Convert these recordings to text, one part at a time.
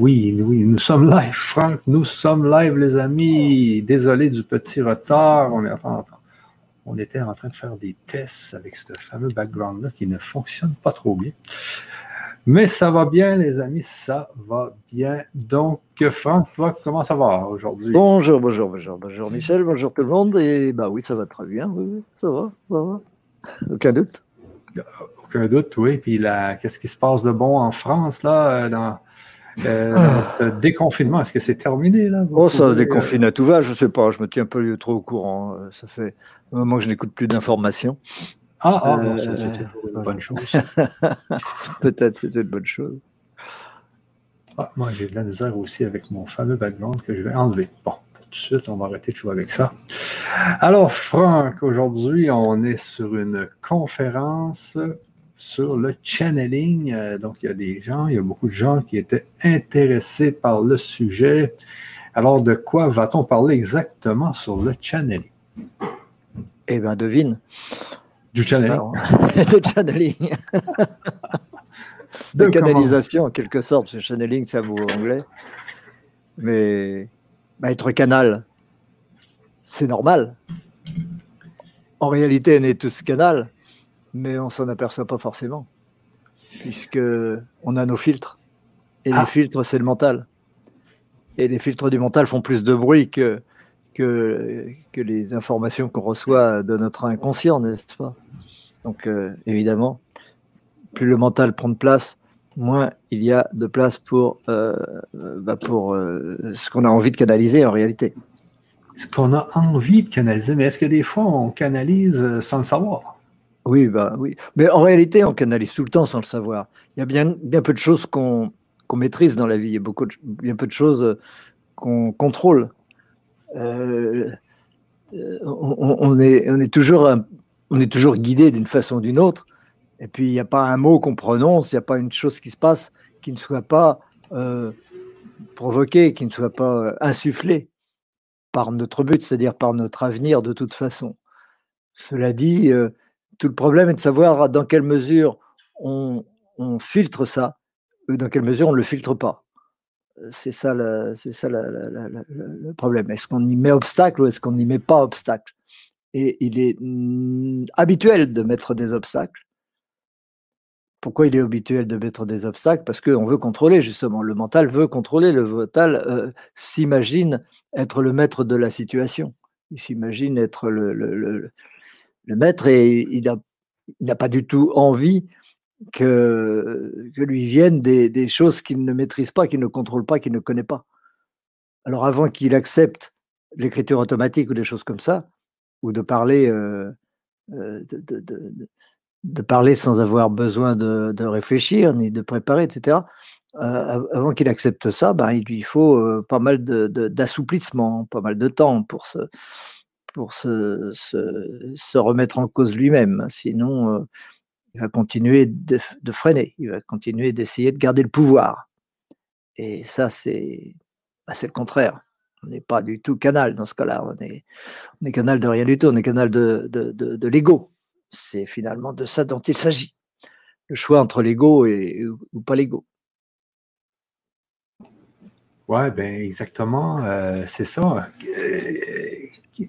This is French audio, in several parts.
Oui, oui, nous sommes live, Franck. Nous sommes live, les amis. Désolé du petit retard. On, est, on était en train de faire des tests avec ce fameux background-là qui ne fonctionne pas trop bien. Mais ça va bien, les amis, ça va bien. Donc, Franck, toi, comment ça va aujourd'hui? Bonjour, bonjour, bonjour, bonjour Michel, bonjour tout le monde. Et bah oui, ça va très bien, oui, ça va, ça va. Aucun doute. Aucun doute, oui. Puis là, qu'est-ce qui se passe de bon en France, là, euh, dans euh, ah. déconfinement, est-ce que c'est terminé là Oh, ça déconfine à tout va, je sais pas, je me tiens un peu trop au courant. Euh, ça fait un moment que je n'écoute plus d'informations. Ah, ah bon, ça toujours une bonne chose. Peut-être c'est une bonne chose. Ah, moi j'ai de la misère aussi avec mon fameux background que je vais enlever. Bon, tout de suite, on va arrêter de jouer avec ça. Alors, Franck, aujourd'hui, on est sur une conférence sur le channeling. Euh, donc, il y a des gens, il y a beaucoup de gens qui étaient intéressés par le sujet. Alors, de quoi va-t-on parler exactement sur le channeling? Eh bien, devine. Du channeling. de channeling. de canalisation, en quelque sorte. Ce channeling, c'est un mot anglais. Mais bah, être canal, c'est normal. En réalité, on est tous canal mais on s'en aperçoit pas forcément, puisque on a nos filtres. Et les ah. filtres, c'est le mental. Et les filtres du mental font plus de bruit que, que, que les informations qu'on reçoit de notre inconscient, n'est-ce pas? Donc, euh, évidemment, plus le mental prend de place, moins il y a de place pour, euh, bah pour euh, ce qu'on a envie de canaliser en réalité. Ce qu'on a envie de canaliser, mais est-ce que des fois on canalise sans le savoir? Oui, bah oui. Mais en réalité, on canalise tout le temps sans le savoir. Il y a bien, peu de choses qu'on maîtrise dans la vie. Il y a beaucoup bien peu de choses euh, qu'on contrôle. Euh, euh, on, est, on, est toujours, on est toujours guidé d'une façon ou d'une autre. Et puis, il n'y a pas un mot qu'on prononce, il n'y a pas une chose qui se passe qui ne soit pas provoquée, qui ne soit pas insufflée par notre but, c'est-à-dire par notre avenir de toute façon. Cela dit, tout le problème est de savoir dans quelle mesure on, filtre ça, ou dans quelle mesure on ne le filtre pas. C'est ça, le problème. Est-ce qu'on y met obstacle ou est-ce qu'on n'y met pas obstacle? Et il est mm, habituel de mettre des obstacles. Pourquoi il est habituel de mettre des obstacles? Parce qu'on veut contrôler, justement. Le mental veut contrôler. Le mental euh, s'imagine être le maître de la situation. Il s'imagine être le maître et il n'a pas du tout envie que, que lui viennent des, choses qu'il ne maîtrise pas, qu'il ne contrôle pas, qu'il ne connaît pas. Alors avant qu'il accepte l'écriture automatique ou des choses comme ça, ou de parler, euh, euh, de, parler sans avoir besoin de, réfléchir ni de préparer, etc. Euh, avant qu'il accepte ça, ben, il lui faut pas mal d'assouplissement, pas mal de temps pour se, pour se, remettre en cause lui-même. Sinon, euh, il va continuer de, freiner, il va continuer d'essayer de garder le pouvoir. Et ça, c'est bah, le contraire. On n'est pas du tout canal dans ce cas-là. On est, on est canal de rien du tout. On est canal de, de, de, l'ego. C'est finalement de ça dont il s'agit. Le choix entre l'ego et ou pas l'ego. Ouais, ben exactement, euh, c'est ça. Euh,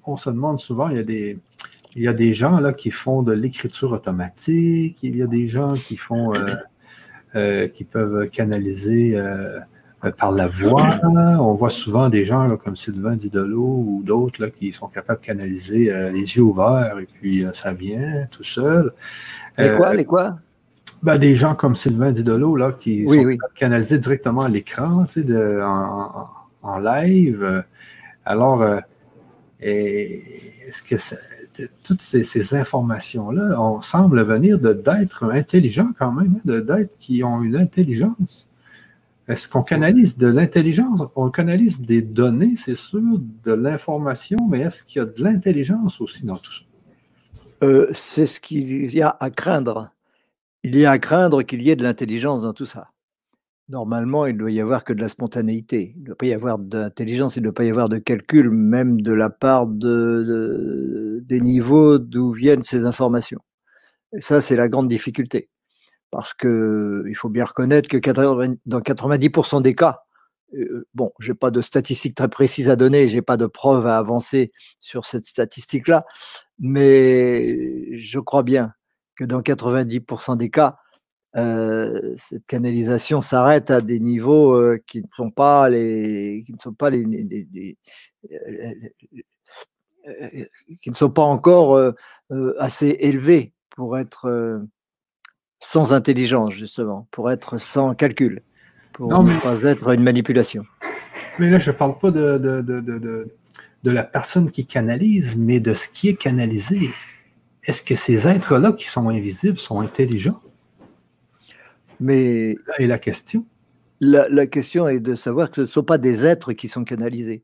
on se demande souvent, il y a des, il y a des gens là, qui font de l'écriture automatique, il y a des gens qui font, euh, euh, qui peuvent canaliser euh, par la voix. On voit souvent des gens comme Sylvain Didolo ou d'autres qui sont capables de canaliser les yeux ouverts et puis ça vient tout seul. Les quoi, les quoi? Ben, des gens comme Sylvain Didolo là, qui sont canaliser directement à l'écran, tu sais, en, en, live. Alors, et est-ce que toutes ces, informations-là, on semble venir d'êtres intelligents quand même, hein, d'êtres qui ont une intelligence. Est-ce qu'on canalise de l'intelligence? On canalise des données, c'est sûr, de l'information, mais est-ce qu'il y a de l'intelligence aussi dans tout ça? Euh, c'est ce qu'il y a à craindre. Il y a à craindre qu'il y ait de l'intelligence dans tout ça normalement, il ne doit y avoir que de la spontanéité. Il ne doit pas y avoir d'intelligence, il ne doit pas y avoir de calcul, même de la part de, des niveaux d'où viennent ces informations. Et ça, c'est la grande difficulté. Parce qu'il faut bien reconnaître que dans 90% des cas, bon, je n'ai pas de statistiques très précises à donner, je n'ai pas de preuves à avancer sur cette statistique-là, mais je crois bien que dans 90% des cas, cette canalisation s'arrête à des niveaux qui ne sont pas les, qui ne sont pas les, qui ne sont pas encore assez élevés pour être sans intelligence justement, pour être sans calcul, pour ne pas être une manipulation. Mais là, je ne parle pas de, de, de, de, la personne qui canalise, mais de ce qui est canalisé. Est-ce que ces êtres-là qui sont invisibles sont intelligents? Mais là est la question? La, question est de savoir que ce ne sont pas des êtres qui sont canalisés.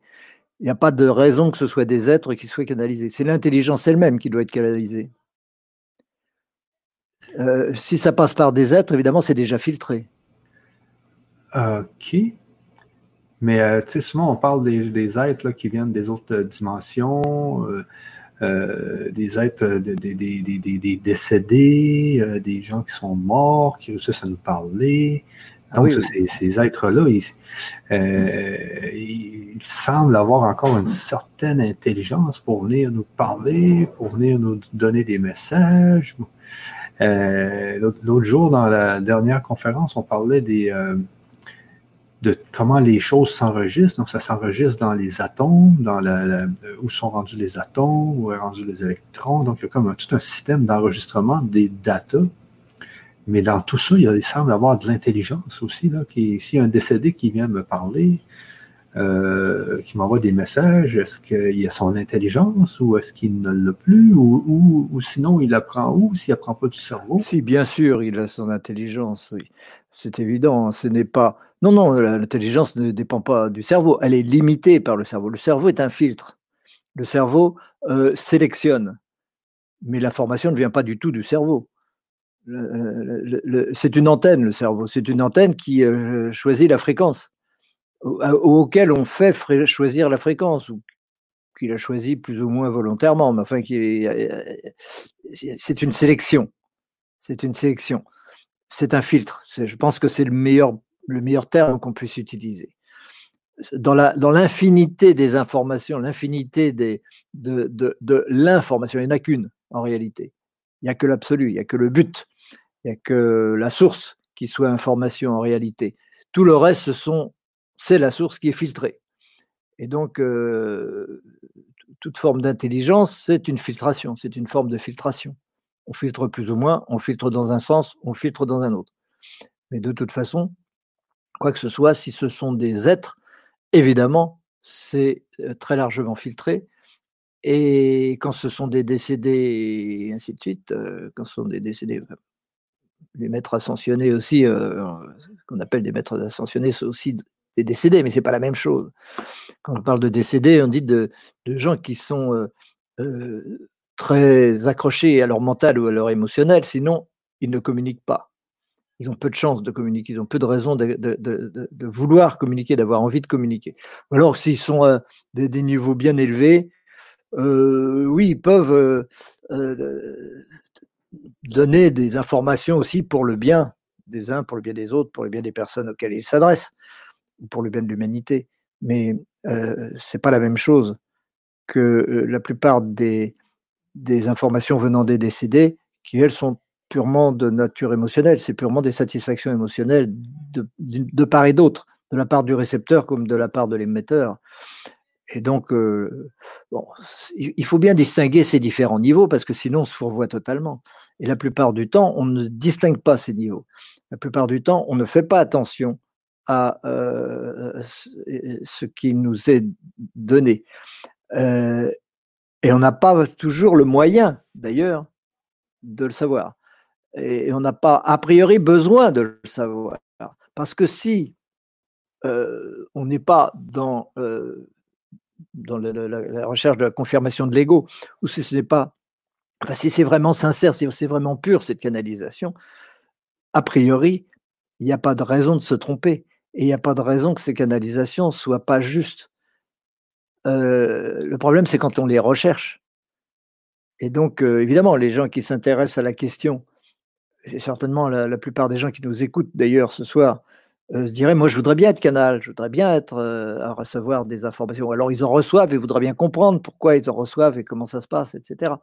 Il n'y a pas de raison que ce soit des êtres qui soient canalisés. C'est l'intelligence elle-même qui doit être canalisée. Euh, si ça passe par des êtres, évidemment, c'est déjà filtré. OK. Mais euh, tu sais, souvent, on parle des, êtres qui viennent des autres dimensions. Euh, euh, des êtres, des, des, décédés, des gens qui sont morts, qui réussissent à nous parler. Donc, ces, êtres-là, ils, ils, semblent avoir encore une certaine intelligence pour venir nous parler, pour venir nous donner des messages. L'autre jour, dans la dernière conférence, on parlait des, de comment les choses s'enregistrent. Donc, ça s'enregistre dans les atomes, dans la, où sont rendus les atomes, où sont rendus les électrons. Donc, il y a comme tout un système d'enregistrement des datas. Mais dans tout ça, il, semble avoir de l'intelligence aussi. Là, qui, s'il y a un décédé qui vient me parler, euh, qui m'envoie des messages, est-ce qu'il a son intelligence ou est-ce qu'il ne l'a plus ou, ou, sinon il apprend où s'il apprend pas du cerveau? Si, bien sûr, il a son intelligence, oui. C'est évident. Hein. Ce n'est pas non, non, l'intelligence ne dépend pas du cerveau, elle est limitée par le cerveau. Le cerveau est un filtre. Le cerveau sélectionne, mais l'information ne vient pas du tout du cerveau. c'est une antenne, le cerveau. C'est une antenne qui choisit la fréquence, auquel on fait choisir la fréquence, ou qu'il a choisi plus ou moins volontairement, mais enfin, c'est une sélection. C'est une sélection. C'est un filtre. Je pense que c'est le meilleur le meilleur terme qu'on puisse utiliser. Dans l'infinité dans des informations, l'infinité de, l'information, il n'y en a qu'une en réalité. Il n'y a que l'absolu, il n'y a que le but, il n'y a que la source qui soit information en réalité. Tout le reste, c'est la source qui est filtrée. Et donc, euh, toute forme d'intelligence, c'est une filtration, c'est une forme de filtration. On filtre plus ou moins, on filtre dans un sens, on filtre dans un autre. Mais de toute façon, quoi que ce soit, si ce sont des êtres, évidemment, c'est très largement filtré. Et quand ce sont des décédés, et ainsi de suite, quand ce sont des décédés, les maîtres ascensionnés aussi, ce qu'on appelle des maîtres ascensionnés, sont aussi des décédés, mais ce n'est pas la même chose. Quand on parle de décédés, on dit de, de gens qui sont très accrochés à leur mental ou à leur émotionnel, sinon ils ne communiquent pas ils ont peu de chances de communiquer, ils ont peu de raisons de, vouloir communiquer, d'avoir envie de communiquer. Ou alors, s'ils sont à des, niveaux bien élevés, euh, oui, ils peuvent euh, euh, donner des informations aussi pour le bien des uns, pour le bien des autres, pour le bien des personnes auxquelles ils s'adressent, pour le bien de l'humanité. Mais ce n'est pas la même chose que la plupart des, des informations venant des décédés, qui elles sont purement de nature émotionnelle, c'est purement des satisfactions émotionnelles de, part et d'autre, de la part du récepteur comme de la part de l'émetteur. Et donc, euh, bon, il faut bien distinguer ces différents niveaux parce que sinon on se fourvoie totalement. Et la plupart du temps, on ne distingue pas ces niveaux. La plupart du temps, on ne fait pas attention à euh, ce qui nous est donné. Euh, et on n'a pas toujours le moyen, d'ailleurs, de le savoir et on n'a pas a priori besoin de le savoir. Parce que si euh, on n'est pas dans, euh, la, recherche de la confirmation de l'ego, ou si ce n'est pas, si c'est vraiment sincère, si c'est vraiment pur cette canalisation, a priori, il n'y a pas de raison de se tromper et il n'y a pas de raison que ces canalisations soient pas justes. Euh, le problème, c'est quand on les recherche. Et donc, évidemment, les gens qui s'intéressent à la question et certainement la, plupart des gens qui nous écoutent d'ailleurs ce soir euh, diraient Moi, je voudrais bien être canal, je voudrais bien être à recevoir des informations. Alors, ils en reçoivent et voudraient bien comprendre pourquoi ils en reçoivent et comment ça se passe, etc.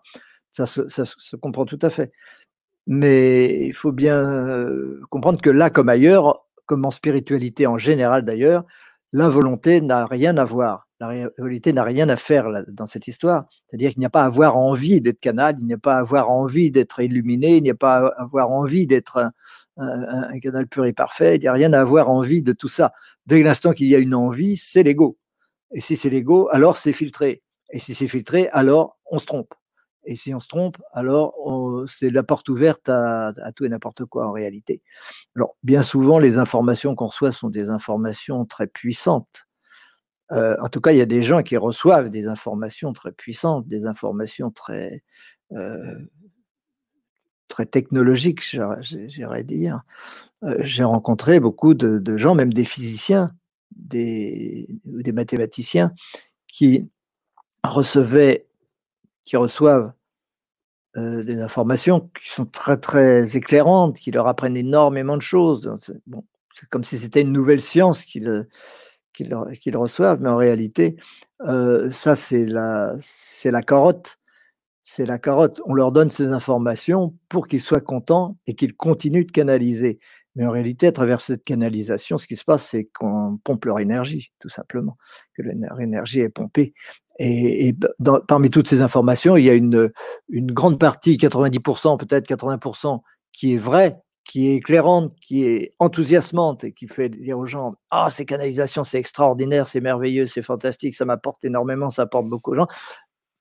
Se, ça se comprend tout à fait. Mais il faut bien comprendre que là, comme ailleurs, comme en spiritualité en général d'ailleurs, la volonté n'a rien à voir. La réalité n'a rien à faire dans cette histoire. C'est-à-dire qu'il n'y a pas à avoir envie d'être canal, il n'y a pas à avoir envie d'être illuminé, il n'y a pas à avoir envie d'être un, canal pur et parfait, il n'y a rien à avoir envie de tout ça. Dès l'instant qu'il y a une envie, c'est l'ego. Et si c'est l'ego, alors c'est filtré. Et si c'est filtré, alors on se trompe. Et si on se trompe, alors c'est la porte ouverte à, tout et n'importe quoi en réalité. Alors, bien souvent, les informations qu'on reçoit sont des informations très puissantes. Euh, en tout cas, il y a des gens qui reçoivent des informations très puissantes, des informations très, euh, très technologiques, j'irais dire. Euh, j'ai rencontré beaucoup de, gens, même des physiciens, des, des mathématiciens, qui recevaient qui reçoivent euh, des informations qui sont très très éclairantes, qui leur apprennent énormément de choses. C'est comme si c'était une nouvelle science qu'ils qu'ils reçoivent, mais en réalité, euh, ça c'est la la carotte, c'est la carotte. On leur donne ces informations pour qu'ils soient contents et qu'ils continuent de canaliser. Mais en réalité, à travers cette canalisation, ce qui se passe, c'est qu'on pompe leur énergie, tout simplement, que leur énergie est pompée. Et, parmi toutes ces informations, il y a une, grande partie, 90%, peut-être 80%, qui est vraie, qui est éclairante, qui est enthousiasmante et qui fait dire aux gens Ah, ces canalisations, c'est extraordinaire, c'est merveilleux, c'est fantastique, ça m'apporte énormément, ça apporte beaucoup aux gens,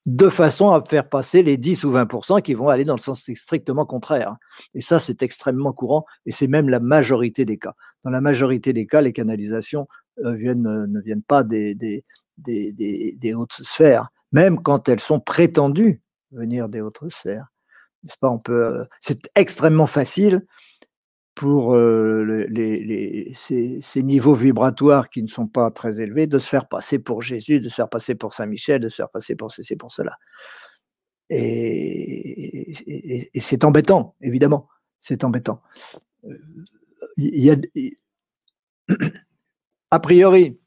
de façon à faire passer les 10 ou 20% qui vont aller dans le sens strictement contraire. Et ça, c'est extrêmement courant et c'est même la majorité des cas. Dans la majorité des cas, les canalisations euh, viennent, euh, ne viennent pas des, des, des, hautes sphères, même quand elles sont prétendues venir des hautes sphères. N'est-ce pas? On peut. Euh, c'est extrêmement facile pour euh, les, ces, niveaux vibratoires qui ne sont pas très élevés de se faire passer pour Jésus, de se faire passer pour Saint Michel, de se faire passer pour ceci, pour cela. Et, c'est embêtant, évidemment. C'est embêtant. Euh, il y a, a priori,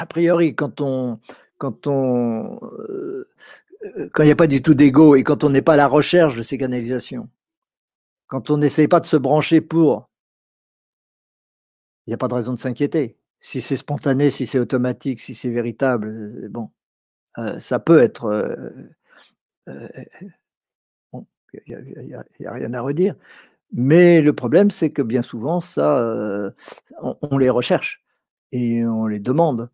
a priori, quand on, euh, il n'y a pas du tout d'ego et quand on n'est pas à la recherche de ces canalisations, quand on n'essaye pas de se brancher pour, il n'y a pas de raison de s'inquiéter. Si c'est spontané, si c'est automatique, si c'est véritable, euh, bon, euh, ça peut être. il n'y a, rien à redire. Mais le problème, c'est que bien souvent, ça, on les recherche et on les demande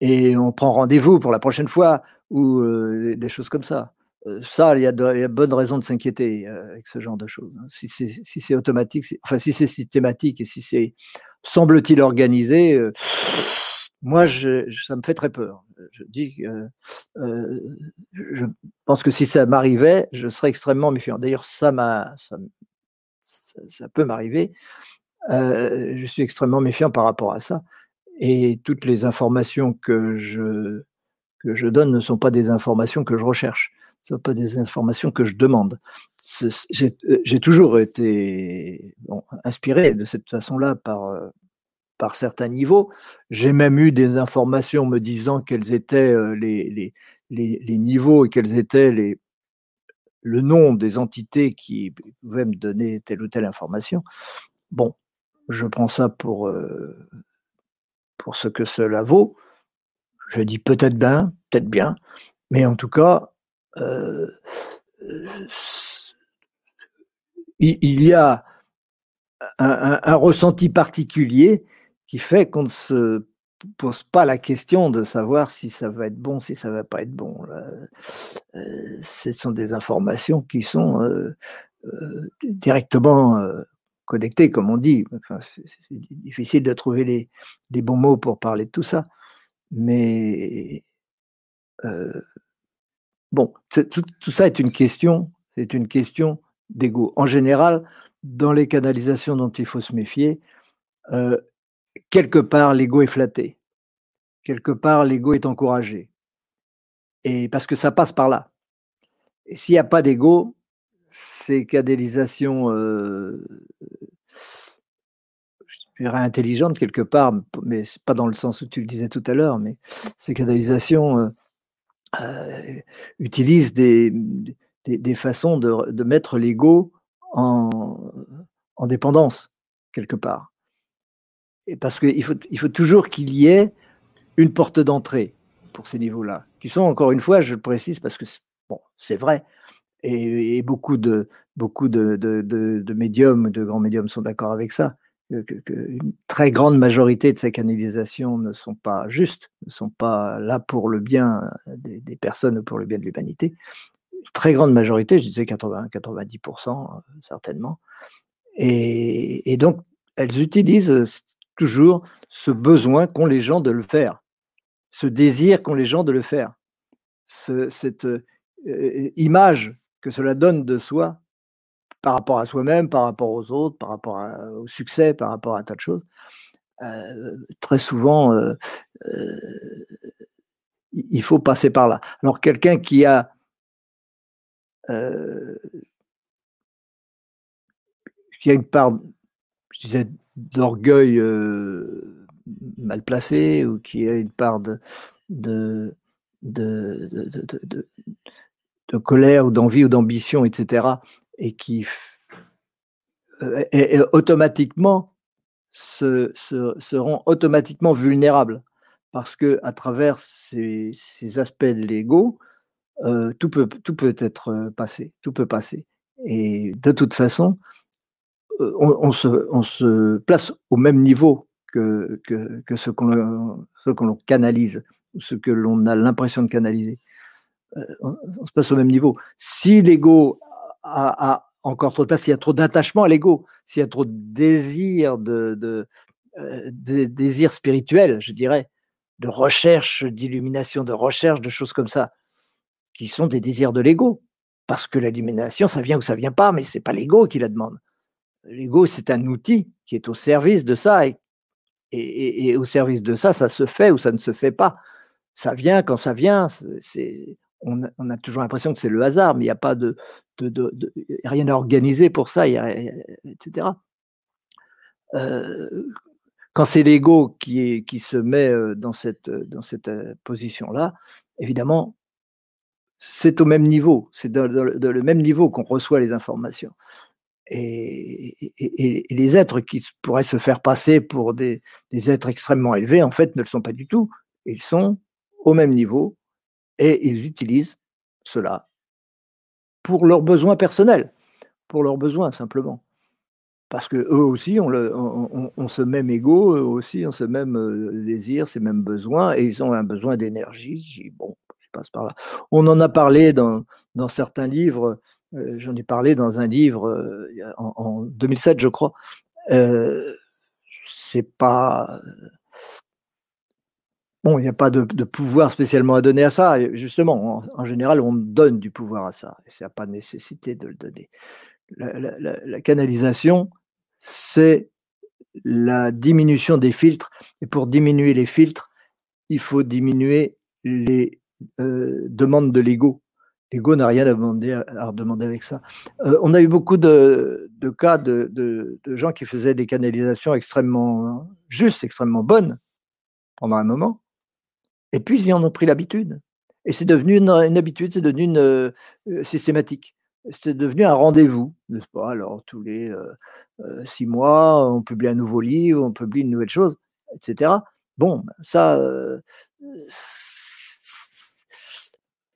et on prend rendez-vous pour la prochaine fois ou des choses comme ça. ça, il y, a de bonnes raisons de s'inquiéter avec ce genre de choses. Hein. Si c'est automatique, enfin si c'est systématique et si c'est semble-t-il organisé, moi, ça me fait très peur. Je dis je pense que si ça m'arrivait, je serais extrêmement méfiant. D'ailleurs, ça, peut m'arriver. je suis extrêmement méfiant par rapport à ça. Et toutes les informations que je, que je donne ne sont pas des informations que je recherche, ne sont pas des informations que je demande. J'ai toujours été inspiré de cette façon-là par, par certains niveaux. J'ai même eu des informations me disant quels étaient les, les, les, niveaux et quels étaient les, le nom des entités qui pouvaient me donner telle ou telle information. Bon, je prends ça pour, pour ce que cela vaut. Je dis peut-être bien, peut-être bien, mais en tout cas, euh, il y a un, ressenti particulier qui fait qu'on ne se pose pas la question de savoir si ça va être bon, si ça va pas être bon. Euh, ce sont des informations qui sont euh, directement connecté, comme on dit. c'est difficile de trouver les, bons mots pour parler de tout ça. Mais euh, bon, tout, ça est une question, c'est une question d'ego. En général, dans les canalisations dont il faut se méfier, euh, quelque part l'ego est flatté, quelque part l'ego est encouragé. Et parce que ça passe par là. Et s'il n'y a pas d'ego, ces canalisations, euh, je dirais, intelligentes quelque part, mais pas dans le sens où tu le disais tout à l'heure, mais ces canalisations utilisent des, des, façons de, de mettre l'ego en, en dépendance, quelque part. Et parce qu'il faut, il faut toujours qu'il y ait une porte d'entrée pour ces niveaux-là, qui sont, encore une fois, je le précise parce que bon, c'est vrai, et, beaucoup, de, beaucoup de, médiums, de grands médiums sont d'accord avec ça, que, une très grande majorité de ces canalisations ne sont pas justes, ne sont pas là pour le bien des, des personnes ou pour le bien de l'humanité. Très grande majorité, je disais 80, 90% euh, certainement. Et, et donc, elles utilisent toujours ce besoin qu'ont les gens de le faire, ce désir qu'ont les gens de le faire, cette euh, image que cela donne de soi par rapport à soi-même, par rapport aux autres, par rapport au succès, par rapport à un tas de choses. Euh, très souvent, euh, il faut passer par là. Alors quelqu'un qui a qui a une part, je disais, d'orgueil euh, mal placé ou qui a une part de, colère ou d'envie ou d'ambition, etc., et qui euh, automatiquement se, automatiquement vulnérable parce que à travers ces, aspects de l'ego, euh, tout, peut, être passé, tout peut passer. Et de toute façon, euh, on, se, place au même niveau que, que, ce qu'on canalise, ce que l'on a l'impression de canaliser. Euh, on, se place au même niveau. Si l'ego a, encore trop de place, s'il y a trop d'attachement à l'ego, s'il y a trop de désir, de, euh, désir spirituel, je dirais, de recherche d'illumination, de recherche de choses comme ça, qui sont des désirs de l'ego. Parce que l'illumination, ça vient ou ça vient pas, mais c'est pas l'ego qui la demande l'ego, c'est un outil qui est au service de ça. Et, et, au service de ça, ça se fait ou ça ne se fait pas. Ça vient quand ça vient. C'est, on, a, toujours l'impression que c'est le hasard, mais il n'y a pas de, rien à organiser pour ça, etc. Euh, quand c'est l'ego qui, se met euh, dans cette, dans cette euh, position-là, évidemment, c'est au même niveau, c'est dans, le même niveau qu'on reçoit les informations. Et, les êtres qui pourraient se faire passer pour des, êtres extrêmement élevés, en fait, ne le sont pas du tout. Ils sont au même niveau et ils utilisent cela pour leurs besoins personnels, pour leurs besoins simplement. Parce que eux aussi ont, ce même ego, eux aussi ont ce même euh, désir, ces mêmes besoins, et ils ont un besoin d'énergie. Bon, je passe par là. On en a parlé dans, dans certains livres euh, j'en ai parlé dans un livre euh, en, 2007, je crois. Euh, c'est pas. Bon, il n'y a pas de, pouvoir spécialement à donner à ça. Justement, en, général, on donne du pouvoir à ça. Il n'y a pas de nécessité de le donner. La, canalisation, c'est la diminution des filtres. Et pour diminuer les filtres, il faut diminuer les demandes de l'ego. L'ego n'a rien à demander, à, demander avec ça. Euh, on a eu beaucoup de, cas de, gens qui faisaient des canalisations extrêmement justes, extrêmement bonnes pendant un moment, et puis ils en ont pris l'habitude. Et c'est devenu une, habitude, c'est devenu une, euh, systématique. C'est devenu un rendez-vous, n'est-ce pas? Alors, tous les euh, six mois, on publie un nouveau livre, on publie une nouvelle chose, etc. Bon, ben, ça,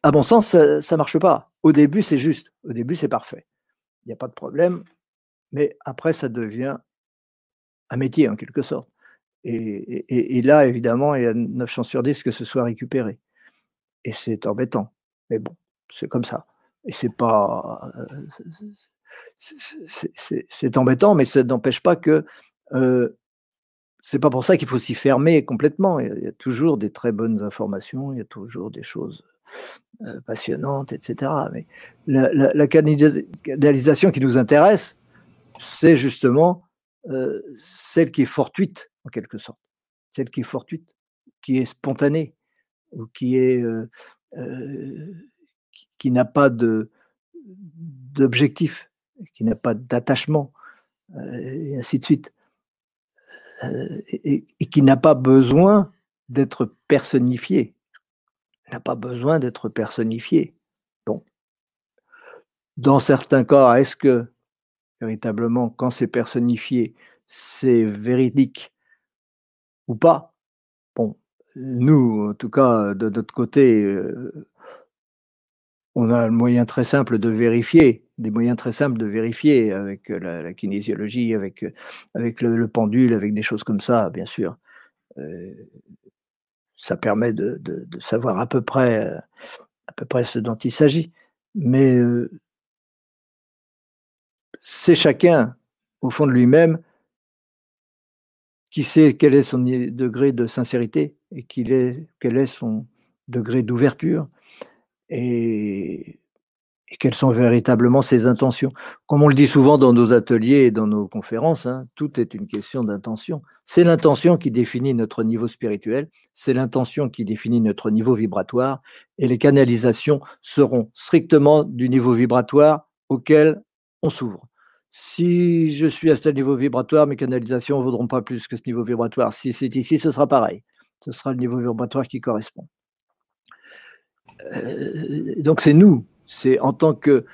à mon sens, ça ne marche pas. Au début, c'est juste. Au début, c'est parfait. Il n'y a pas de problème. Mais après, ça devient un métier, en quelque sorte. Et, là, évidemment, il y a 9 chances sur 10 que ce soit récupéré. Et c'est embêtant. Mais bon, c'est comme ça. Et c'est pas. C'est embêtant, mais ça n'empêche pas que. Euh, c'est pas pour ça qu'il faut s'y fermer complètement. Il y a toujours des très bonnes informations, il y a toujours des choses euh, passionnante, etc. Mais la, canalisation qui nous intéresse, c'est justement euh, celle qui est fortuite, en quelque sorte. Celle qui est fortuite, qui est spontanée, ou qui est qui, n'a pas d'objectif, qui n'a pas d'attachement, et ainsi de suite. et, qui n'a pas besoin d'être personnifié. N'a pas besoin d'être personnifié. Bon. Dans certains cas, est-ce que véritablement, quand c'est personnifié, c'est véridique ou pas Bon, nous, en tout cas, de notre côté, on a un moyen très simple de vérifier, des moyens très simples de vérifier avec la, kinésiologie, avec, avec le, pendule, avec des choses comme ça, bien sûr. Euh, ça permet de, savoir à peu près, à peu près ce dont il s'agit. Mais euh, c'est chacun, au fond de lui-même, qui sait quel est son degré de sincérité et quel est, son degré d'ouverture et, quelles sont véritablement ses intentions. Comme on le dit souvent dans nos ateliers et dans nos conférences, hein, tout est une question d'intention. C'est l'intention qui définit notre niveau spirituel, c'est l'intention qui définit notre niveau vibratoire, et les canalisations seront strictement du niveau vibratoire auquel on s'ouvre. Si je suis à ce niveau vibratoire, mes canalisations ne vaudront pas plus que ce niveau vibratoire. Si c'est ici, ce sera pareil. Ce sera le niveau vibratoire qui correspond. Euh, donc c'est nous, c'est en tant que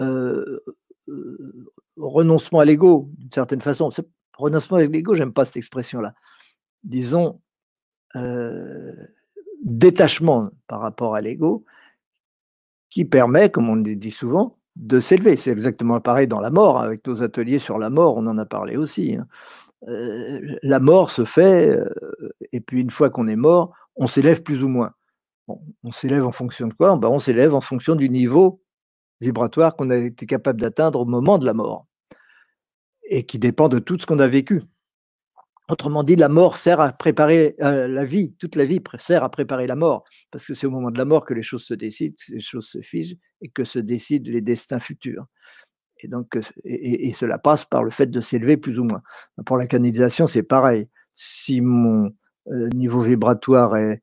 euh, euh, renoncement à l'ego, d'une certaine façon. Renoncement à l'ego, j'aime pas cette expression-là. Disons détachement par rapport à l'ego, qui permet, comme on dit souvent, de s'élever. C'est exactement pareil dans la mort. Avec nos ateliers sur la mort, on en a parlé aussi. Hein. la mort se fait, et puis une fois qu'on est mort, on s'élève plus ou moins on s'élève en fonction de quoi? Ben, On s'élève en fonction du niveau vibratoire qu'on a été capable d'atteindre au moment de la mort et qui dépend de tout ce qu'on a vécu. Autrement dit, la mort sert à préparer euh, la vie, toute la vie sert à préparer la mort, parce que c'est au moment de la mort que les choses se décident, que les choses se figent et que se décident les destins futurs. Et donc, euh, et cela passe par le fait de s'élever plus ou moins. Pour la canalisation, c'est pareil. Si mon euh, niveau vibratoire est,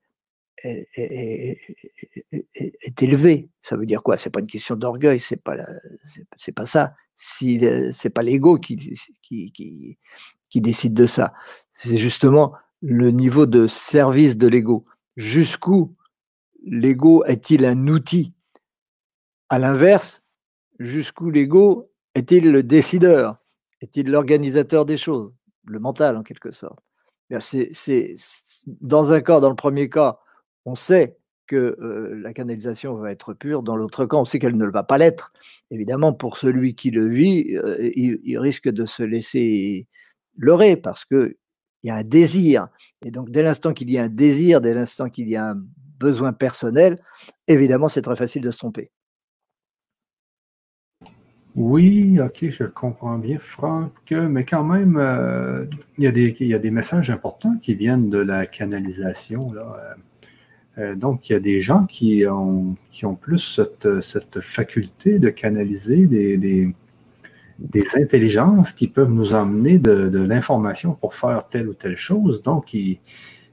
élevé. Ça veut dire quoi? C'est pas une question d'orgueil, c'est pas c'est pas ça. Si c'est pas l'ego qui, qui, qui, qui décide de ça, c'est justement le niveau de service de l'ego. Jusqu'où l'ego est-il un outil? À l'inverse, jusqu'où l'ego est-il le décideur? Est-il l'organisateur des choses? Le mental en quelque sorte. C'est dans un cas, dans le premier cas, on sait que la canalisation va être pure, dans l'autre cas, on sait qu'elle ne va pas l'être. Évidemment, pour celui qui le vit, il, risque de se laisser leurrer parce qu'il y a un désir. Et donc, dès l'instant qu'il y a un désir, dès l'instant qu'il y a un besoin personnel, évidemment, c'est très facile de se tromper. Oui, ok, je comprends bien, Franck, mais quand même, il, y a des, y a des, messages importants qui viennent de la canalisation. Là. Euh, donc, il y a des gens qui ont, plus cette, faculté de canaliser des, intelligences qui peuvent nous emmener de, l'information pour faire telle ou telle chose. Donc,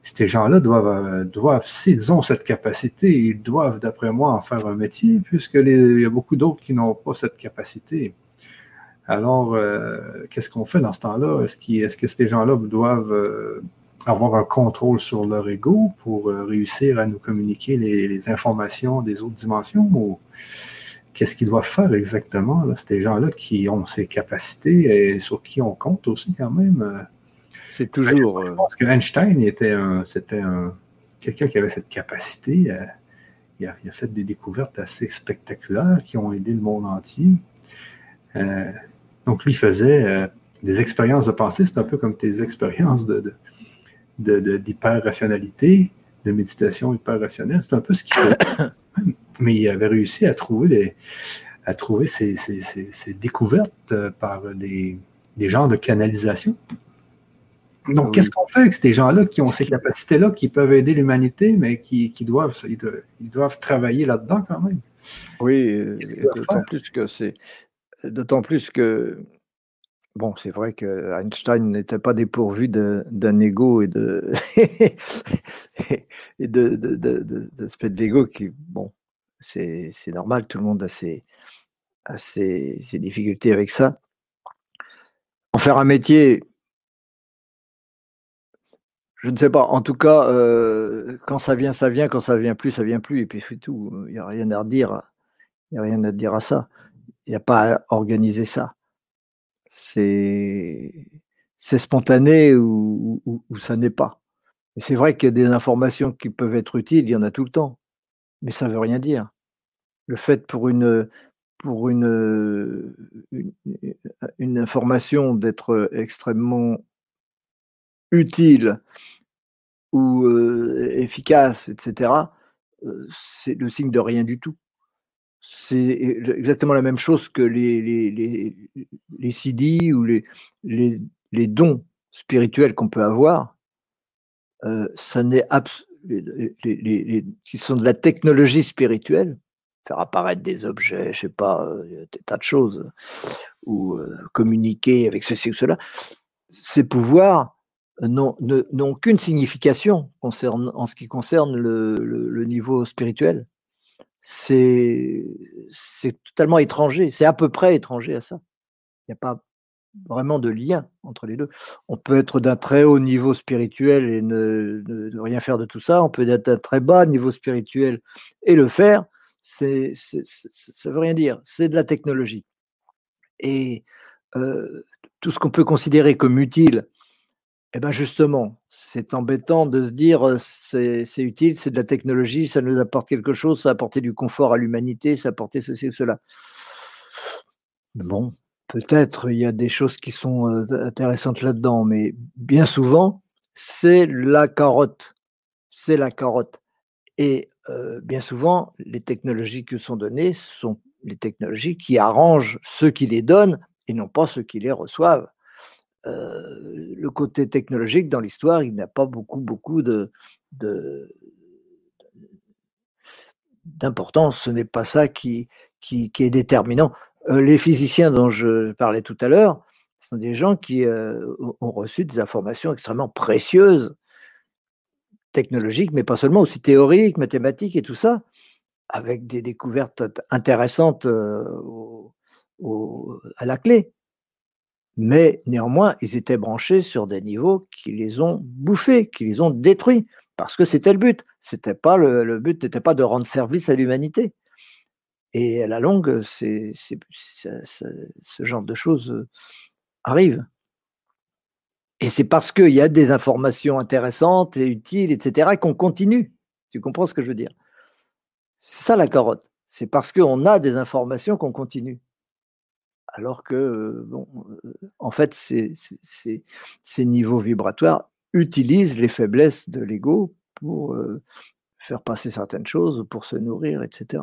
ces gens-là doivent, doivent, s'ils ont cette capacité, ils doivent, d'après moi, en faire un métier, puisqu'il y a beaucoup d'autres qui n'ont pas cette capacité. Alors, euh, qu'est-ce qu'on fait dans ce temps-là? Est-ce, est que ces gens-là doivent euh, avoir un contrôle sur leur ego pour euh, réussir à nous communiquer les, informations des autres dimensions ou qu'est-ce qu'ils doivent faire exactement? C'est des gens-là qui ont ces capacités et sur qui on compte aussi quand même. Euh. C'est toujours. Je, euh, pense que Einstein était c'était quelqu'un qui avait cette capacité. il, a, fait des découvertes assez spectaculaires qui ont aidé le monde entier. donc, lui faisait des expériences de pensée. C'est un peu comme tes expériences de d'hyper-rationalité, de, méditation hyper-rationnelle. C'est un peu ce qu'il fait. Mais il avait réussi à trouver, à trouver ces, découvertes euh, par des, des genres de canalisation. Donc, qu'est-ce qu'on fait avec ces gens-là qui ont ces capacités-là, qui peuvent aider l'humanité, mais qui, doivent, ils doivent, travailler là-dedans quand même? Oui, d'autant plus que c'est. D'autant plus que Bon, c'est vrai que Einstein n'était pas dépourvu d'un ego et de et de, l'ego qui, bon, c'est normal, tout le monde a ses, a ses, difficultés avec ça. En faire un métier, Je ne sais pas. En tout cas, euh, quand ça vient, ça vient. Quand ça vient plus, ça vient plus. Et puis c'est tout. Il n'y a rien à redire. Il n'y a rien à dire à ça. Il n'y a pas à organiser ça. C'est spontané ou, ça n'est pas. C'est vrai qu'il y a des informations qui peuvent être utiles. Il y en a tout le temps. Mais ça ne veut rien dire. Le fait pour une une information d'être extrêmement utile ou efficace, etc., c'est le signe de rien du tout. C'est exactement la même chose que les, les, les, les CD ou les, les, les dons spirituels qu'on peut avoir. ça n'est qui sont de la technologie spirituelle, faire apparaître des objets, je sais pas, des tas de choses, ou communiquer avec ceci ou cela, ces pouvoirs n'ont qu'une signification en ce qui concerne le, niveau spirituel. C'est totalement étranger, c'est à peu près étranger à ça. Il n'y a pas vraiment de lien entre les deux. On peut être d'un très haut niveau spirituel et ne, rien faire de tout ça. On peut être d'un très bas niveau spirituel et le faire. C'est, ça veut rien dire. C'est de la technologie. Et euh, tout ce qu'on peut considérer comme utile eh bien justement, c'est embêtant de se dire c'est utile, c'est de la technologie, ça nous apporte quelque chose, ça a apporté du confort à l'humanité, ça a apporté ceci ou cela. Bon, peut-être il y a des choses qui sont intéressantes là-dedans, mais bien souvent, c'est la carotte. C'est la carotte. Et bien souvent, les technologies qui sont données sont les technologies qui arrangent ceux qui les donnent et non pas ceux qui les reçoivent. Le côté technologique dans l'histoire, il n'a pas beaucoup, beaucoup de, d'importance. Ce n'est pas ça qui, qui, est déterminant. Les physiciens dont je parlais tout à l'heure sont des gens qui ont reçu des informations extrêmement précieuses, technologiques, mais pas seulement, aussi théoriques, mathématiques et tout ça, avec des découvertes intéressantes à la clé mais néanmoins, ils étaient branchés sur des niveaux qui les ont bouffés, qui les ont détruits, parce que c'était le but. C'était pas le, but n'était pas de rendre service à l'humanité. Et à la longue, ce genre de choses euh, arrive. Et c'est parce qu'il y a des informations intéressantes et utiles, etc., qu'on continue. Tu comprends ce que je veux dire? C'est ça la carotte. C'est parce qu'on a des informations qu'on continue alors que, bon, en fait, ces, niveaux vibratoires utilisent les faiblesses de l'ego pour faire passer certaines choses, pour se nourrir, etc.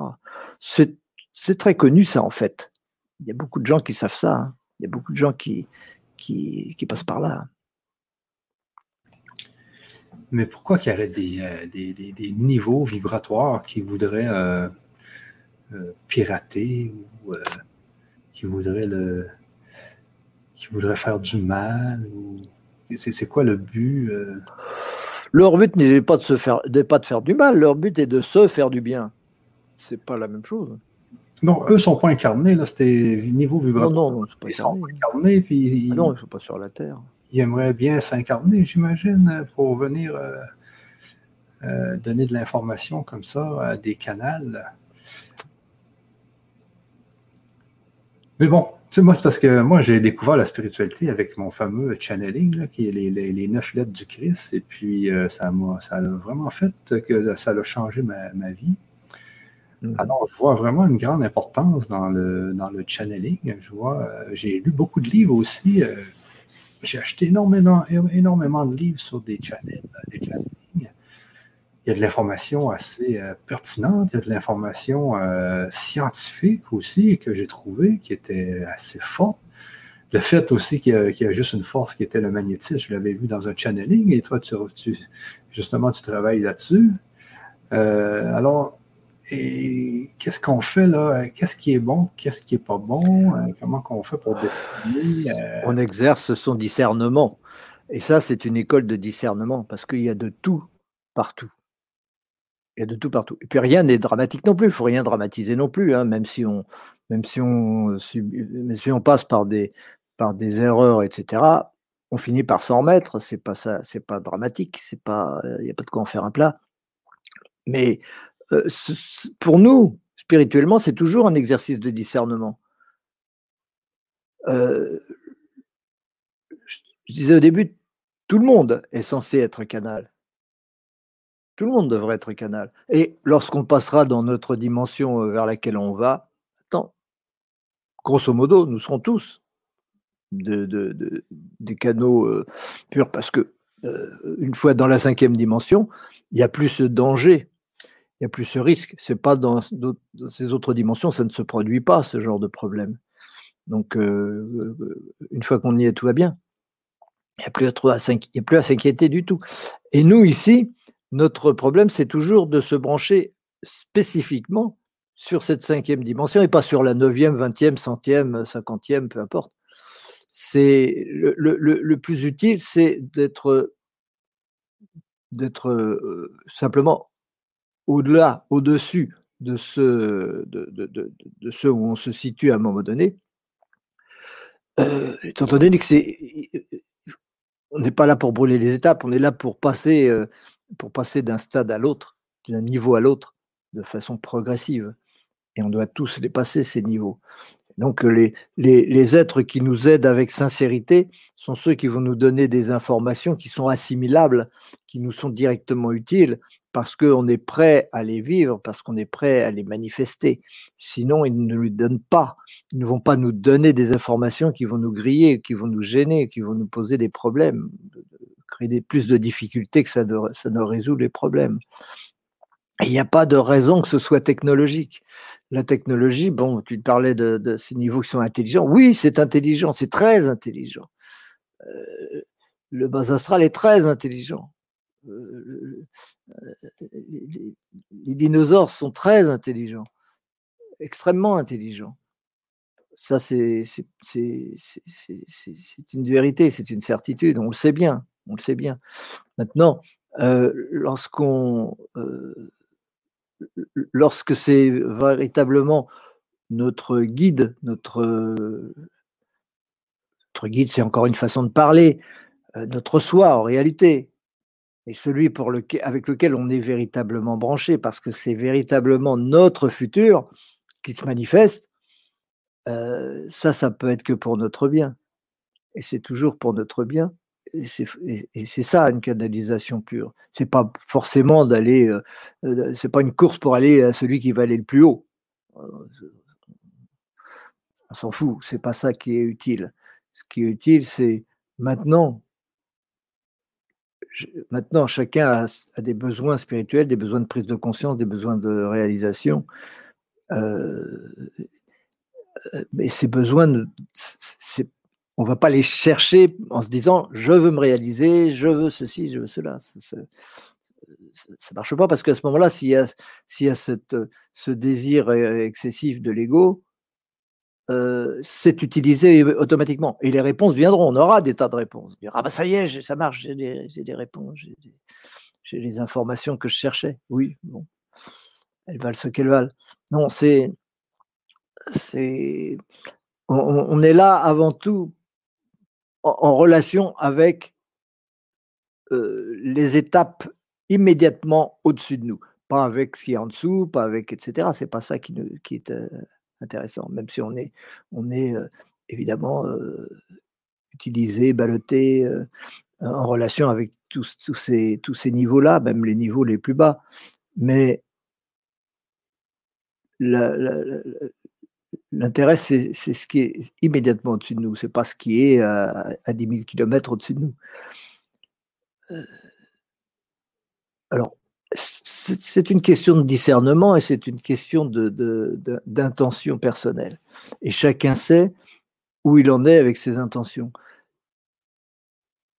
C'est très connu, ça, en fait. Il y a beaucoup de gens qui savent ça. Hein. Il y a beaucoup de gens qui, passent par là. Mais pourquoi qu'il y aurait des, des, niveaux vibratoires qui voudraient pirater ou qui voudraient le qui voudraient faire du mal ou c'est quoi le but euh? Leur but n'est pas de se faire pas de faire du mal, leur but est de se faire du bien. C'est pas la même chose. Non, eux sont pas incarnés, là, c'était niveau vibratoire. Non, non, pas ils sont pas incarnés, puis ah non, ils sont pas sur la Terre. Ils aimeraient bien s'incarner, j'imagine, pour venir euh, euh, donner de l'information comme ça à des canals. Mais bon, tu moi, c'est parce que moi, j'ai découvert la spiritualité avec mon fameux channeling, qui est les, neuf lettres du Christ. Et puis, euh, ça m'a ça a vraiment fait que ça a changé ma, vie. Mm-hmm. Alors, je vois vraiment une grande importance dans le, dans le channeling. Je vois, euh, j'ai lu beaucoup de livres aussi. Euh, j'ai acheté énormément, énormément de livres sur des channels, des channels il y a de l'information assez euh, pertinente, il y a de l'information euh, scientifique aussi que j'ai trouvé qui était assez forte. Le fait aussi qu'il y, a juste une force qui était le magnétisme, je l'avais vu dans un channeling et toi, tu, justement, tu travailles là-dessus. Euh, alors, qu'est-ce qu'on fait là? Qu'est-ce qui est bon? Qu'est-ce qui n'est pas bon? comment qu'on fait pour définir? On exerce son discernement. Et ça, c'est une école de discernement parce qu'il y a de tout partout. Il y a de tout partout. Et puis rien n'est dramatique non plus. Il ne faut rien dramatiser non plus, hein, même si on, même si on, si on passe par des, par des erreurs, etc. on finit par s'en remettre, c'est pas ça, c'est pas dramatique, c'est pas, il n'y a pas de quoi en faire un plat. Mais euh, pour nous, spirituellement, c'est toujours un exercice de discernement. Euh, je disais au début, tout le monde est censé être canal. Tout le monde devrait être canal. Et lorsqu'on passera dans notre dimension vers laquelle on va, attends, grosso modo, nous serons tous de, des canaux euh, purs, parce que euh, une fois dans la cinquième dimension, il y a plus ce danger, il y a plus ce risque. C'est pas dans, ces autres dimensions, ça ne se produit pas ce genre de problème. Donc euh, une fois qu'on y est, tout va bien. Il n'y a plus à, à s'inquiéter du tout. Et nous ici, notre problème, c'est toujours de se brancher spécifiquement sur cette cinquième dimension et pas sur la neuvième, vingtième, centième, cinquantième, peu importe c'est le, plus utile, c'est d'être euh, simplement au-delà, au-dessus de ce, de, ce où on se situe à un moment donné. Euh, étant donné que c'est, on n'est pas là pour brûler les étapes, on est là pour passer, euh, pour passer d'un stade à l'autre, d'un niveau à l'autre, de façon progressive. Et on doit tous dépasser ces niveaux. Donc les, les, êtres qui nous aident avec sincérité sont ceux qui vont nous donner des informations qui sont assimilables, qui nous sont directement utiles, parce qu'on est prêt à les vivre, parce qu'on est prêt à les manifester. Sinon, ils ne nous donnent pas. Ils ne vont pas nous donner des informations qui vont nous griller, qui vont nous gêner, qui vont nous poser des problèmes, créer plus de difficultés que ça ne résout les problèmes. Il n'y a pas de raison que ce soit technologique. La technologie, bon, tu parlais de, ces niveaux qui sont intelligents. Oui, c'est intelligent, c'est très intelligent. Euh, le bas astral est très intelligent. Euh, les, dinosaures sont très intelligents, extrêmement intelligents. Ça, c'est une vérité, c'est une certitude, on le sait bien, on le sait bien. Maintenant, euh, lorsqu'on lorsque c'est véritablement notre guide, notre, guide, c'est encore une façon de parler, euh, notre soi en réalité, et celui avec lequel on est véritablement branché, parce que c'est véritablement notre futur qui se manifeste, euh, ça, ça peut être que pour notre bien. Et c'est toujours pour notre bien c'est ça une canalisation pure. C'est pas forcément d'aller, euh, euh, c'est pas une course pour aller à celui qui va aller le plus haut. Euh, on s'en fout, c'est pas ça qui est utile. Ce qui est utile, c'est maintenant. Maintenant, chacun a, des besoins spirituels, des besoins de prise de conscience, des besoins de réalisation. mais ces besoins, c'est on va pas les chercher en se disant je veux me réaliser, je veux ceci, je veux cela. Ça, ne marche pas parce qu'à ce moment-là, s'il y a, y a cette, ce désir excessif de l'ego, euh, c'est utilisé automatiquement. Et les réponses viendront. On aura des tas de réponses. ah bah ça y est, ça marche, j'ai des, des, réponses, j'ai les informations que je cherchais. Oui, bon, elles valent ce qu'elles valent. Non, c'est, c'est, on, est là avant tout en, relation avec les étapes immédiatement au-dessus de nous, pas avec ce qui est en dessous, pas avec etc. C'est pas ça qui, est intéressant, même si on est, on est évidemment utilisé, ballotté en relation avec tous, tous ces, tous ces niveaux-là, même les niveaux les plus bas. Mais la, L'intérêt, c'est ce qui est immédiatement au-dessus de nous, c'est pas ce qui est à, à 10 000 km au-dessus de nous. Euh, alors, c'est une question de discernement et c'est une question d'intention personnelle. Et chacun sait où il en est avec ses intentions.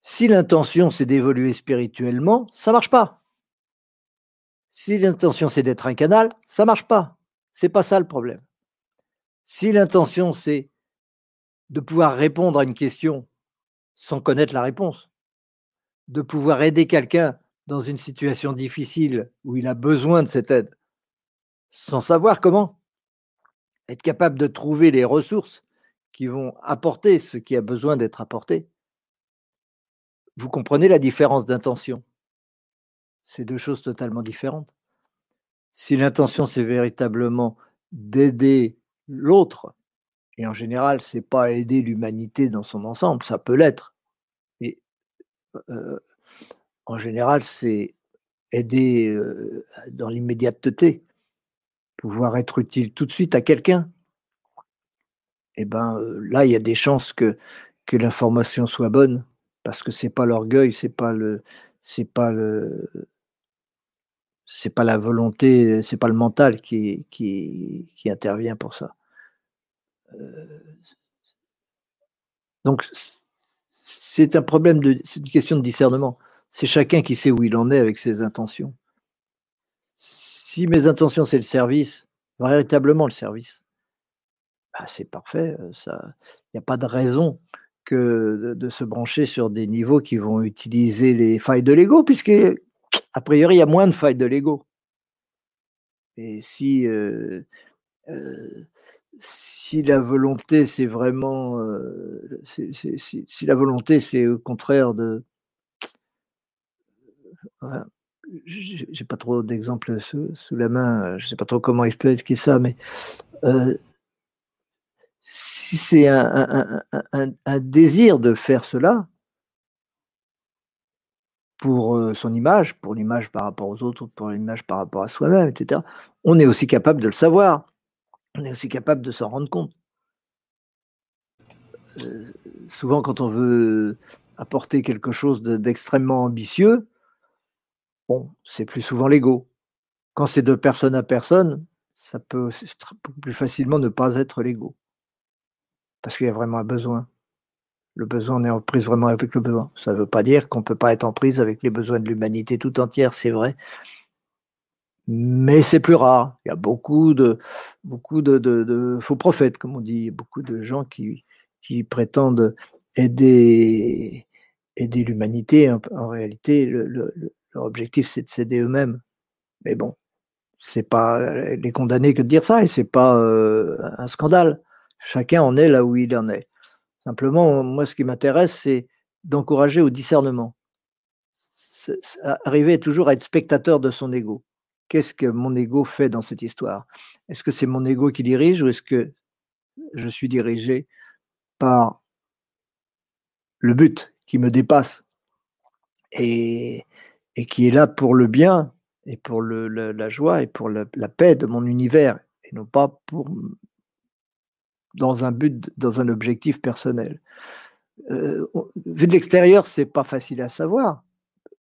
Si l'intention c'est d'évoluer spirituellement, ça marche pas. Si l'intention c'est d'être un canal, ça marche pas. C'est pas ça le problème. Si l'intention, c'est de pouvoir répondre à une question sans connaître la réponse, de pouvoir aider quelqu'un dans une situation difficile où il a besoin de cette aide, sans savoir comment, être capable de trouver les ressources qui vont apporter ce qui a besoin d'être apporté, vous comprenez la différence d'intention C'est deux choses totalement différentes. Si l'intention, c'est véritablement d'aider l'autre, et en général, c'est pas aider l'humanité dans son ensemble, ça peut l'être. Mais euh, en général, c'est aider dans l'immédiateté, pouvoir être utile tout de suite à quelqu'un. Et eh ben euh, là, il y a des chances que, que l'information soit bonne, parce que c'est pas l'orgueil, c'est pas le, c'est pas le, c'est pas la volonté, c'est pas le mental qui, qui intervient pour ça. Euh, donc, c'est un problème de, c'est une question de discernement. C'est chacun qui sait où il en est avec ses intentions. Si mes intentions c'est le service, véritablement le service, bah, c'est parfait. Euh, il n'y a pas de raison que de, se brancher sur des niveaux qui vont utiliser les failles de l'ego, puisque a priori il y a moins de failles de l'ego. Et si euh, si la volonté, c'est vraiment. Euh, si, la volonté, c'est au contraire de. J'ai pas trop d'exemples sous, la main, je sais pas trop comment expliquer ça, mais euh, si c'est un, désir de faire cela pour euh, son image, pour l'image par rapport aux autres, pour l'image par rapport à soi-même, etc., on est aussi capable de le savoir on est aussi capable de s'en rendre compte. Euh, souvent, quand on veut apporter quelque chose d'extrêmement ambitieux, c'est plus souvent l'ego. Quand c'est de personne à personne, ça peut plus facilement ne pas être l'ego. Parce qu'il y a vraiment un besoin. Le besoin, on est en prise vraiment avec le besoin. Ça ne veut pas dire qu'on ne peut pas être en prise avec les besoins de l'humanité tout entière, c'est vrai mais c'est plus rare. Il y a beaucoup de, beaucoup de, faux prophètes, comme on dit, beaucoup de gens qui, qui prétendent aider, aider l'humanité. En, réalité, leur objectif, c'est de s'aider eux-mêmes. Mais bon, c'est pas les condamner que de dire ça, et c'est pas euh, un scandale. Chacun en est là où il en est. Simplement, moi, ce qui m'intéresse, c'est d'encourager au discernement. Arriver toujours à être spectateur de son ego qu'est-ce que mon ego fait dans cette histoire? Est-ce que c'est mon ego qui dirige ou est-ce que je suis dirigé par le but qui me dépasse? Et, qui est là pour le bien et pour la joie et pour la, paix de mon univers et non pas pour dans un but, dans un objectif personnel. Euh, vu de l'extérieur, c'est pas facile à savoir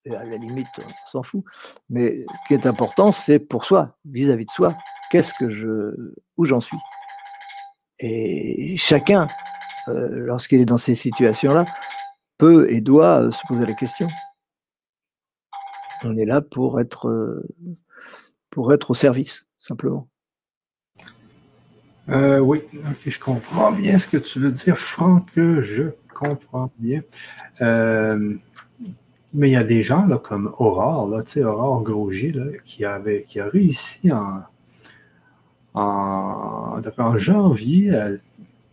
à la limite, on s'en fout. Mais ce qui est important, c'est pour soi, vis-à-vis de soi, qu'est-ce que je, où j'en suis. Et chacun, euh, lorsqu'il est dans ces situations-là, peut et doit euh, se poser la question. On est là pour être, euh, pour être au service, simplement. oui, je comprends bien ce que tu veux dire, Franck. Je comprends bien. Mais il y a des gens là, comme Aurore, là, Aurore Grosjean, là, qui, avait, qui a réussi en, en, janvier,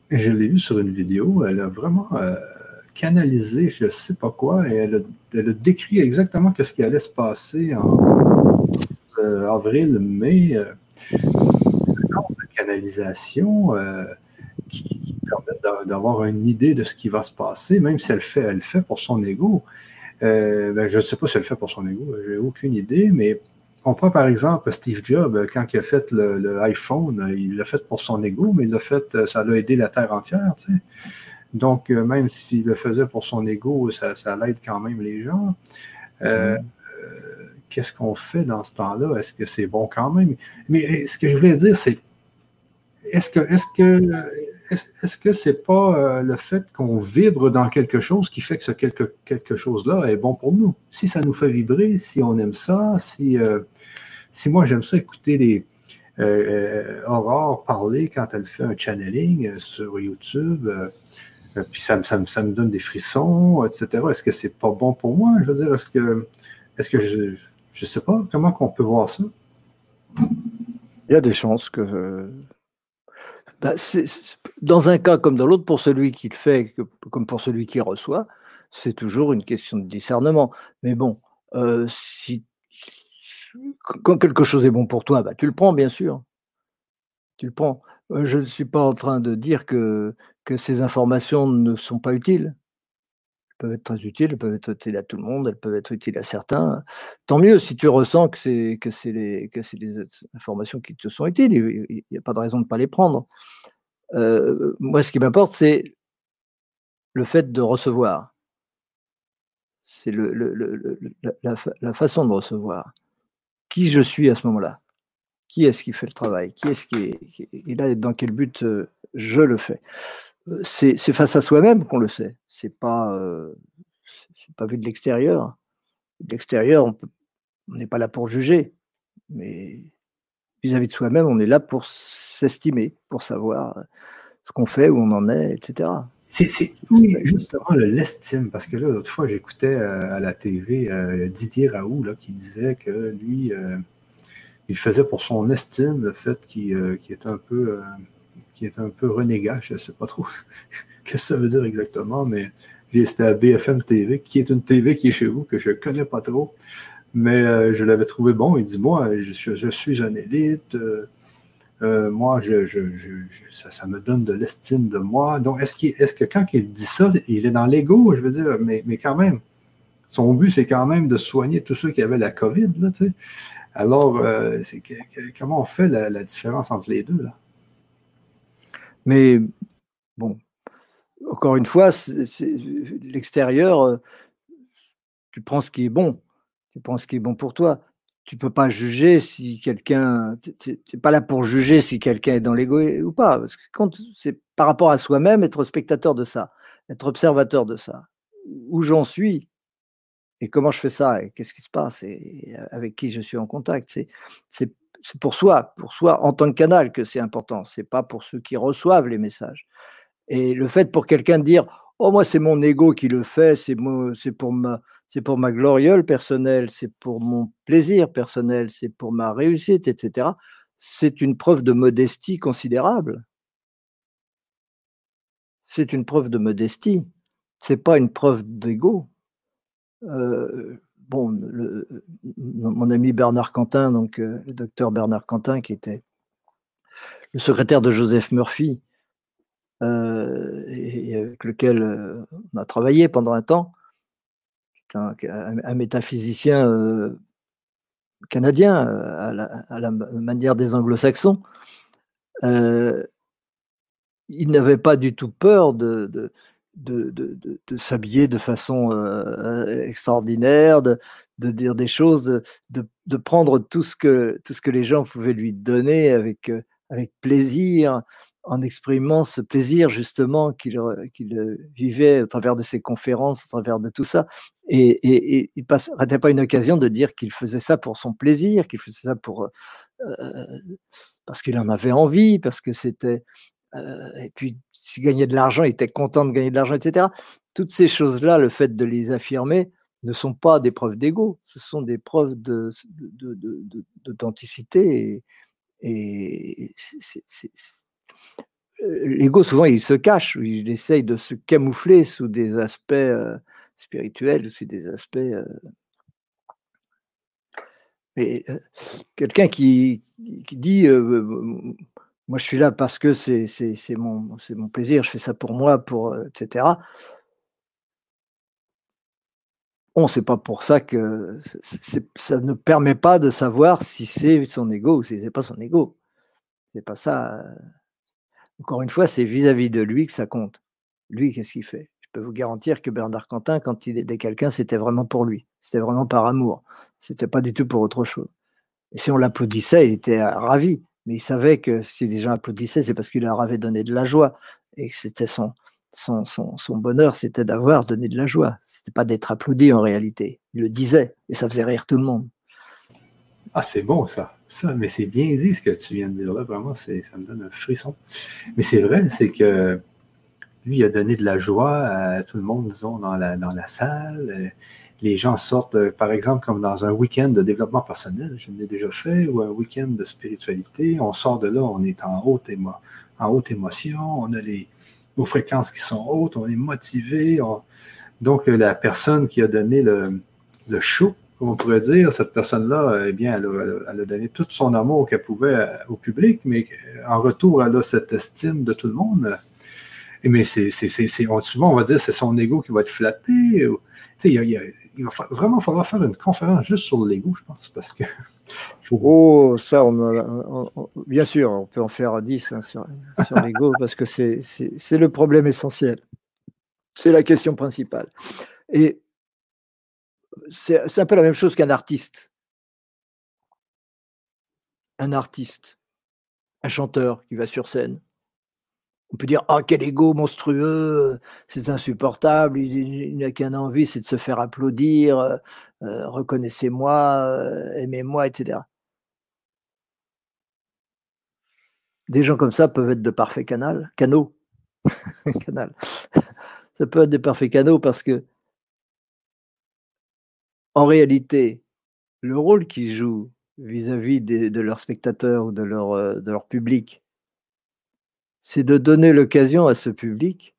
je l'ai vu sur une vidéo, elle a vraiment euh, canalisé je ne sais pas quoi, et elle a, décrit exactement ce qui allait se passer en euh, avril, mai. Euh, de canalisation qui, qui, permet d'avoir une idée de ce qui va se passer, même si elle fait, elle fait pour son ego. Euh, ben, je ne sais pas si elle le fait pour son ego, j'ai aucune idée, mais on prend par exemple Steve Jobs, quand il a fait le, iPhone, il l'a fait pour son ego, mais il l'a fait, ça l'a aidé la Terre entière. Donc, euh, même s'il le faisait pour son ego, ça, ça l'aide quand même les gens. Euh, mm-hmm. Qu'est-ce qu'on fait dans ce temps-là? Est-ce que c'est bon quand même? Mais ce que je voulais dire, c'est est-ce que, est-ce que, est-ce que c'est pas euh, le fait qu'on vibre dans quelque chose qui fait que ce quelque, chose-là est bon pour nous? Si ça nous fait vibrer, si on aime ça, si, euh, si moi j'aime ça écouter les euh, Aurore parler quand elle fait un channeling sur YouTube, puis ça, ça, me donne des frissons, etc. Est-ce que c'est pas bon pour moi? Je veux dire, est-ce que, est-ce que je, ne sais pas, comment qu'on peut voir ça? Il y a des chances que bah, dans un cas comme dans l'autre, pour celui qui le fait, comme pour celui qui reçoit, c'est toujours une question de discernement. Mais bon, euh, si, quand quelque chose est bon pour toi, bah, tu le prends, bien sûr. Tu le prends. Euh, je ne suis pas en train de dire que, que ces informations ne sont pas utiles. Peuvent être très utiles, elles peuvent être utiles à tout le monde, elles peuvent être utiles à certains. Tant mieux si tu ressens que c'est que les des informations qui te sont utiles. Il n'y a pas de raison de ne pas les prendre. Euh, moi, ce qui m'importe, c'est le fait de recevoir. C'est le, la, façon de recevoir. Qui je suis à ce moment-là? Qui est-ce qui fait le travail? Qui est-ce qui est, là dans quel but euh, je le fais? C'est, face à soi-même qu'on le sait. C'est pas, c'est pas vu de l'extérieur. De l'extérieur, on n'est pas là pour juger, mais vis-à-vis de soi-même, on est là pour s'estimer, pour savoir ce qu'on fait, où on en est, etc. C'est justement l'estime, parce que là, l'autre fois, j'écoutais euh, à la TV euh, Didier Raoult là, qui disait que lui, euh, il faisait pour son estime le fait qu'il est un peu qui est un peu renégat, je ne sais pas trop ce que ça veut dire exactement, mais c'était à BFM TV, qui est une TV qui est chez vous, que je ne connais pas trop. Mais euh, je l'avais trouvé bon. Il dit Moi, je, suis un élite. Euh, euh, moi, je, ça, me donne de l'estime de moi. Donc, est-ce, que quand il dit ça, il est dans l'ego, je veux dire, mais, mais quand même, son but, c'est quand même de soigner tous ceux qui avaient la COVID. Là, Alors, c'est comment on fait la, différence entre les deux? Là? Mais, bon, encore une fois, l'extérieur, tu prends ce qui est bon tu prends ce qui est bon pour toi. Tu peux pas juger si quelqu'un, n'es pas là pour juger si quelqu'un est dans l'ego ou pas. C'est par rapport à soi-même, être spectateur de ça, être observateur de ça. Où j'en suis et comment je fais ça et qu'est-ce qui se passe et avec qui je suis en contact. C'est, c'est, pour soi, pour soi en tant que canal que c'est important. C'est pas pour ceux qui reçoivent les messages. Et le fait pour quelqu'un de dire Oh, moi, c'est mon ego qui le fait, c'est, pour ma, c'est pour ma gloriole personnelle, c'est pour mon plaisir personnel, c'est pour ma réussite, etc. C'est une preuve de modestie considérable. C'est une preuve de modestie. C'est pas une preuve d'ego. Euh, bon, mon ami Bernard Quentin, donc euh, le docteur Bernard Quentin, qui était le secrétaire de Joseph Murphy, euh, et avec lequel on a travaillé pendant un temps, un, métaphysicien euh, canadien euh, à la, manière des anglo-saxons. Euh, il n'avait pas du tout peur de, s'habiller de façon extraordinaire, de, dire des choses, de, prendre tout ce, que, tout ce que les gens pouvaient lui donner avec, avec plaisir, en exprimant ce plaisir justement qu'il vivait à travers de ses conférences, à travers de tout ça. Et, il ne ratait pas une occasion de dire qu'il faisait ça pour son plaisir, qu'il faisait ça pour euh, parce qu'il en avait envie, parce que c'était euh, et puis s'il gagnait de l'argent, il était content de gagner de l'argent, etc. Toutes ces choses-là, le fait de les affirmer, ne sont pas des preuves d'ego, ce sont des preuves d'authenticité et, euh, l'ego souvent il se cache, il essaye de se camoufler sous des aspects spirituel, aussi des aspects. Euh, mais euh, quelqu'un qui, qui, dit euh, Moi, je suis là parce que c'est mon, plaisir, je fais ça pour moi, pour, etc. Bon, c'est pas pour ça que ça ne permet pas de savoir si c'est son ego ou si c'est pas son ego. C'est pas ça. Encore une fois, c'est vis-à-vis de lui que ça compte. Lui, qu'est-ce qu'il fait? Peux vous garantir que Bernard Quentin, quand il aidait quelqu'un, c'était vraiment pour lui. C'était vraiment par amour. C'était pas du tout pour autre chose. Et si on l'applaudissait, il était ravi. Mais il savait que si les gens applaudissaient, c'est parce qu'il leur avait donné de la joie. Et que c'était son, bonheur, c'était d'avoir donné de la joie. C'était pas d'être applaudi en réalité. Il le disait. Et ça faisait rire tout le monde. Ah, c'est bon ça. Ça, mais c'est bien dit ce que tu viens de dire là. Vraiment, ça me donne un frisson. Mais c'est vrai, c'est que lui, il a donné de la joie à tout le monde, disons, dans la, dans la salle. Les gens sortent, euh, par exemple, comme dans un week-end de développement personnel, je l'ai déjà fait, ou un week-end de spiritualité. On sort de là, on est en haute, en haute émotion, on a les, nos fréquences qui sont hautes, on est motivé. Donc, la personne qui a donné le, le show, on pourrait dire, cette personne-là, eh bien, elle a, donné tout son amour qu'elle pouvait au public, mais en retour, elle a cette estime de tout le monde. Mais c'est, souvent, on va dire c'est son ego qui va être flatté. Il, va vraiment falloir faire une conférence juste sur l'ego, je pense, parce que. Oh, ça, on, bien sûr, on peut en faire 10 hein, sur, sur l'ego, parce que c'est, le problème essentiel. C'est la question principale. Et c'est un peu la même chose qu'un artiste. Un artiste, un chanteur qui va sur scène. On peut dire, ah, quel ego monstrueux, c'est insupportable, il, n'a qu'une envie, c'est de se faire applaudir, euh, euh, reconnaissez-moi, euh, aimez-moi, etc. Des gens comme ça peuvent être de parfaits canaux, canaux. Canal. ça peut être des parfaits canaux parce que en réalité, le rôle qu'ils jouent vis-à-vis de leurs spectateurs ou de de leur public, c'est de donner l'occasion à ce public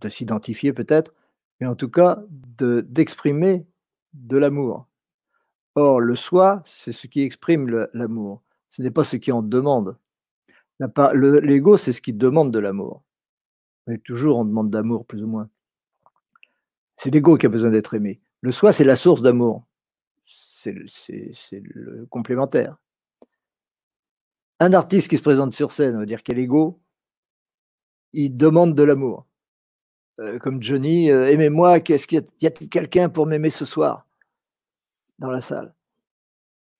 de s'identifier peut-être, mais en tout cas d'exprimer de, l'amour. Or, le soi, c'est ce qui exprime l'amour. Ce n'est pas ce qui en demande. L'ego, c'est ce qui demande de l'amour. Et toujours, on demande d'amour, plus ou moins. C'est l'ego qui a besoin d'être aimé. Le soi, c'est la source d'amour. C'est le, complémentaire. Un artiste qui se présente sur scène, on va dire quel ego, il demande de l'amour. Euh, comme Johnny, euh, aimez-moi, qu'est-ce qu'il y a-t-il quelqu'un pour m'aimer ce soir? Dans la salle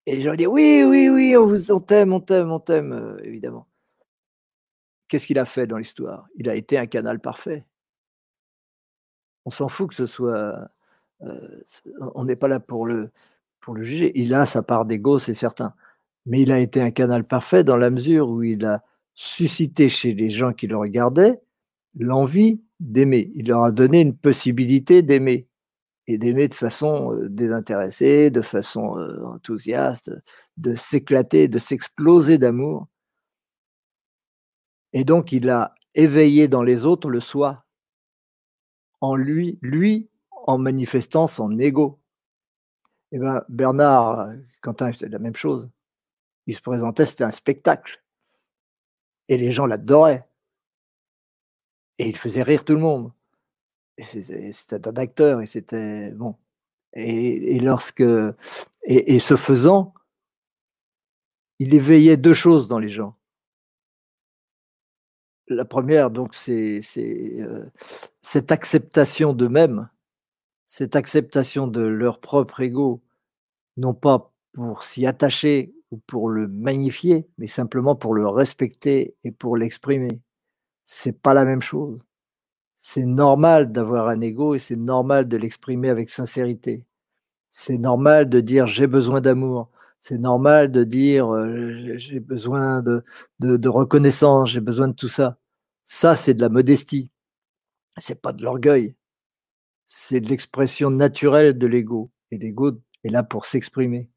Et les gens disent oui, oui, oui, on vous on t'aime, on t'aime, on t'aime, euh, évidemment. Qu'est-ce qu'il a fait dans l'histoire? Il a été un canal parfait. On s'en fout que ce soit. On n'est pas là pour le, pour le juger. Il a sa part d'ego, c'est certain. Mais il a été un canal parfait dans la mesure où il a suscité chez les gens qui le regardaient l'envie d'aimer. Il leur a donné une possibilité d'aimer. Et d'aimer de façon euh, désintéressée, de façon euh, enthousiaste, de s'éclater, de s'exploser d'amour. Et donc, il a éveillé dans les autres le soi, en lui, lui en manifestant son ego. Eh ben Bernard Quentin, c'était la même chose. Il se présentait, c'était un spectacle. Et les gens l'adoraient. Et il faisait rire tout le monde. C'était un acteur et c'était bon. Et, lorsque et, ce faisant, il éveillait deux choses dans les gens. La première, donc, c'est euh, cette acceptation d'eux-mêmes, cette acceptation de leur propre ego, non pas pour s'y attacher ou pour le magnifier, mais simplement pour le respecter et pour l'exprimer. C'est pas la même chose. C'est normal d'avoir un ego et c'est normal de l'exprimer avec sincérité. C'est normal de dire j'ai besoin d'amour. C'est normal de dire euh, j'ai besoin de, reconnaissance, j'ai besoin de tout ça. Ça, c'est de la modestie. C'est pas de l'orgueil. C'est de l'expression naturelle de l'ego. Et l'ego est là pour s'exprimer.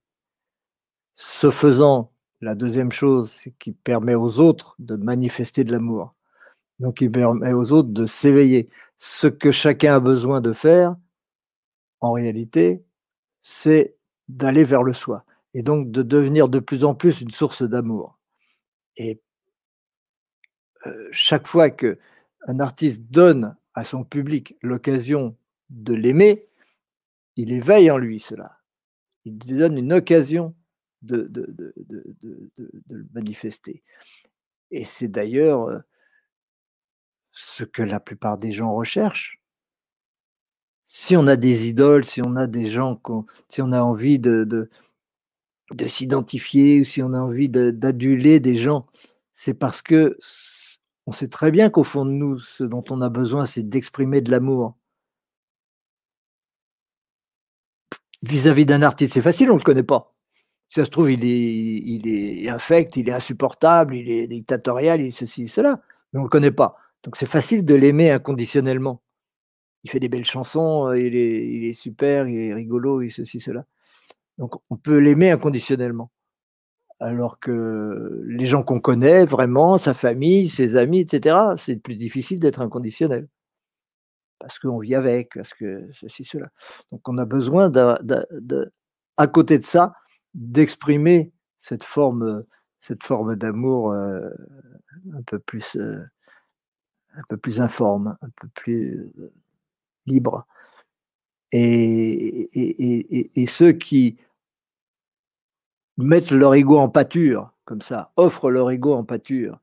Ce faisant, la deuxième chose, c'est qu'il permet aux autres de manifester de l'amour. Donc, il permet aux autres de s'éveiller. Ce que chacun a besoin de faire, en réalité, c'est d'aller vers le soi. Et donc de devenir de plus en plus une source d'amour. Et euh, chaque fois que un artiste donne à son public l'occasion de l'aimer, il éveille en lui cela. Il lui donne une occasion de, de, le manifester. Et c'est d'ailleurs euh, ce que la plupart des gens recherchent. Si on a des idoles, si on a des gens, si on a envie de, de, de s'identifier, ou si on a envie d'aduler des gens, c'est parce que on sait très bien qu'au fond de nous, ce dont on a besoin, c'est d'exprimer de l'amour. Vis-à-vis d'un artiste, c'est facile, on ne le connaît pas. Ça se trouve, il est, est infect, il est insupportable, il est dictatorial, il est ceci, cela, mais on ne le connaît pas. Donc c'est facile de l'aimer inconditionnellement. Il fait des belles chansons, euh, il est, est super, il est rigolo, il ceci, cela. Donc on peut l'aimer inconditionnellement alors que les gens qu'on connaît vraiment, sa famille, ses amis, etc., c'est plus difficile d'être inconditionnel. parce qu'on vit avec, parce que ceci, cela. Donc on a besoin, à côté de ça, d'exprimer cette forme, cette forme d'amour euh, un peu plus, euh, un peu plus informe, un peu plus euh, libre. Et, ceux qui mettent leur ego en pâture, comme ça, offrent leur ego en pâture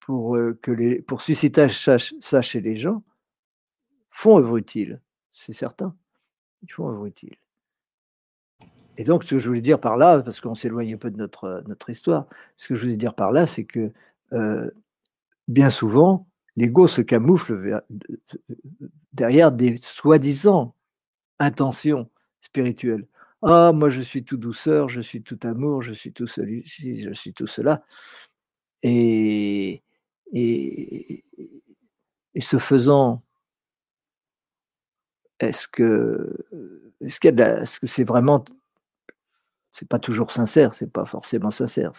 pour, que pour susciter ça chez les gens, font œuvre utile, c'est certain. Ils font œuvre utile. Et donc, ce que je voulais dire par là, parce qu'on s'éloigne un peu de notre, notre histoire, ce que je voulais dire par là, c'est que bien souvent, l'ego se camoufle derrière des soi-disant intentions spirituelles. Ah, moi je suis tout douceur, je suis tout amour, je suis tout celui-ci, je suis tout cela. Et, et, ce faisant, est-ce que est-ce que c'est vraiment c'est pas toujours sincère, c'est pas forcément sincère.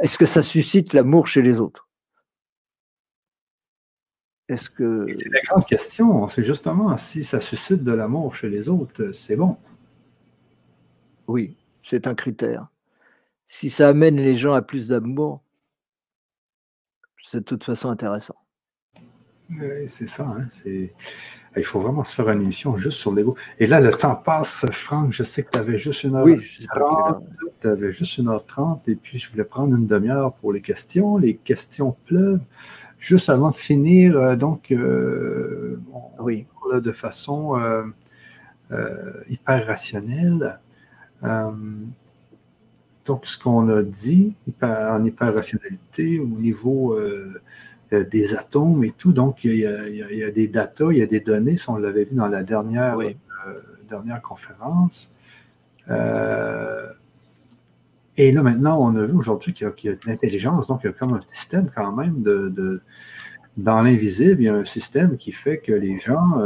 Est-ce que ça suscite l'amour chez les autres? Est-ce que c'est la grande question. C'est justement si ça suscite de l'amour chez les autres, c'est bon. Oui, c'est un critère. Si ça amène les gens à plus d'amour, c'est de toute façon intéressant. Oui, c'est ça. Hein, il faut vraiment se faire une émission juste sur l'ego. Et là, le temps passe, Franck. Je sais que tu avais juste une heure oui, Tu avais juste une heure trente. Et puis, je voulais prendre une demi-heure pour les questions. Les questions pleuvent. Juste avant de finir, euh, donc, euh, oui. de façon euh, hyper rationnelle. donc, ce qu'on a dit en hyper rationalité au niveau des atomes et tout. Donc, il y, a, des datas, il y a des données, si on l'avait vu dans la dernière, euh, dernière conférence. Euh, et là, maintenant, on a vu aujourd'hui qu'il y, a de l'intelligence, donc il y a comme un système quand même de, dans l'invisible, il y a un système qui fait que les gens,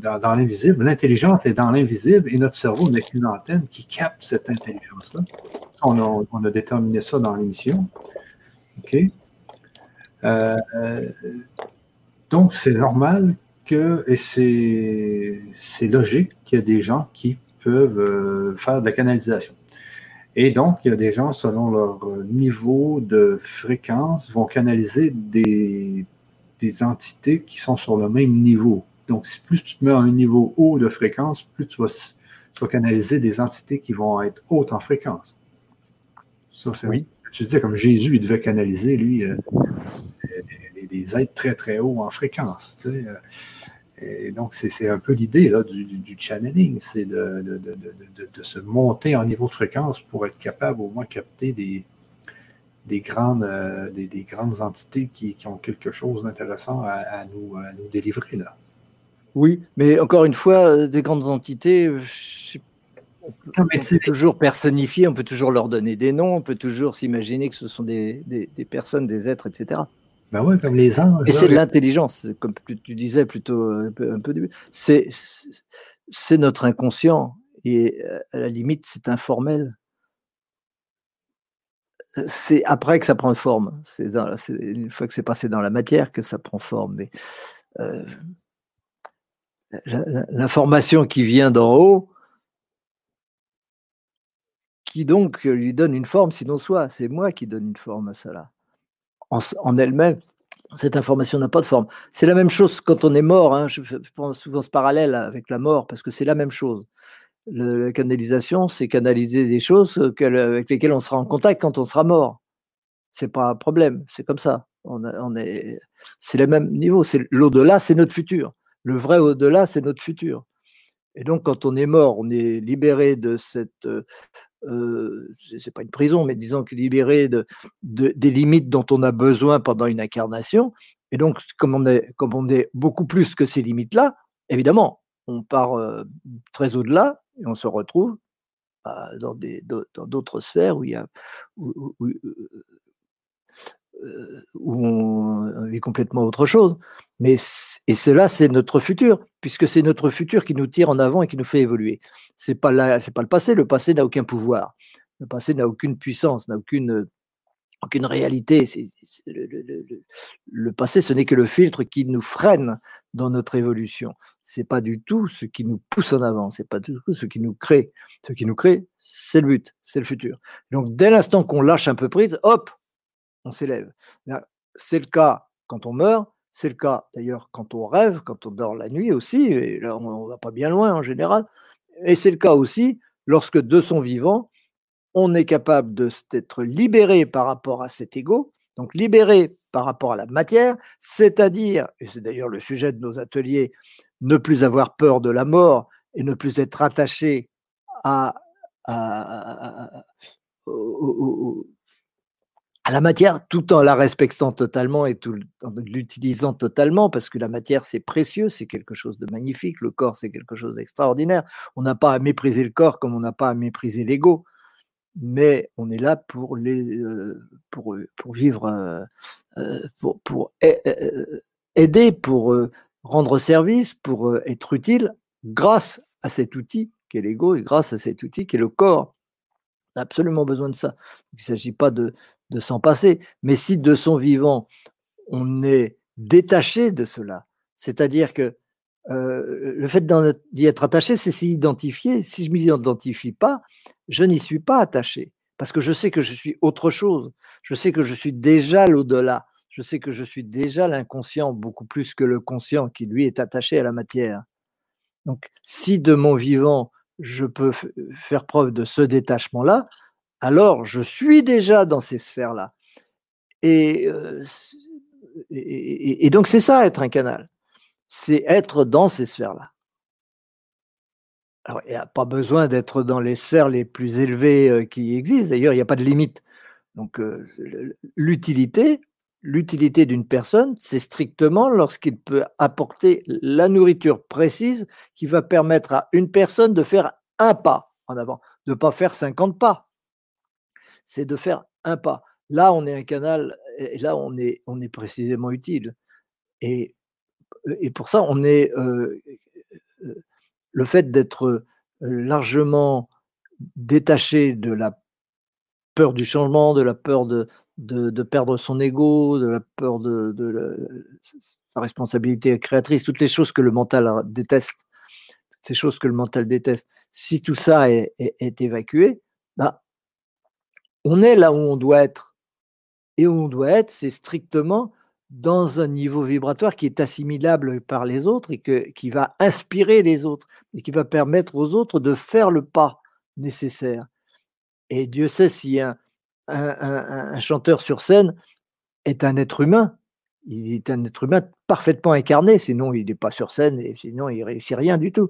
dans, l'invisible, l'intelligence est dans l'invisible et notre cerveau n'est qu'une antenne qui capte cette intelligence-là. On a, on a, déterminé ça dans l'émission. OK? Euh, donc, c'est normal que, et c'est logique qu'il y a des gens qui peuvent euh, faire de la canalisation. Et donc, il y a des gens, selon leur niveau de fréquence, vont canaliser des, des entités qui sont sur le même niveau. Donc, si plus tu te mets à un niveau haut de fréquence, plus tu vas, tu vas canaliser des entités qui vont être hautes en fréquence. Ça, c'est oui. Tu disais, comme Jésus, il devait canaliser, lui, euh, des, êtres très, très hauts en fréquence. Euh. Et donc, c'est un peu l'idée du, channeling, c'est de, se monter en niveau de fréquence pour être capable au moins capter des, des, grandes, euh, des, grandes entités qui, ont quelque chose d'intéressant à, nous, nous délivrer. Là. Oui, mais encore une fois, des grandes entités, on peut, toujours personnifier, on peut toujours leur donner des noms, on peut toujours s'imaginer que ce sont des, personnes, des êtres, etc. Ben ouais, comme les anges. Et c'est de l'intelligence, comme tu disais plutôt un peu, un peu début. C'est, c'est notre inconscient. Et euh, à la limite, c'est informel. C'est après que ça prend forme. C'est, une fois que c'est passé dans la matière que ça prend forme. Mais euh, l'information qui vient d'en haut, qui donc lui donne une forme, sinon soi, c'est moi qui donne une forme à cela en, elle-même, cette information n'a pas de forme. C'est la même chose quand on est mort. Hein, je, prends souvent ce parallèle avec la mort parce que c'est la même chose. la canalisation, c'est canaliser des choses avec lesquelles on sera en contact quand on sera mort. C'est pas un problème, c'est comme ça. On, est, c'est le même niveau. C'est l'au-delà, c'est notre futur. Le vrai au-delà, c'est notre futur. Et donc, quand on est mort, on est libéré de cette euh, c'est pas une prison, mais disons que libéré de, des limites dont on a besoin pendant une incarnation. Et donc, comme on est, comme on est beaucoup plus que ces limites-là, évidemment, on part euh, très au-delà et on se retrouve bah, dans d'autres sphères où il y a où, euh, on vit complètement autre chose. Mais et cela, c'est notre futur, puisque c'est notre futur qui nous tire en avant et qui nous fait évoluer c'est pas c'est pas le passé. Le passé n'a aucun pouvoir. Le passé n'a aucune puissance, n'a aucune Donc une réalité, le, passé, ce n'est que le filtre qui nous freine dans notre évolution. C'est pas du tout ce qui nous pousse en avant, c'est pas du tout ce qui nous crée. Ce qui nous crée, c'est le but, c'est le futur. Donc dès l'instant qu'on lâche un peu prise, hop, on s'élève. C'est le cas quand on meurt, c'est le cas d'ailleurs quand on rêve, quand on dort la nuit aussi, et là on ne va pas bien loin en général. Et c'est le cas aussi lorsque de son vivant, on est capable d'être libéré par rapport à cet ego, donc libéré par rapport à la matière, c'est-à-dire, et c'est d'ailleurs le sujet de nos ateliers, ne plus avoir peur de la mort et ne plus être attaché à, la matière tout en la respectant totalement et tout, en l'utilisant totalement, parce que la matière, c'est précieux, c'est quelque chose de magnifique, le corps, c'est quelque chose d'extraordinaire. On n'a pas à mépriser le corps comme on n'a pas à mépriser l'ego mais on est là pour, les, pour, pour vivre, pour, pour, aider, pour rendre service, pour être utile grâce à cet outil qu'est l'ego et grâce à cet outil qu'est le corps. Absolument besoin de ça. Il ne s'agit pas de, de s'en passer, mais si de son vivant, on est détaché de cela, c'est-à-dire que le fait d'y être attaché, c'est s'y identifier. Si je ne m'y identifie pas, je n'y suis pas attaché parce que je sais que je suis autre chose. Je sais que je suis déjà l'au-delà. Je sais que je suis déjà l'inconscient beaucoup plus que le conscient qui lui est attaché à la matière. Donc, si de mon vivant, je peux faire preuve de ce détachement-là, alors je suis déjà dans ces sphères-là. Et, donc, c'est ça être un canal. C'est être dans ces sphères-là. Alors, il n'y a pas besoin d'être dans les sphères les plus élevées qui existent. D'ailleurs, il n'y a pas de limite. Donc, l'utilité, l'utilité d'une personne, c'est strictement lorsqu'il peut apporter la nourriture précise qui va permettre à une personne de faire un pas en avant, de ne pas faire 50 pas. C'est de faire un pas. Là, on est un canal, et là, on est, on est précisément utile. Et, et pour ça, on est le fait d'être largement détaché de la peur du changement, de la peur de, de, perdre son ego, de la peur de, la, responsabilité créatrice, toutes les choses que le mental déteste, ces choses que le mental déteste. Si tout ça est, est, évacué, bah, on est là où on doit être. Et où on doit être, c'est strictement dans un niveau vibratoire qui est assimilable par les autres et qui va inspirer les autres et qui va permettre aux autres de faire le pas nécessaire. Et Dieu sait si un, un, chanteur sur scène est un être humain. Il est un être humain parfaitement incarné, sinon il n'est pas sur scène et sinon il réussit rien du tout.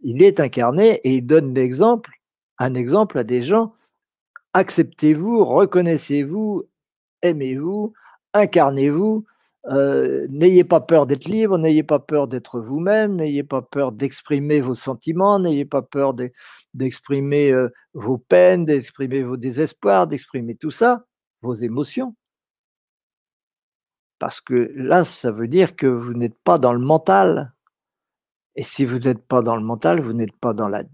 Il est incarné et il donne l'exemple, un exemple à des gens. Acceptez-vous, reconnaissez-vous, aimez-vous, incarnez-vous, euh, n'ayez pas peur d'être libre, n'ayez pas peur d'être vous-même, n'ayez pas peur d'exprimer vos sentiments, n'ayez pas peur d'exprimer euh, vos peines, d'exprimer vos désespoirs, d'exprimer tout ça, vos émotions. Parce que là, ça veut dire que vous n'êtes pas dans le mental. Et si vous n'êtes pas dans le mental, vous n'êtes pas dans la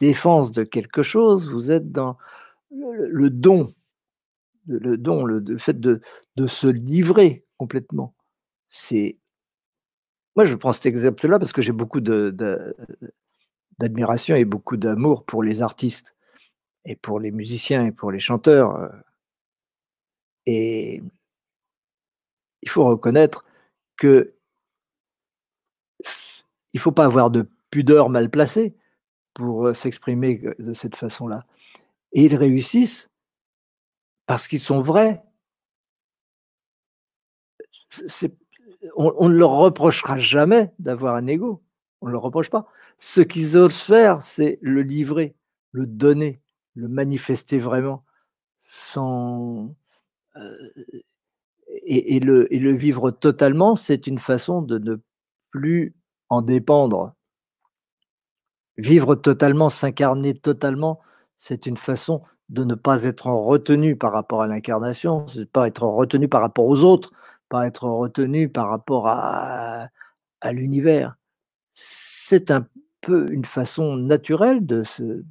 défense de quelque chose, vous êtes dans le, don, le fait de se livrer complètement. C'est moi, je prends cet exemple-là parce que j'ai beaucoup d'admiration et beaucoup d'amour pour les artistes et pour les musiciens et pour les chanteurs. Euh. Et il faut reconnaître que il faut pas avoir de pudeur mal placée pour euh, s'exprimer de cette façon-là. Et ils réussissent parce qu'ils sont vrais, on, ne leur reprochera jamais d'avoir un ego. On ne le reproche pas. Ce qu'ils osent faire, c'est le livrer, le donner, le manifester vraiment, sans, euh, et le vivre totalement, c'est une façon de ne plus en dépendre. Vivre totalement, s'incarner totalement, c'est une façon de ne pas être retenu par rapport à l'incarnation, c'est pas être retenu par rapport aux autres, pas être retenu par rapport à, l'univers. C'est un peu une façon naturelle de, se,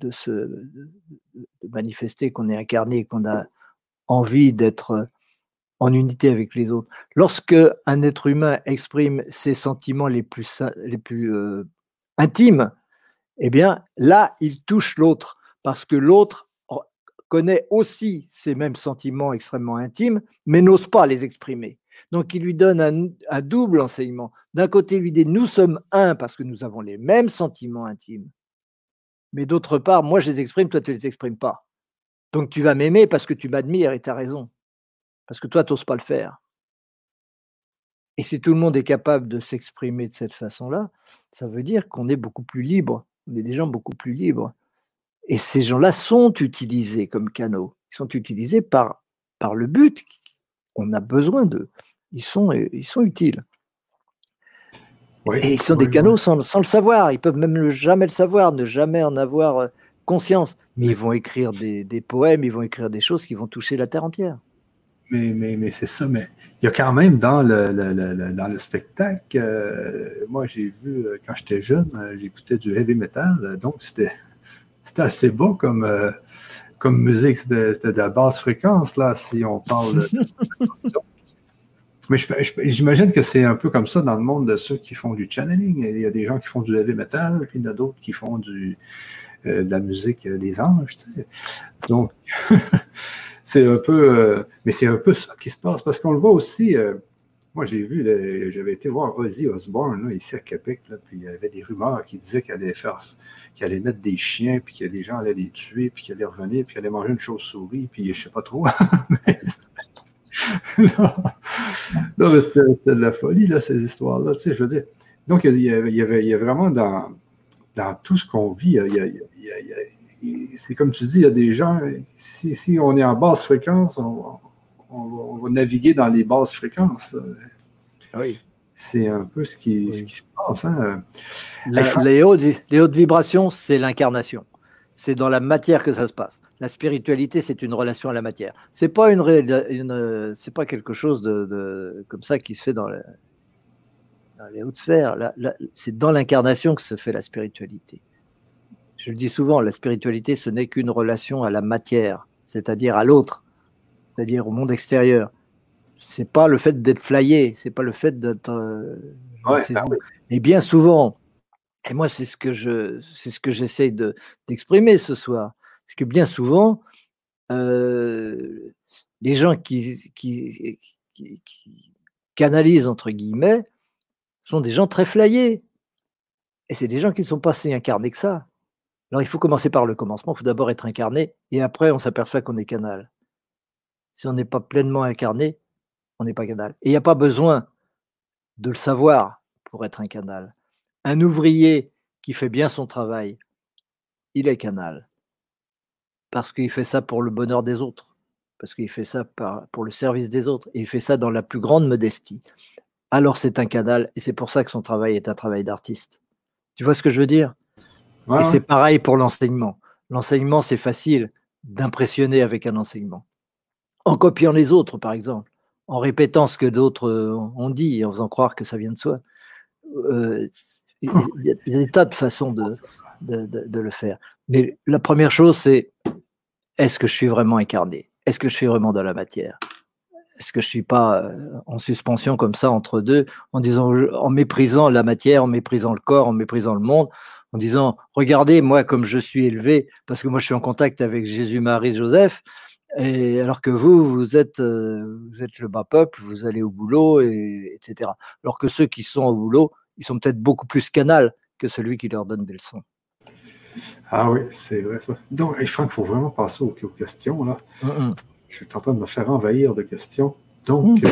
manifester qu'on est incarné, qu'on a envie d'être en unité avec les autres. Lorsque un être humain exprime ses sentiments les plus, les plus euh, intimes, eh bien là, il touche l'autre, parce que l'autre connaît aussi ces mêmes sentiments extrêmement intimes, mais n'ose pas les exprimer. Donc il lui donne un, double enseignement. D'un côté, il lui dit, nous sommes un parce que nous avons les mêmes sentiments intimes. Mais d'autre part, moi je les exprime, toi tu ne les exprimes pas. Donc tu vas m'aimer parce que tu m'admires et tu as raison. Parce que toi, tu n'oses pas le faire. Et si tout le monde est capable de s'exprimer de cette façon-là, ça veut dire qu'on est beaucoup plus libre. On est des gens beaucoup plus libres. Et ces gens-là sont utilisés comme canaux. Ils sont utilisés par, par le but. On a besoin d'eux. Ils sont, ils sont utiles. et ils sont des canaux sans, le savoir. Ils peuvent même jamais le savoir, ne jamais en avoir euh, conscience. Mais ils vont écrire des, poèmes, ils vont écrire des choses qui vont toucher la terre entière. Mais, mais, mais c'est ça. Mais il y a quand même dans le, dans le spectacle, euh, moi j'ai vu euh, quand j'étais jeune, j'écoutais du heavy metal, donc c'était c'était assez beau comme, euh, comme musique. C'était de la basse fréquence, là, si on parle de. Mais j'imagine que c'est un peu comme ça dans le monde de ceux qui font du channeling. Il y a des gens qui font du heavy metal, puis il y en a d'autres qui font du, euh, de la musique des anges. Donc, c'est un peu. mais c'est un peu ça qui se passe parce qu'on le voit aussi. Moi, j'ai vu, j'avais été voir Ozzy Osbourne ici à Québec, puis il y avait des rumeurs qui disaient qu'il allait qu'il allait mettre des chiens, puis que les gens allaient les tuer, puis qu'il allait revenir, puis qu'il allait manger une chauve-souris, puis je sais pas trop. c'était de la folie, là, ces histoires-là, tu sais, je veux dire. Donc, il y, avait, il y a vraiment dans, dans tout ce qu'on vit, c'est comme tu dis, il y a des gens, si, si on est en basse fréquence, on, on, va naviguer dans les basses fréquences. Oui. C'est un peu ce qui, se passe. Hein. les, hautes, vibrations, c'est l'incarnation. C'est dans la matière que ça se passe. La spiritualité, c'est une relation à la matière. C'est pas une, c'est pas quelque chose de, comme ça qui se fait dans, les hautes sphères. c'est dans l'incarnation que se fait la spiritualité. Je le dis souvent, la spiritualité, ce n'est qu'une relation à la matière, c'est-à-dire à l'autre c'est-à-dire au monde extérieur. C'est pas le fait d'être flyé, c'est pas le fait d'être. Euh, et bien souvent, et moi c'est ce que je, c'est ce que j'essaie de d'exprimer ce soir, c'est que bien souvent, euh, les gens qui, qui, qui, canalisent entre guillemets sont des gens très flyés, et c'est des gens qui ne sont pas si incarnés que ça. Alors il faut commencer par le commencement, il faut d'abord être incarné, et après on s'aperçoit qu'on est canal. Si on n'est pas pleinement incarné, on n'est pas canal. Et il n'y a pas besoin de le savoir pour être un canal. Un ouvrier qui fait bien son travail, il est canal. Parce qu'il fait ça pour le bonheur des autres. Parce qu'il fait ça pour le service des autres. Et il fait ça dans la plus grande modestie. Alors c'est un canal. Et c'est pour ça que son travail est un travail d'artiste. Tu vois ce que je veux dire? Et c'est pareil pour l'enseignement. L'enseignement, c'est facile d'impressionner avec un enseignement en copiant les autres, par exemple, en répétant ce que d'autres euh, ont dit en faisant croire que ça vient de soi. Euh, il y, a des tas de façons de, de, le faire. Mais la première chose, c'est est-ce que je suis vraiment incarné? Est-ce que je suis vraiment dans la matière? Est-ce que je ne suis pas euh, en suspension comme ça entre deux, en disant, en méprisant la matière, en méprisant le corps, en méprisant le monde, en disant, regardez, moi, comme je suis élevé, parce que moi, je suis en contact avec Jésus, Marie, Joseph, et alors que vous, vous êtes, euh, vous êtes le bas peuple, vous allez au boulot, et, etc. Alors que ceux qui sont au boulot, ils sont peut-être beaucoup plus canal que celui qui leur donne des leçons. Ah oui, c'est vrai ça. Donc, je crois qu'il faut vraiment passer aux, questions. Là. Je suis en train de me faire envahir de questions. Donc, mmh. euh,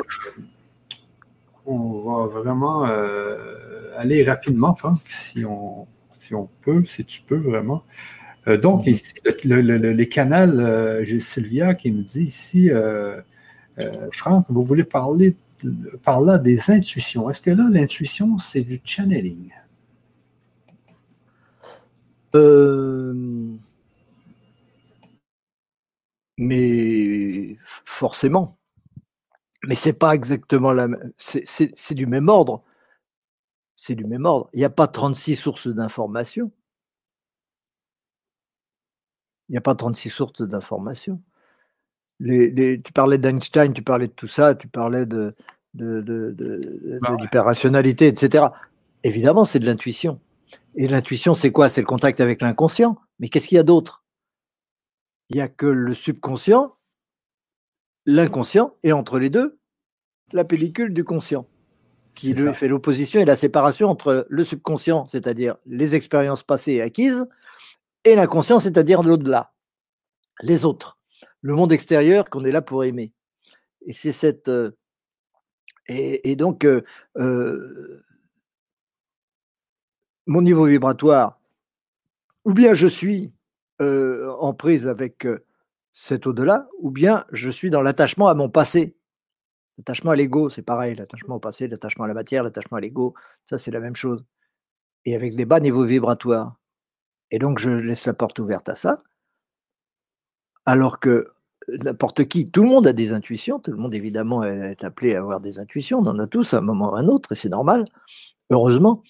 on va vraiment euh, aller rapidement, Franck, si on, si on peut, si tu peux vraiment. Euh, donc, mhm. ici, les canals, euh, j'ai Sylvia qui me dit ici, euh, Franck, vous voulez parler par là des intuitions. Est-ce que là, l'intuition, c'est du channeling? mais forcément. Mais c'est pas exactement la même. C'est du même ordre. C'est du même ordre. Il n'y a pas 36 sources d'informations. Il n'y a pas 36 sources d'informations. tu parlais d'Einstein, tu parlais de tout ça, tu parlais de, de, de, bah l'hyperrationalité, etc. Évidemment, c'est de l'intuition. Et l'intuition, c'est quoi? C'est le contact avec l'inconscient. Mais qu'est-ce qu'il y a d'autre? Il n'y a que le subconscient, l'inconscient, et entre les deux, la pellicule du conscient, qui lui fait l'opposition et la séparation entre le subconscient, c'est-à-dire les expériences passées acquises, et l'inconscient, c'est-à-dire l'au-delà, les autres, le monde extérieur qu'on est là pour aimer. Et c'est cette. Euh, et, donc, euh, euh, mon niveau vibratoire, ou bien je suis en prise avec cet au-delà, ou bien je suis dans l'attachement à mon passé. L'attachement à l'ego, c'est pareil, l'attachement au passé, l'attachement à la matière, l'attachement à l'ego, ça c'est la même chose. Et avec les bas niveaux vibratoires. Et donc je laisse la porte ouverte à ça. Alors que n'importe qui, tout le monde a des intuitions, tout le monde évidemment est appelé à avoir des intuitions, on en a tous à un moment ou à un autre, et c'est normal, heureusement,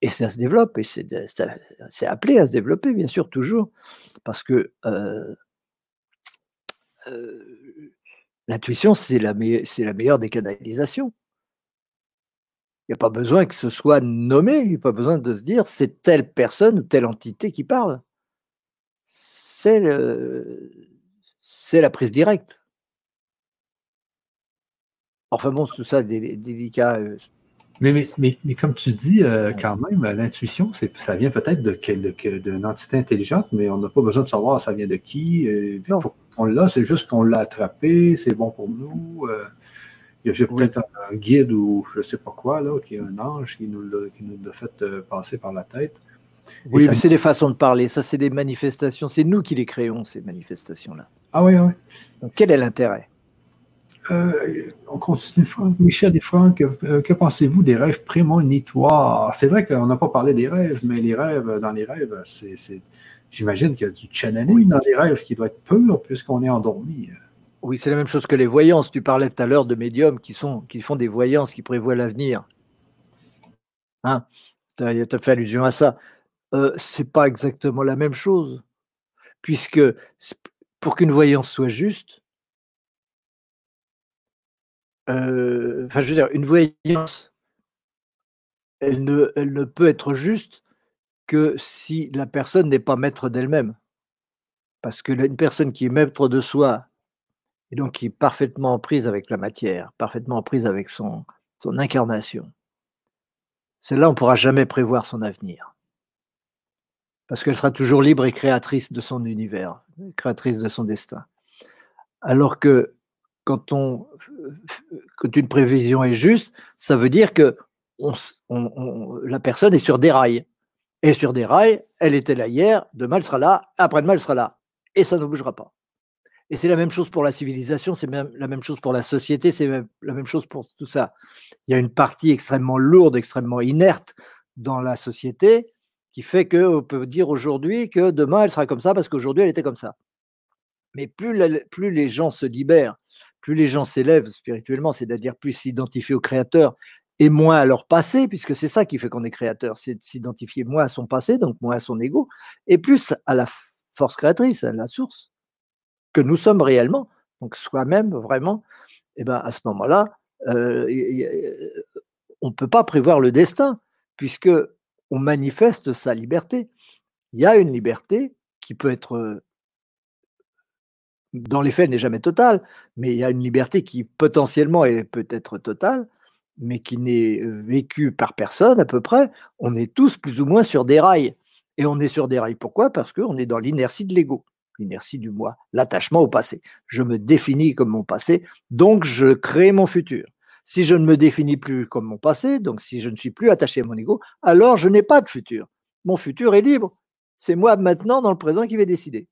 et ça se développe, et c'est appelé à se développer, bien sûr, toujours, parce que euh, euh, l'intuition, c'est la meilleure des canalisations. Il n'y a pas besoin que ce soit nommé, il n'y a pas besoin de se dire c'est telle personne ou telle entité qui parle. C'est le, c'est la prise directe. Enfin bon, tout ça délicat. Euh, mais, mais, mais, comme tu dis, euh, quand même, l'intuition, ça vient peut-être de, d'une entité intelligente, mais on n'a pas besoin de savoir ça vient de qui. Euh, on l'a, c'est juste qu'on l'a attrapé, c'est bon pour nous. Il y a peut-être un, guide ou je ne sais pas quoi, là, qui est un ange qui nous l'a, fait passer par la tête. Oui, c'est des façons de parler. Ça, c'est des manifestations. C'est nous qui les créons, ces manifestations-là. Ah oui, oui. Donc, quel est l'intérêt? Euh, on continue, Michel et Franck, euh, que pensez-vous des rêves prémonitoires? C'est vrai qu'on n'a pas parlé des rêves, mais les rêves, dans les rêves, c'est, j'imagine qu'il y a du channeling dans les rêves qui doit être pur puisqu'on est endormi. Oui, c'est la même chose que les voyances. Tu parlais tout à l'heure de médiums qui, sont, qui font des voyances, qui prévoient l'avenir. Hein? Tu as, fait allusion à ça. Euh, c'est pas exactement la même chose, puisque pour qu'une voyance soit juste, euh, enfin, je veux dire, une voyance, elle ne, elle ne peut être juste que si la personne n'est pas maître d'elle-même. Parce que une personne qui est maître de soi, et donc qui est parfaitement en prise avec la matière, parfaitement en prise avec son, incarnation, celle-là, on ne pourra jamais prévoir son avenir parce qu'elle sera toujours libre et créatrice de son univers, créatrice de son destin. Alors que quand une prévision est juste, ça veut dire que la personne est sur des rails. Et sur des rails, elle était là hier, demain elle sera là, après-demain elle sera là. Et ça ne bougera pas. Et c'est la même chose pour la civilisation, c'est la même chose pour la société, c'est la même chose pour tout ça. Il y a une partie extrêmement lourde, extrêmement inerte dans la société, qui fait qu'on peut dire aujourd'hui que demain elle sera comme ça parce qu'aujourd'hui elle était comme ça. Mais plus, les gens se libèrent, plus les gens s'élèvent spirituellement, c'est-à-dire plus s'identifient au Créateur et moins à leur passé, puisque c'est ça qui fait qu'on est créateur, c'est de s'identifier moins à son passé, donc moins à son ego, et plus à la force créatrice, à la source, que nous sommes réellement, donc soi-même vraiment, eh ben à ce moment-là, euh, on ne peut pas prévoir le destin, puisque on manifeste sa liberté. Il y a une liberté qui peut être, dans les faits, n'est jamais totale, mais il y a une liberté qui potentiellement est peut-être totale, mais qui n'est vécue par personne à peu près. On est tous plus ou moins sur des rails. Et on est sur des rails pourquoi? Parce qu'on est dans l'inertie de l'ego, l'inertie du moi, l'attachement au passé. Je me définis comme mon passé, donc je crée mon futur. Si je ne me définis plus comme mon passé, donc si je ne suis plus attaché à mon ego, alors je n'ai pas de futur. Mon futur est libre. C'est moi maintenant, dans le présent, qui vais décider.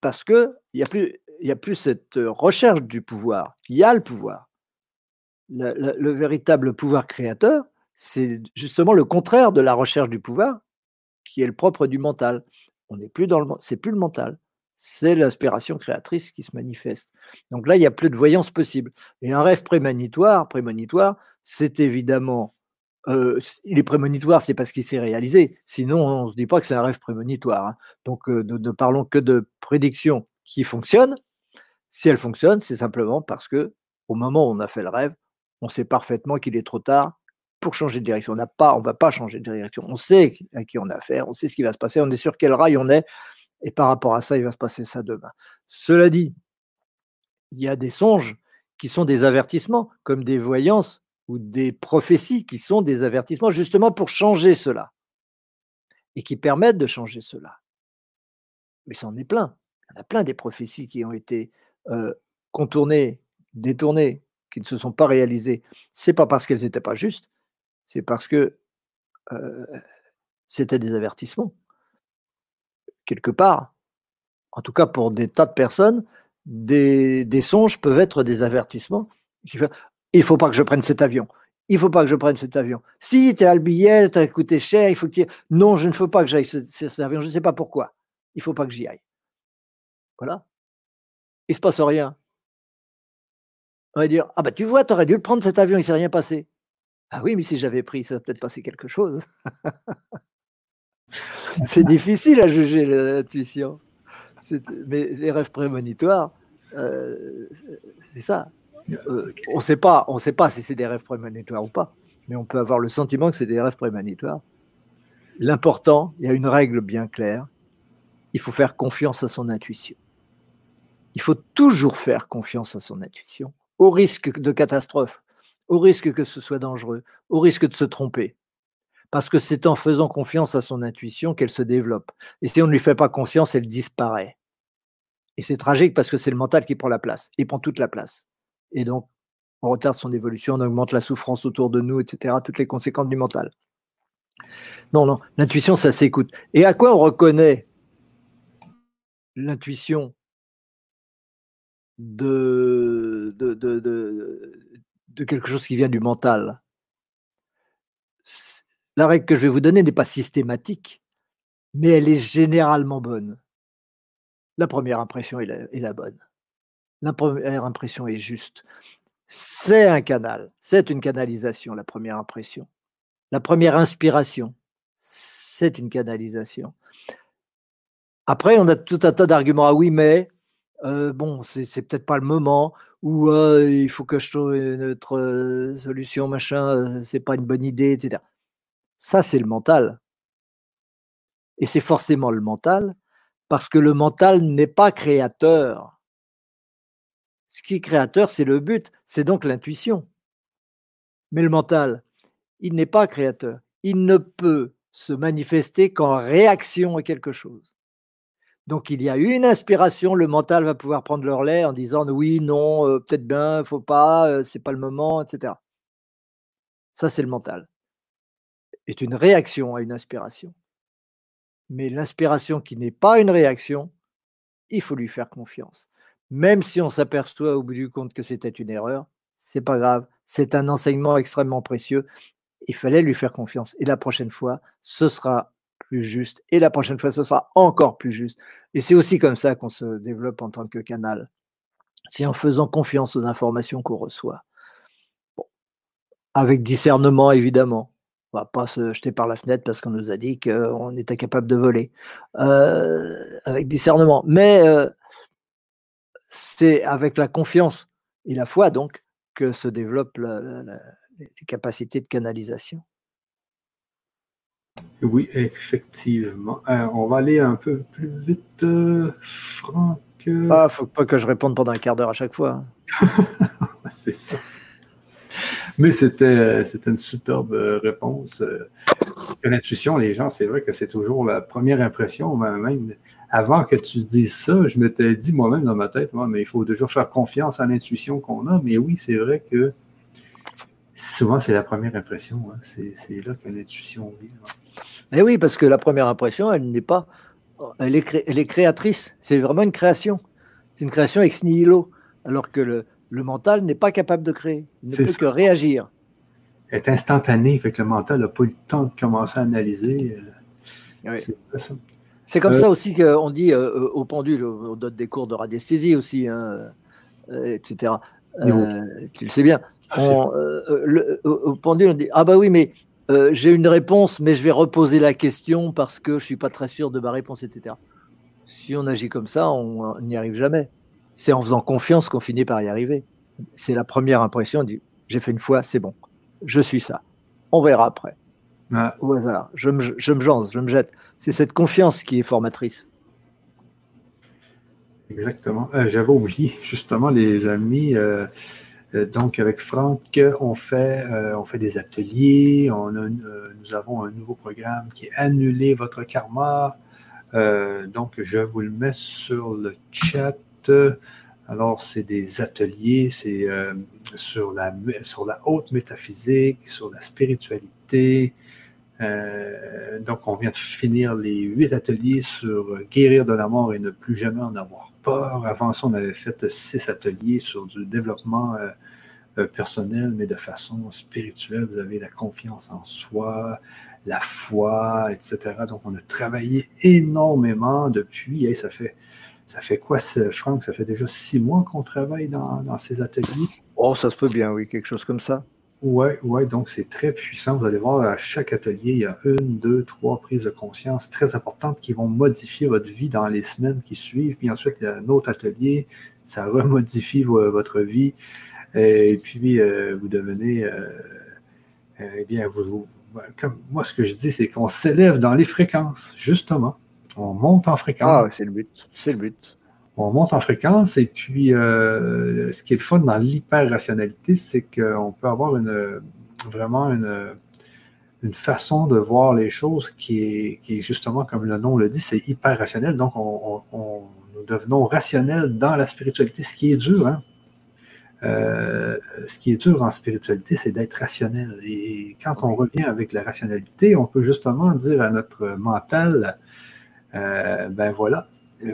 Parce qu'il n'y a, plus, a plus cette recherche du pouvoir. Il y a le pouvoir. Le, véritable pouvoir créateur, c'est justement le contraire de la recherche du pouvoir, qui est le propre du mental. On n'est plus le, c'est mental c'est l'inspiration créatrice qui se manifeste. Donc là, il n'y a plus de voyance possible. Et un rêve prémonitoire, prémonitoire, c'est évidemment, euh, il est prémonitoire, c'est parce qu'il s'est réalisé. Sinon, on ne se dit pas que c'est un rêve prémonitoire. Hein. Donc, euh, ne, parlons que de prédictions qui fonctionne. Si elle fonctionne, c'est simplement parce que au moment où on a fait le rêve, on sait parfaitement qu'il est trop tard pour changer de direction. On n'a pas, on va pas changer de direction. On sait à qui on a affaire, on sait ce qui va se passer, on est sur quel rail on est, et par rapport à ça, il va se passer ça demain. Cela dit, il y a des songes qui sont des avertissements, comme des voyances ou des prophéties qui sont des avertissements justement pour changer cela et qui permettent de changer cela. Mais ça en est plein. Il y en a plein des prophéties qui ont été euh, contournées, détournées, qui ne se sont pas réalisées. C'est pas parce qu'elles n'étaient pas justes, c'est parce que c'était des avertissements. Quelque part, en tout cas pour des tas de personnes, des, songes peuvent être des avertissements. Il ne faut pas que je prenne cet avion. Il ne faut pas que je prenne cet avion. Si tu as le billet, tu as coûté cher, il faut que Non, je ne veux pas que j'aille cet avion. Je ne sais pas pourquoi. Il ne faut pas que j'y aille. Voilà. Il ne se passe rien. On va dire Ah, bah tu vois, tu aurais dû le prendre cet avion, il ne s'est rien passé. Ah oui, mais si j'avais pris, ça peut-être passé quelque chose. c'est difficile à juger l'intuition. Mais les rêves prémonitoires, euh, c'est ça. Euh, on ne sait pas, on sait pas si c'est des rêves prémonitoires ou pas, mais on peut avoir le sentiment que c'est des rêves prémonitoires. L'important, il y a une règle bien claire, il faut faire confiance à son intuition. Il faut toujours faire confiance à son intuition, au risque de catastrophe, au risque que ce soit dangereux, au risque de se tromper. Parce que c'est en faisant confiance à son intuition qu'elle se développe. Et si on ne lui fait pas confiance, elle disparaît. Et c'est tragique parce que c'est le mental qui prend la place. Il prend toute la place. Et donc, on retarde son évolution, on augmente la souffrance autour de nous, etc. Toutes les conséquences du mental. Non, non, l'intuition, ça s'écoute. Et à quoi on reconnaît l'intuition de, de, de, quelque chose qui vient du mental La règle que je vais vous donner n'est pas systématique, mais elle est généralement bonne. La première impression est la bonne. La première impression est juste. C'est un canal, c'est une canalisation, la première impression. La première inspiration, c'est une canalisation. Après, on a tout un tas d'arguments. Ah oui, mais euh, bon, c'est peut-être pas le moment, ou euh, il faut que je trouve une autre euh, solution, machin, c'est pas une bonne idée, etc. Ça, c'est le mental. Et c'est forcément le mental, parce que le mental n'est pas créateur. Ce qui est créateur, c'est le but, c'est donc l'intuition. Mais le mental, il n'est pas créateur. Il ne peut se manifester qu'en réaction à quelque chose. Donc il y a une inspiration, le mental va pouvoir prendre leur lait en disant oui, non, euh, peut-être bien, faut pas, euh, c'est pas le moment, etc. Ça, c'est le mental. C'est une réaction à une inspiration. Mais l'inspiration qui n'est pas une réaction, il faut lui faire confiance. Même si on s'aperçoit au bout du compte que c'était une erreur, c'est pas grave. C'est un enseignement extrêmement précieux. Il fallait lui faire confiance. Et la prochaine fois, ce sera plus juste. Et la prochaine fois, ce sera encore plus juste. Et c'est aussi comme ça qu'on se développe en tant que canal. C'est en faisant confiance aux informations qu'on reçoit. Avec discernement, évidemment. On va pas se jeter par la fenêtre parce qu'on nous a dit qu'on était capable de voler. Euh, avec discernement. Mais euh, c'est avec la confiance et la foi donc que se développent les capacités de canalisation. Oui, effectivement. Euh, on va aller un peu plus vite, euh, Franck. Ah, faut pas que je réponde pendant un quart d'heure à chaque fois. Hein. c'est ça. Mais c'était, c'était une superbe réponse. Parce que l'intuition, les gens, c'est vrai que c'est toujours la première impression, même avant que tu dises ça, je m'étais dit moi-même dans ma tête, mais il faut toujours faire confiance à l'intuition qu'on a. Mais oui, c'est vrai que souvent, c'est la première impression. Hein. C'est là que l'intuition vient. Mais oui, parce que la première impression, elle n'est pas. Elle est, elle est créatrice. C'est vraiment une création. C'est une création ex nihilo. Alors que le, le mental n'est pas capable de créer. Il ne peut que réagir. Elle est instantané, fait que le mental n'a pas eu le temps de commencer à analyser. Euh, c'est comme euh, ça aussi qu'on dit euh, euh, au pendule, on donne des cours de radiesthésie aussi, hein, etc. tu le sais bien. Ah, au pendule, on dit Ah bah oui, mais j'ai une réponse, mais je vais reposer la question parce que je ne suis pas très sûr de ma réponse, etc. Si on agit comme ça, on n'y arrive jamais. C'est en faisant confiance qu'on finit par y arriver. C'est la première impression. dit j'ai fait une fois, c'est bon, je suis ça. On verra après. Au hasard, je me, je me jance, je me jette. C'est cette confiance qui est formatrice. Exactement. Euh, j'avais oublié, justement, les amis. Euh, euh, donc, avec Franck, on fait, on fait des ateliers. On nous avons un nouveau programme qui est Annuler votre karma. donc, je vous le mets sur le chat. Alors, c'est des ateliers, c'est sur, la, sur la haute métaphysique, sur la spiritualité. Donc, on vient de finir les huit ateliers sur guérir de la mort et ne plus jamais en avoir avant ça, on avait fait six ateliers sur du développement euh, euh, personnel, mais de façon spirituelle. Vous avez la confiance en soi, la foi, etc. Donc, on a travaillé énormément depuis. ça fait. Ça fait quoi, Franck? Ça fait déjà six mois qu'on travaille dans, dans ces ateliers? Oh, ça se peut bien, oui, quelque chose comme ça. Oui, ouais, donc c'est très puissant. Vous allez voir, à chaque atelier, il y a une, deux, trois prises de conscience très importantes qui vont modifier votre vie dans les semaines qui suivent. Puis ensuite, il y a un autre atelier, ça remodifie votre vie. Et puis, euh, vous devenez, euh, eh bien, vous, comme moi, ce que je dis, c'est qu'on s'élève dans les fréquences, justement. On monte en fréquence. Ah, c'est le but. C'est le but on monte en fréquence et puis euh, ce qui est le fun dans l'hyper-rationalité, c'est qu'on peut avoir une, vraiment une, façon de voir les choses qui est, qui est, justement, comme le nom le dit, c'est hyper-rationnel. Donc, on, nous devenons rationnels dans la spiritualité, ce qui est dur. Hein? Euh, ce qui est dur en spiritualité, c'est d'être rationnel. Et quand on revient avec la rationalité, on peut justement dire à notre mental, euh, ben voilà,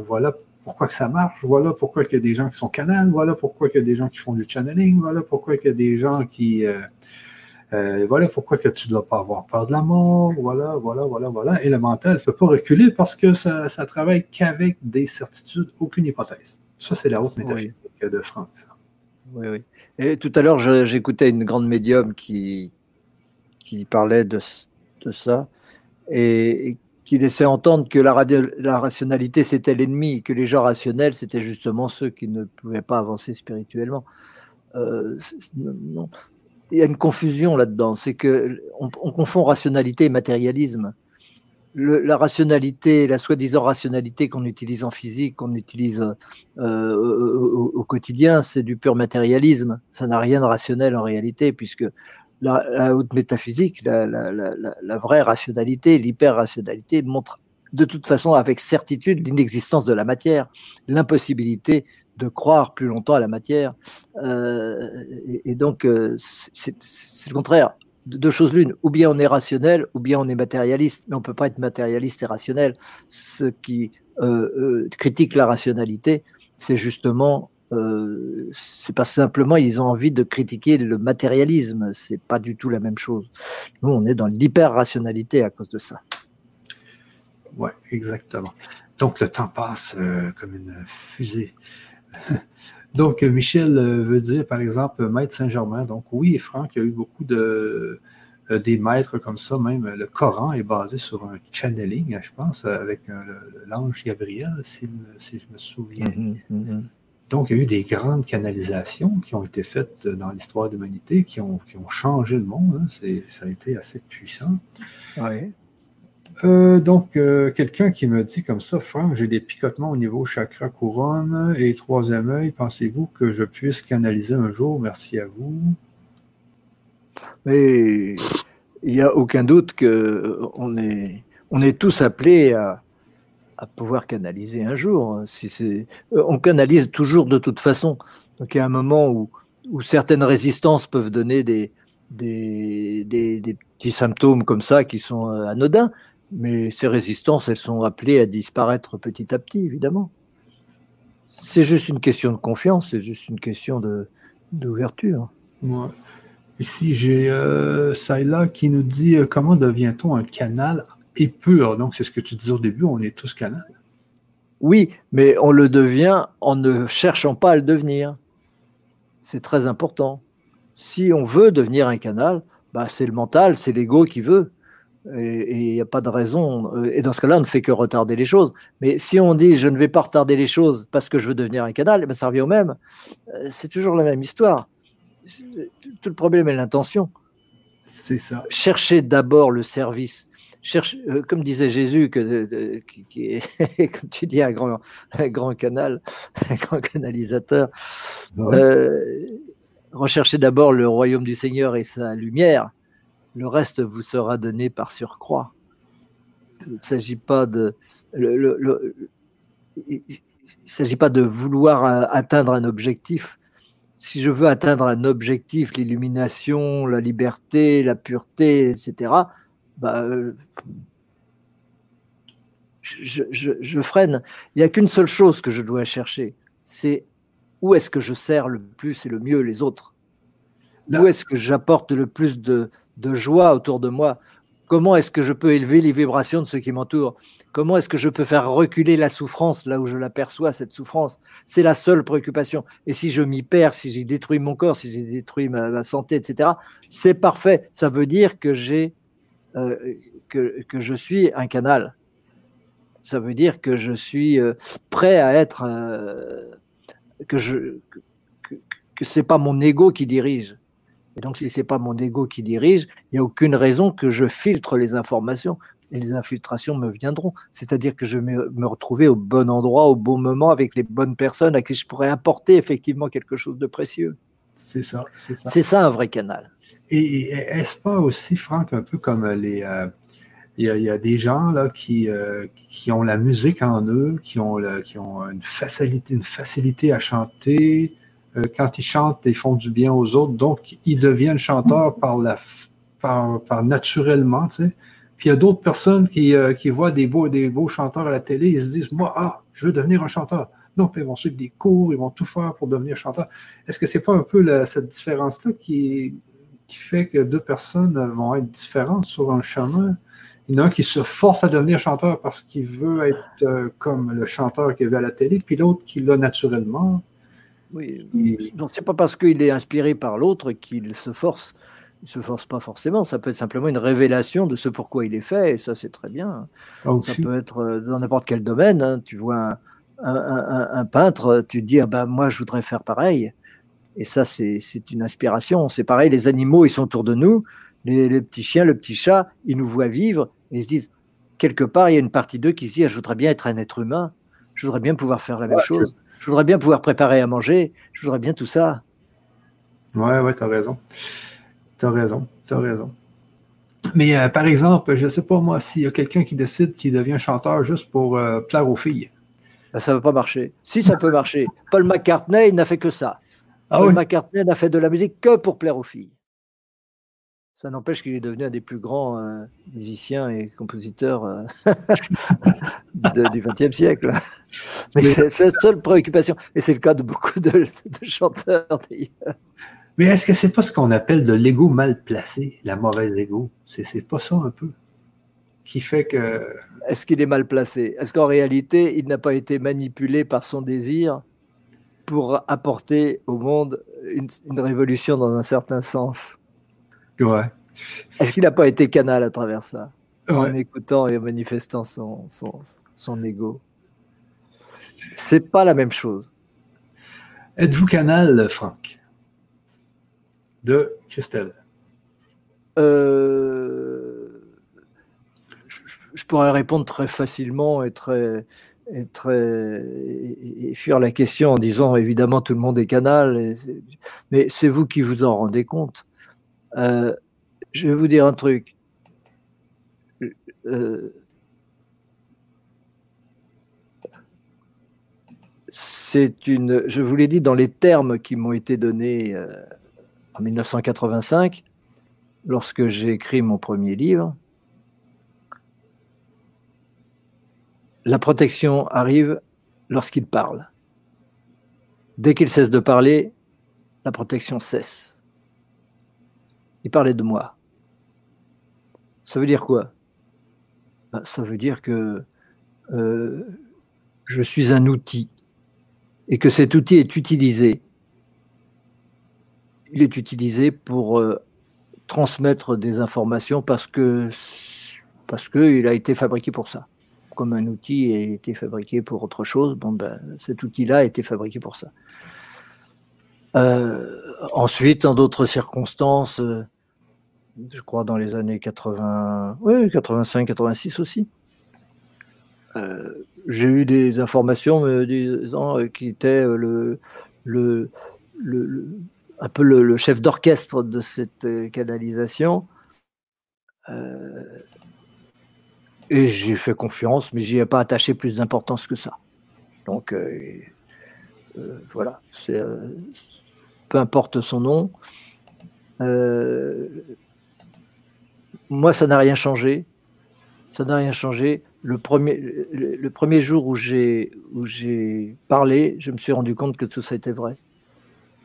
voilà pourquoi que ça marche, voilà pourquoi il y a des gens qui sont canals, voilà pourquoi il y a des gens qui font du channeling, voilà pourquoi il y a des gens qui... Euh, euh, voilà pourquoi que tu ne dois pas avoir peur de la mort, voilà, voilà, voilà, voilà. Et le mental ne peut pas reculer parce que ça, ça travaille qu'avec des certitudes, aucune hypothèse. Ça, c'est la haute métaphysique de Franck. Oui, oui. Et tout à l'heure, j'écoutais une grande médium qui, qui parlait de, de ça et, qui laissait entendre que la, rationalité c'était l'ennemi, que les gens rationnels c'était justement ceux qui ne pouvaient pas avancer spirituellement. Euh, non. Il y a une confusion là-dedans, c'est que on, confond rationalité et matérialisme. la rationalité, la soi-disant rationalité qu'on utilise en physique, qu'on utilise euh, au, quotidien, c'est du pur matérialisme. Ça n'a rien de rationnel en réalité, puisque la, haute métaphysique, la, vraie rationalité, l'hyper-rationalité montre de toute façon avec certitude l'inexistence de la matière, l'impossibilité de croire plus longtemps à la matière. Euh, et, donc, euh, c'est le contraire. Deux choses l'une, ou bien on est rationnel, ou bien on est matérialiste, mais on ne peut pas être matérialiste et rationnel. Ce qui euh, critique la rationalité, c'est justement euh, c'est pas simplement ils ont envie de critiquer le matérialisme, c'est pas du tout la même chose. Nous, on est dans l'hyper-rationalité à cause de ça. Oui, exactement. Donc le temps passe euh, comme une fusée. donc Michel euh, veut dire, par exemple, Maître Saint-Germain. Donc oui, Franck, il y a eu beaucoup de des maîtres comme ça, même le Coran est basé sur un channeling, je pense, avec l'ange Gabriel, si, je me souviens. Mm-hmm, mm-hmm. Donc, il y a eu des grandes canalisations qui ont été faites dans l'histoire de l'humanité, qui ont, qui ont changé le monde. Hein. Ça a été assez puissant. Euh, donc, euh, quelqu'un qui me dit comme ça, Franck, j'ai des picotements au niveau chakra couronne et troisième œil. Pensez-vous que je puisse canaliser un jour? Merci à vous. Mais il n'y a aucun doute qu'on est, on est tous appelés à, à pouvoir canaliser un jour. Hein. Euh, on canalise toujours de toute façon. Donc il y a un moment où, certaines résistances peuvent donner des, petits symptômes comme ça qui sont euh, anodins, mais ces résistances, elles sont appelées à disparaître petit à petit, évidemment. C'est juste une question de confiance, c'est juste une question de, d'ouverture. Ici, j'ai euh, Saïla qui nous dit euh, comment devient-on un canal et pur. Donc, c'est ce que tu disais au début, on est tous canals. Oui, mais on le devient en ne cherchant pas à le devenir. C'est très important. Si on veut devenir un canal, bah, c'est le mental, c'est l'ego qui veut. Et il n'y a pas de raison. Et dans ce cas-là, on ne fait que retarder les choses. Mais si on dit je ne vais pas retarder les choses parce que je veux devenir un canal, eh ben, ça revient au même. Euh, c'est toujours la même histoire. Tout le problème est l'intention. C'est ça. Cherchez d'abord le service. Cherche, euh, comme disait Jésus, que, qui, est, comme tu dis, un grand, un grand canal, un grand canalisateur. Euh, recherchez d'abord le royaume du Seigneur et sa lumière le reste vous sera donné par surcroît. Il ne s'agit pas de, s'agit pas de vouloir atteindre un objectif. Si je veux atteindre un objectif, l'illumination, la liberté, la pureté, etc., bah, je, freine. Il n'y a qu'une seule chose que je dois chercher, c'est où est-ce que je sers le plus et le mieux les autres? Où est-ce que j'apporte le plus de, de joie autour de moi? Comment est-ce que je peux élever les vibrations de ceux qui m'entourent? Comment est-ce que je peux faire reculer la souffrance là où je l'aperçois, cette souffrance? C'est la seule préoccupation. Et si je m'y perds, si j'ai détruit mon corps, si j'ai détruit ma, santé, etc., c'est parfait. Ça veut dire que, j'ai, euh, que, je suis un canal. Ça veut dire que je suis euh, prêt à être... Euh, que je que, c'est pas mon ego qui dirige et donc, si ce n'est pas mon ego qui dirige, il n'y a aucune raison que je filtre les informations et les infiltrations me viendront. C'est-à-dire que je vais me retrouver au bon endroit, au bon moment, avec les bonnes personnes à qui je pourrais apporter effectivement quelque chose de précieux. C'est ça, c'est ça. C'est ça un vrai canal. Et, est-ce pas aussi, Franck, un peu comme les. Euh, il, y a, des gens là, qui, euh, qui ont la musique en eux, qui ont, qui ont une, facilité, une facilité à chanter, euh, quand ils chantent, ils font du bien aux autres. Donc, ils deviennent chanteurs par, la, par, naturellement. Tu sais. Puis il y a d'autres personnes qui, qui, voient des beaux, des beaux chanteurs à la télé, ils se disent Moi, ah, je veux devenir un chanteur. Donc, ils vont suivre des cours, ils vont tout faire pour devenir chanteur. Est-ce que c'est pas un peu cette différence-là qui, qui fait que deux personnes vont être différentes sur un chemin? Il y en a un qui se force à devenir chanteur parce qu'il veut être euh, comme le chanteur qu'il veut à la télé, puis l'autre qui l'a naturellement. Oui, donc c'est pas parce qu'il est inspiré par l'autre qu'il se force. Il se force pas forcément. Ça peut être simplement une révélation de ce pourquoi il est fait, et ça c'est très bien. Ah, ça peut être euh, dans n'importe quel domaine. Hein. Tu vois un, peintre, tu te dis ah ben moi je voudrais faire pareil. Et ça c'est une inspiration. C'est pareil, les animaux ils sont autour de nous. Les, petits chiens, le petit chat, ils nous voient vivre et ils se disent quelque part il y a une partie d'eux qui se dit ah, je voudrais bien être un être humain. Je voudrais bien pouvoir faire la même chose. Je voudrais bien pouvoir préparer à manger. Je voudrais bien tout ça. Ouais, ouais, as raison. Tu as raison. Tu as raison. Mais euh, par exemple, je ne sais pas moi, s'il y a quelqu'un qui décide qu'il devient chanteur juste pour euh, plaire aux filles. Ben, ça ne va pas marcher. Si ça peut marcher. Paul McCartney, il n'a fait que ça. Ah Paul McCartney n'a fait de la musique que pour plaire aux filles. Ça n'empêche qu'il est devenu un des plus grands euh, musiciens et compositeurs euh, du XXe siècle. Mais c'est sa seule préoccupation. Et c'est le cas de beaucoup de, chanteurs d'ailleurs. Mais est-ce que c'est pas ce qu'on appelle de l'ego mal placé, la mauvaise ego? C'est pas ça un peu qui fait que. Est-ce qu'il est mal placé? Est-ce qu'en réalité, il n'a pas été manipulé par son désir pour apporter au monde une révolution dans un certain sens? Est-ce qu'il n'a pas été canal à travers ça? En écoutant et en manifestant son, son, son ego. C'est pas la même chose. Êtes-vous canal, Franck? De Christelle. Euh, je, pourrais répondre très facilement et très, et très et fuir la question en disant évidemment tout le monde est canal, mais c'est vous qui vous en rendez compte. Euh, je vais vous dire un truc. Euh, c'est une. Je vous l'ai dit dans les termes qui m'ont été donnés euh, en 1985, lorsque j'ai écrit mon premier livre. La protection arrive lorsqu'il parle. Dès qu'il cesse de parler, la protection cesse il parlait de moi. Ça veut dire quoi? Bah, Ça veut dire que euh, je suis un outil et que cet outil est utilisé. Il est utilisé pour euh, transmettre des informations parce que parce qu'il a été fabriqué pour ça. Comme un outil a été fabriqué pour autre chose, bon ben, cet outil-là a été fabriqué pour ça. Euh, ensuite, dans d'autres circonstances, euh, je crois dans les années 80, oui, 85, 86 aussi, euh, j'ai eu des informations me disant qu'il était le, le, un peu le, chef d'orchestre de cette canalisation. Et j'ai fait confiance, mais j'y ai pas attaché plus d'importance que ça. Donc voilà, c'est peu importe son nom. Euh, moi, ça n'a rien changé. Ça n'a rien changé. Le premier, le, premier jour où j'ai, où j'ai parlé, je me suis rendu compte que tout ça était vrai.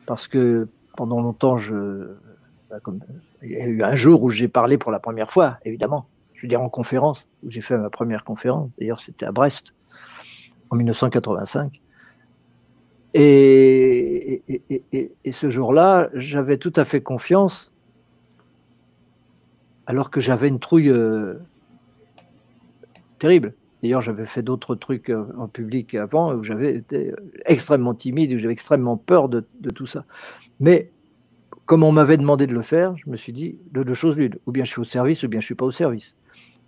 Parce que pendant longtemps, je, bah, il y a eu un jour où j'ai parlé pour la première fois, évidemment. Je veux dire en conférence, où j'ai fait ma première conférence. D'ailleurs, c'était à Brest, en 1985. Et, ce jour-là, j'avais tout à fait confiance, alors que j'avais une trouille euh, terrible. D'ailleurs, j'avais fait d'autres trucs euh, en public avant où j'avais été extrêmement timide, où j'avais extrêmement peur de, tout ça. Mais comme on m'avait demandé de le faire, je me suis dit de deux choses l'une. Ou bien je suis au service, ou bien je ne suis pas au service.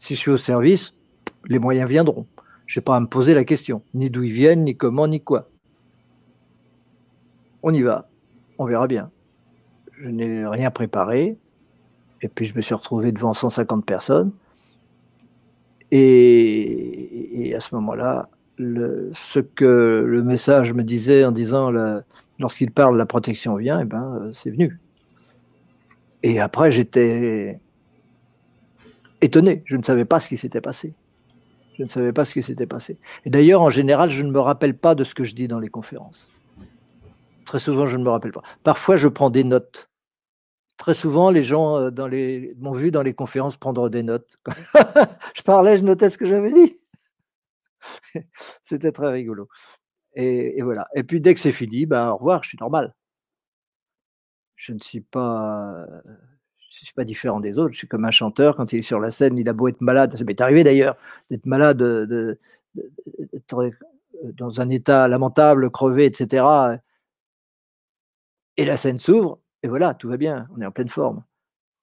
Si je suis au service, les moyens viendront. Je n'ai pas à me poser la question, ni d'où ils viennent, ni comment, ni quoi on y va, on verra bien. Je n'ai rien préparé, et puis je me suis retrouvé devant 150 personnes. Et, à ce moment-là, ce que le message me disait en disant lorsqu'il parle, la protection vient, eh ben, c'est venu. Et après, j'étais étonné. Je ne savais pas ce qui s'était passé. Je ne savais pas ce qui s'était passé. Et d'ailleurs, en général, je ne me rappelle pas de ce que je dis dans les conférences. Très souvent, je ne me rappelle pas. Parfois, je prends des notes. Très souvent, les gens euh, m'ont vu dans les conférences prendre des notes. je parlais, je notais ce que j'avais dit. C'était très rigolo. Et, voilà. Et puis, dès que c'est fini, ben, au revoir, je suis normal. Je ne suis pas, je suis pas différent des autres. Je suis comme un chanteur quand il est sur la scène, il a beau être malade. Ça m'est arrivé d'ailleurs d'être malade, de, dans un état lamentable, crevé, etc. Et la scène s'ouvre, et voilà, tout va bien, on est en pleine forme.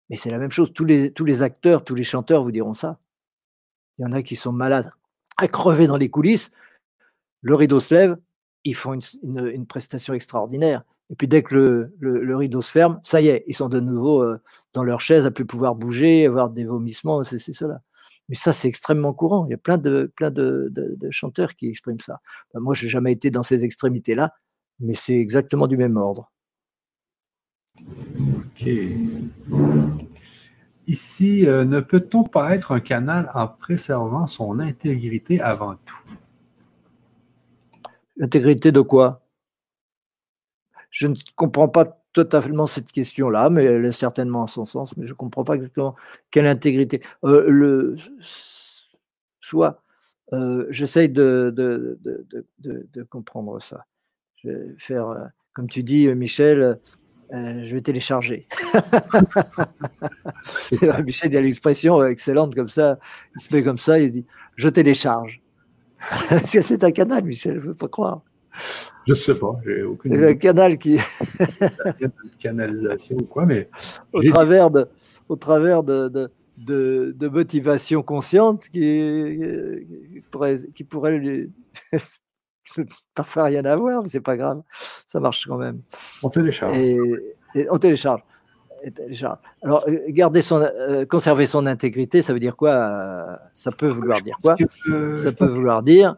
Mais c'est la même chose, tous les, tous les acteurs, tous les chanteurs vous diront ça. Il y en a qui sont malades, à crever dans les coulisses, le rideau se lève, ils font une, prestation extraordinaire. Et puis dès que le, rideau se ferme, ça y est, ils sont de nouveau euh, dans leur chaise à plus pouvoir bouger, avoir des vomissements, c'est cela. Mais ça, c'est extrêmement courant. Il y a plein de, plein de, chanteurs qui expriment ça. moi, je n'ai jamais été dans ces extrémités-là, mais c'est exactement du même ordre. OK. Ici, euh, ne peut-on pas être un canal en préservant son intégrité avant tout? L'intégrité de quoi? Je ne comprends pas totalement cette question-là, mais elle est certainement en son sens, mais je ne comprends pas exactement quelle intégrité. Euh, le, soit, euh, j'essaye de, de, comprendre ça. Je vais faire, comme tu dis, Michel, euh, je vais télécharger. Michel, il a l'expression excellente comme ça. Il se met comme ça, il dit Je télécharge. Est-ce que c'est un canal, Michel Je ne veux pas croire. Je ne sais pas, j'ai aucune idée. Un canal qui. canalisation ou quoi, mais. Au travers de, au travers de, de, de, de motivation consciente qui, qui pourrait, qui pourrait lui parfois rien à voir, mais c'est pas grave, ça marche quand même. On télécharge. Et, on télécharge. Alors, garder son, euh, conserver son intégrité, ça veut dire quoi? Ça peut vouloir dire quoi? Ça peut vouloir dire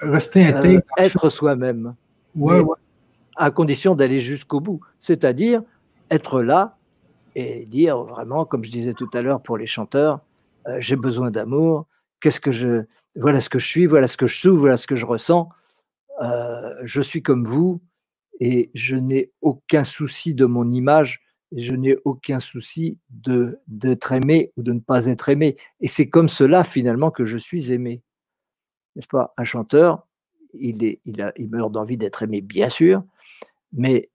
rester euh, intègre, être soi-même, ouais, à condition d'aller jusqu'au bout. C'est-à-dire être là et dire vraiment, comme je disais tout à l'heure pour les chanteurs, j'ai besoin d'amour, qu'est-ce que je, voilà ce que je suis, voilà ce que je souffre, voilà ce que je ressens. Euh, je suis comme vous et je n'ai aucun souci de mon image et je n'ai aucun souci de d'être aimé ou de ne pas être aimé. Et c'est comme cela finalement que je suis aimé. N'est-ce pas? Un chanteur, il, est, il, a, il meurt d'envie d'être aimé, bien sûr, mais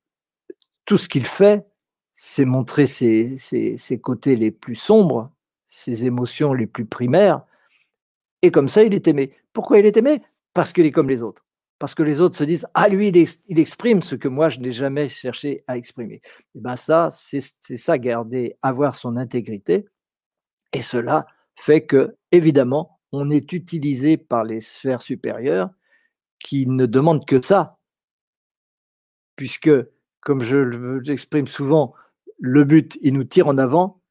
tout ce qu'il fait, c'est montrer ses, ses, ses côtés les plus sombres, ses émotions les plus primaires, et comme ça, il est aimé. Pourquoi il est aimé? Parce qu'il est comme les autres. Parce que les autres se disent Ah, lui, il, exprime ce que moi, je n'ai jamais cherché à exprimer. Et bien, ça, c'est ça, garder, avoir son intégrité. Et cela fait que, évidemment, on est utilisé par les sphères supérieures qui ne demandent que ça. Puisque, comme je l'exprime souvent, le but, il nous tire en avant.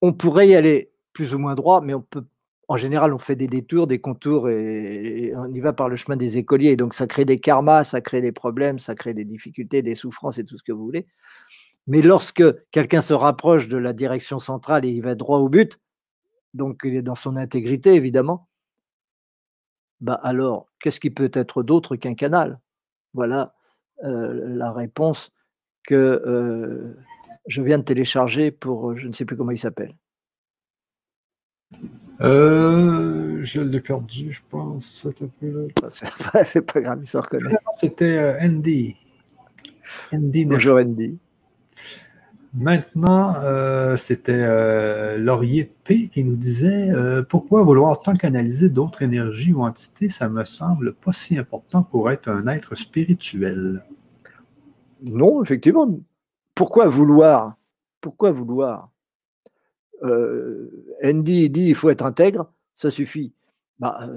On pourrait y aller plus ou moins droit, mais on peut en général, on fait des détours, des contours et, on y va par le chemin des écoliers. Donc, ça crée des karmas, ça crée des problèmes, ça crée des difficultés, des souffrances et tout ce que vous voulez. Mais lorsque quelqu'un se rapproche de la direction centrale et il va droit au but, donc il est dans son intégrité, évidemment, bah alors, qu'est-ce qui peut être d'autre qu'un canal? Voilà euh, la réponse que euh, je viens de télécharger pour, je ne sais plus comment il s'appelle. Euh, je l'ai perdu, je pense. C'est pas, grave, il s'en reconnaît. C'était euh, Andy. Andy. Bonjour Andy. Maintenant, euh, c'était euh, Laurier P qui nous disait Pourquoi vouloir tant canaliser d'autres énergies ou entités? Ça me semble pas si important pour être un être spirituel. Non, effectivement. Pourquoi vouloir? Pourquoi vouloir? Andy dit il faut être intègre, ça suffit. Bah,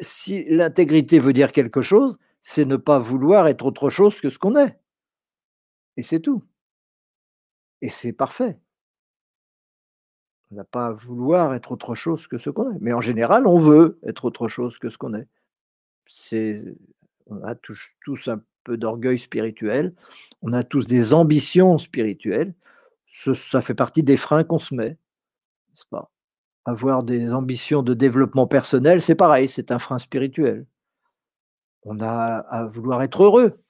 si l'intégrité veut dire quelque chose, c'est ne pas vouloir être autre chose que ce qu'on est. Et c'est tout. Et c'est parfait. On n'a pas à vouloir être autre chose que ce qu'on est. Mais en général, on veut être autre chose que ce qu'on est. On a tous, tous un peu d'orgueil spirituel, on a tous des ambitions spirituelles, ça fait partie des freins qu'on se met, n'est-ce pas? Avoir des ambitions de développement personnel, c'est pareil, c'est un frein spirituel. On a à vouloir être heureux,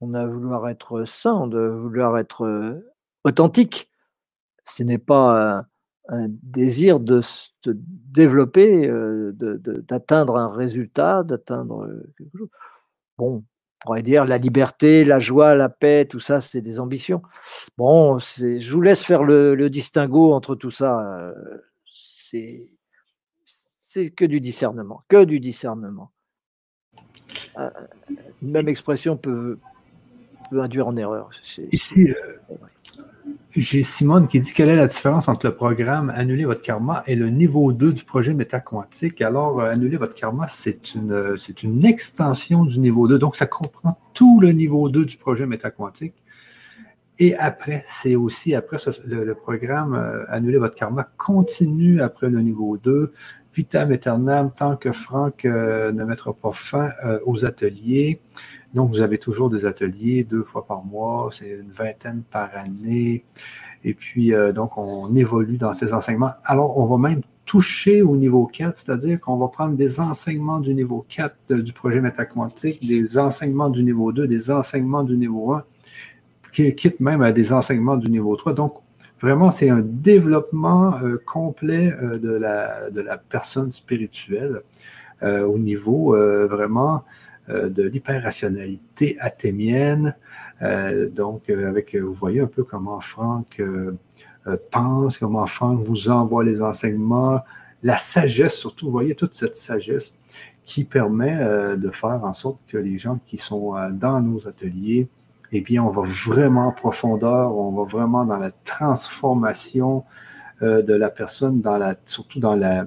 on a à vouloir être sain, de vouloir être euh, authentique. Ce n'est pas un, désir de se développer, euh, d'atteindre un résultat, d'atteindre euh, quelque chose. Bon, on pourrait dire la liberté, la joie, la paix, tout ça, c'est des ambitions. Bon, je vous laisse faire le, distinguo entre tout ça. Euh, c'est que du discernement, que du discernement. Même expression peut, peut induire en erreur. Ici, euh, j'ai Simone qui dit quelle est la différence entre le programme Annuler votre karma et le niveau 2 du projet métaquantique? Alors, euh, Annuler votre karma, c'est une, euh, extension du niveau 2. Donc, ça comprend tout le niveau 2 du projet métaquantique. Et après, c'est aussi, après le, programme euh, Annuler votre karma continue après le niveau 2. Vitam aeternam, tant que Franck ne mettra pas fin aux ateliers. Donc, vous avez toujours des ateliers deux fois par mois, c'est une vingtaine par année. Et puis, euh, donc, on évolue dans ces enseignements. Alors, on va même toucher au niveau 4, c'est-à-dire qu'on va prendre des enseignements du niveau 4 du projet métaquantique, des enseignements du niveau 2, des enseignements du niveau 1, qui quitte même à des enseignements du niveau 3. Donc, vraiment, c'est un développement euh, complet euh, de, la, de la personne spirituelle au niveau vraiment euh, de l'hyperrationalité athémienne. Euh, donc, euh, avec, vous voyez un peu comment Franck pense, comment Franck vous envoie les enseignements, la sagesse surtout, vous voyez toute cette sagesse qui permet de faire en sorte que les gens qui sont dans nos ateliers, eh bien, on va vraiment en profondeur, on va vraiment dans la transformation de la personne, dans la, surtout dans, la,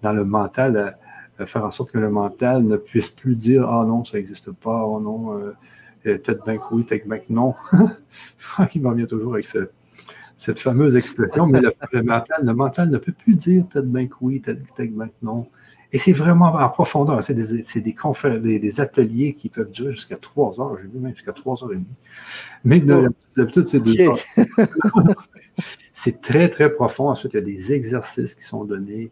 dans le mental faire en sorte que le mental ne puisse plus dire Ah non, ça n'existe pas, oh non, euh, peut-être bien que oui, bien que non. Il m'en vient toujours avec cette fameuse expression, mais le, mental, le mental ne peut plus dire bien que oui, bien que non. Et c'est vraiment en profondeur. C'est des, des, des, ateliers qui peuvent durer jusqu'à trois heures. J'ai vu même jusqu'à trois heures et demie. Mais d'habitude, c'est deux heures. c'est très, très profond. Ensuite, il y a des exercices qui sont donnés.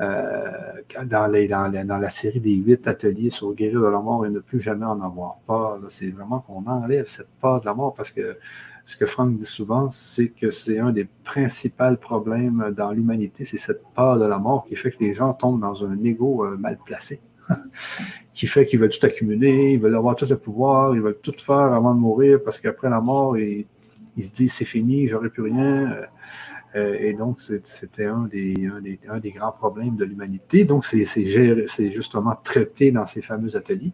Euh, dans, dans, la série des huit ateliers sur guérir de la mort et ne plus jamais en avoir peur, c'est vraiment qu'on enlève cette peur de la mort parce que ce que Franck dit souvent, c'est que c'est un des principaux problèmes dans l'humanité, c'est cette peur de la mort qui fait que les gens tombent dans un ego euh, mal placé, qui fait qu'ils veulent tout accumuler, ils veulent avoir tout le pouvoir, ils veulent tout faire avant de mourir parce qu'après la mort, ils, ils se disent c'est fini, j'aurai plus rien. Et donc, c'était un des, grands problèmes de l'humanité. Donc, c'est justement traité dans ces fameux ateliers.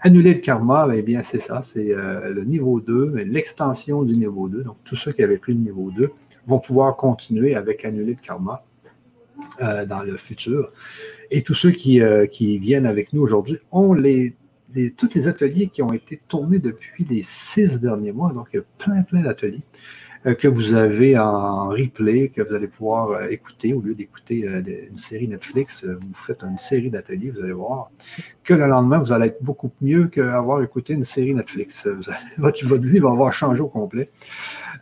Annuler le karma, eh bien, c'est ça, c'est le niveau 2, l'extension du niveau 2. Donc, tous ceux qui avaient pris le niveau 2 vont pouvoir continuer avec annuler le karma dans le futur. Et tous ceux qui, viennent avec nous aujourd'hui ont les tous les ateliers qui ont été tournés depuis les six derniers mois. Donc, il y a plein, plein d'ateliers euh, que vous avez en replay, que vous allez pouvoir euh, écouter au lieu d'écouter euh, une série Netflix. vous faites une série d'ateliers, vous allez voir que le lendemain, vous allez être beaucoup mieux qu'avoir écouté une série Netflix. votre, vie va avoir changé au complet.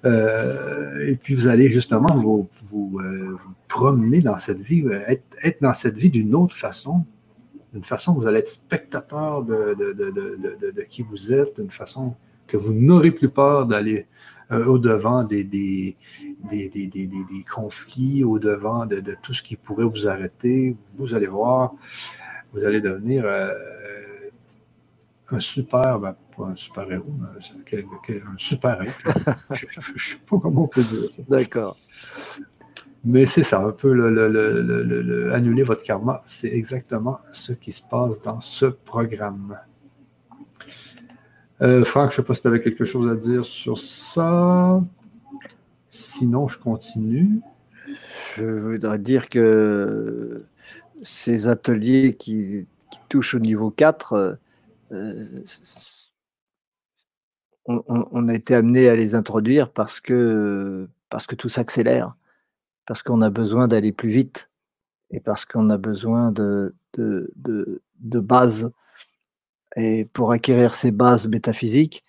et puis, vous allez justement vous, promener dans cette vie, être, dans cette vie d'une autre façon, d'une façon que vous allez être spectateur de, qui vous êtes, d'une façon que vous n'aurez plus peur d'aller euh, au-devant des, des, des, conflits, au-devant de, tout ce qui pourrait vous arrêter. Vous allez voir, vous allez devenir euh, un super, ben, pas un super héros, mais un super être. je ne sais pas comment on peut dire ça. D'accord. Mais c'est ça, un peu le, annuler votre karma, c'est exactement ce qui se passe dans ce programme. Euh, Franck, je ne sais pas si tu avais quelque chose à dire sur ça. Sinon, je continue. Je voudrais dire que ces ateliers qui, touchent au niveau 4, euh, on, a été amené à les introduire parce que, tout s'accélère parce qu'on a besoin d'aller plus vite et parce qu'on a besoin de, de, de, bases. Et pour acquérir ces bases métaphysiques,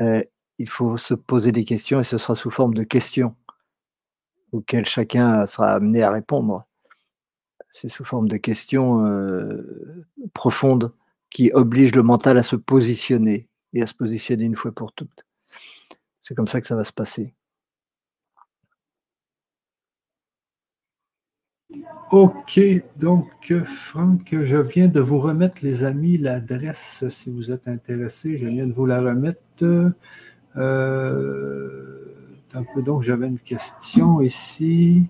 euh, il faut se poser des questions et ce sera sous forme de questions auxquelles chacun sera amené à répondre. C'est sous forme de questions euh, profondes qui obligent le mental à se positionner et à se positionner une fois pour toutes. C'est comme ça que ça va se passer. OK, donc Franck, je viens de vous remettre, les amis, l'adresse si vous êtes intéressés. Je viens de vous la remettre. Euh, donc, j'avais une question ici.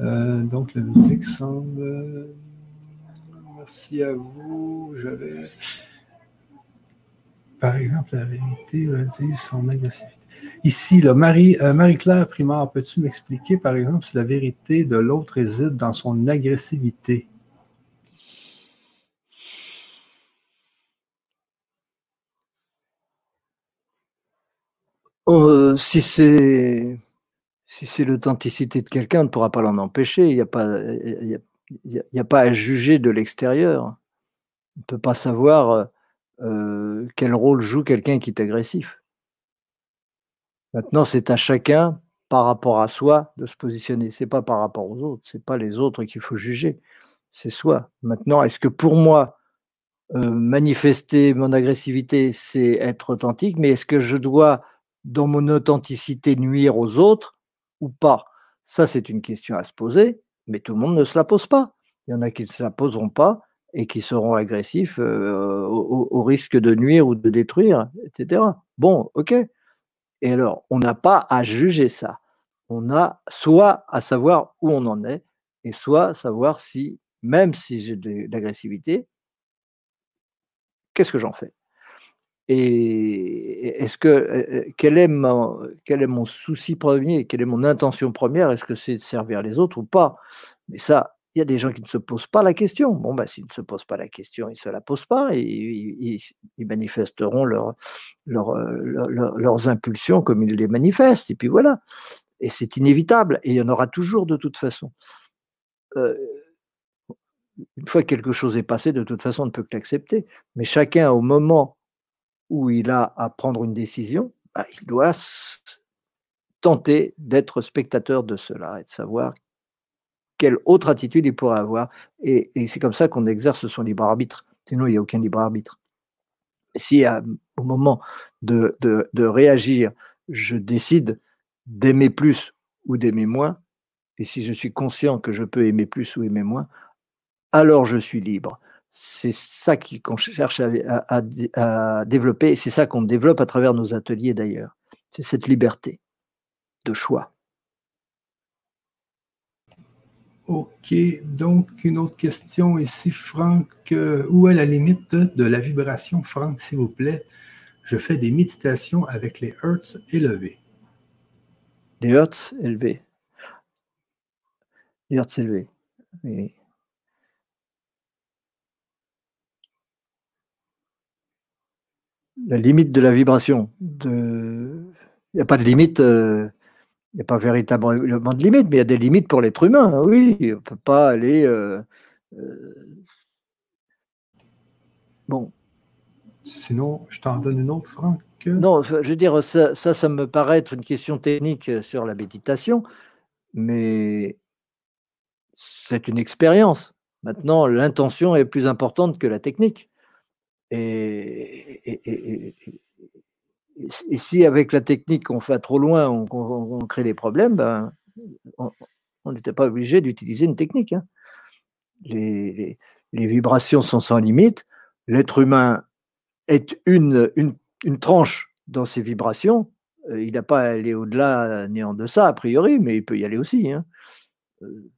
Euh, donc, la musique semble. Merci à vous. J'avais. Par exemple, la vérité dit son agressivité. Ici, Marie, euh, Marie-Claire Primard, peux-tu m'expliquer, par exemple, si la vérité de l'autre réside dans son agressivité? Euh, si c'est si c'est l'authenticité de quelqu'un, on ne pourra pas l'en empêcher. Il n'y a, il y a, pas à juger de l'extérieur. On ne peut pas savoir euh, quel rôle joue quelqu'un qui est agressif? Maintenant, c'est à chacun, par rapport à soi, de se positionner. Ce n'est pas par rapport aux autres. Ce n'est pas les autres qu'il faut juger. C'est soi. Maintenant, est-ce que pour moi, euh, manifester mon agressivité, c'est être authentique, mais est-ce que je dois, dans mon authenticité, nuire aux autres ou pas? Ça, c'est une question à se poser, mais tout le monde ne se la pose pas. Il y en a qui ne se la poseront pas et qui seront agressifs euh, au, risque de nuire ou de détruire, etc. Bon, ok. Et alors, on n'a pas à juger ça. On a soit à savoir où on en est, et soit à savoir si, même si j'ai de l'agressivité, qu'est-ce que j'en fais? Et est-ce que euh, euh, quel est, mon, quel est mon souci premier, quelle est mon intention première? Est-ce que c'est de servir les autres ou pas? Mais ça, il y a des gens qui ne se posent pas la question. Bon, ben, s'ils ne se posent pas la question, ils ne se la posent pas et ils, manifesteront euh, leurs impulsions comme ils les manifestent. Et puis voilà. Et c'est inévitable. Et il y en aura toujours de toute façon. Euh, une fois que quelque chose est passé, de toute façon, on ne peut que l'accepter. Mais chacun, au moment où il a à prendre une décision, bah, il doit tenter d'être spectateur de cela et de savoir quelle autre attitude il pourrait avoir. Et, c'est comme ça qu'on exerce son libre arbitre. Sinon, il n'y a aucun libre arbitre. Si au moment de, réagir, je décide d'aimer plus ou d'aimer moins, et si je suis conscient que je peux aimer plus ou aimer moins, alors je suis libre. C'est ça qu'on cherche à, à développer, c'est ça qu'on développe à travers nos ateliers d'ailleurs. C'est cette liberté de choix. OK. Donc, une autre question ici, Franck. Euh, où est la limite de la vibration, Franck, s'il vous plaît? Je fais des méditations avec les hertz élevés. Les hertz élevés. Les hertz élevés. Oui. La limite de la vibration. Il n'y a pas de limite. Euh, il n'y a pas véritablement de limite, mais il y a des limites pour l'être humain. Hein, oui, on ne peut pas aller. Euh, euh, bon. Sinon, je t'en donne une autre, Franck. Non, je veux dire, ça, ça, me paraît être une question technique sur la méditation, mais c'est une expérience. Maintenant, l'intention est plus importante que la technique. et, et si avec la technique on fait trop loin, on, crée des problèmes, ben, on n'était pas obligé d'utiliser une technique. Hein. Les, vibrations sont sans limite. L'être humain est une, une, tranche dans ses vibrations. Euh, il n'a pas à aller au-delà ni en deçà, a priori, mais il peut y aller aussi. Hein. Euh,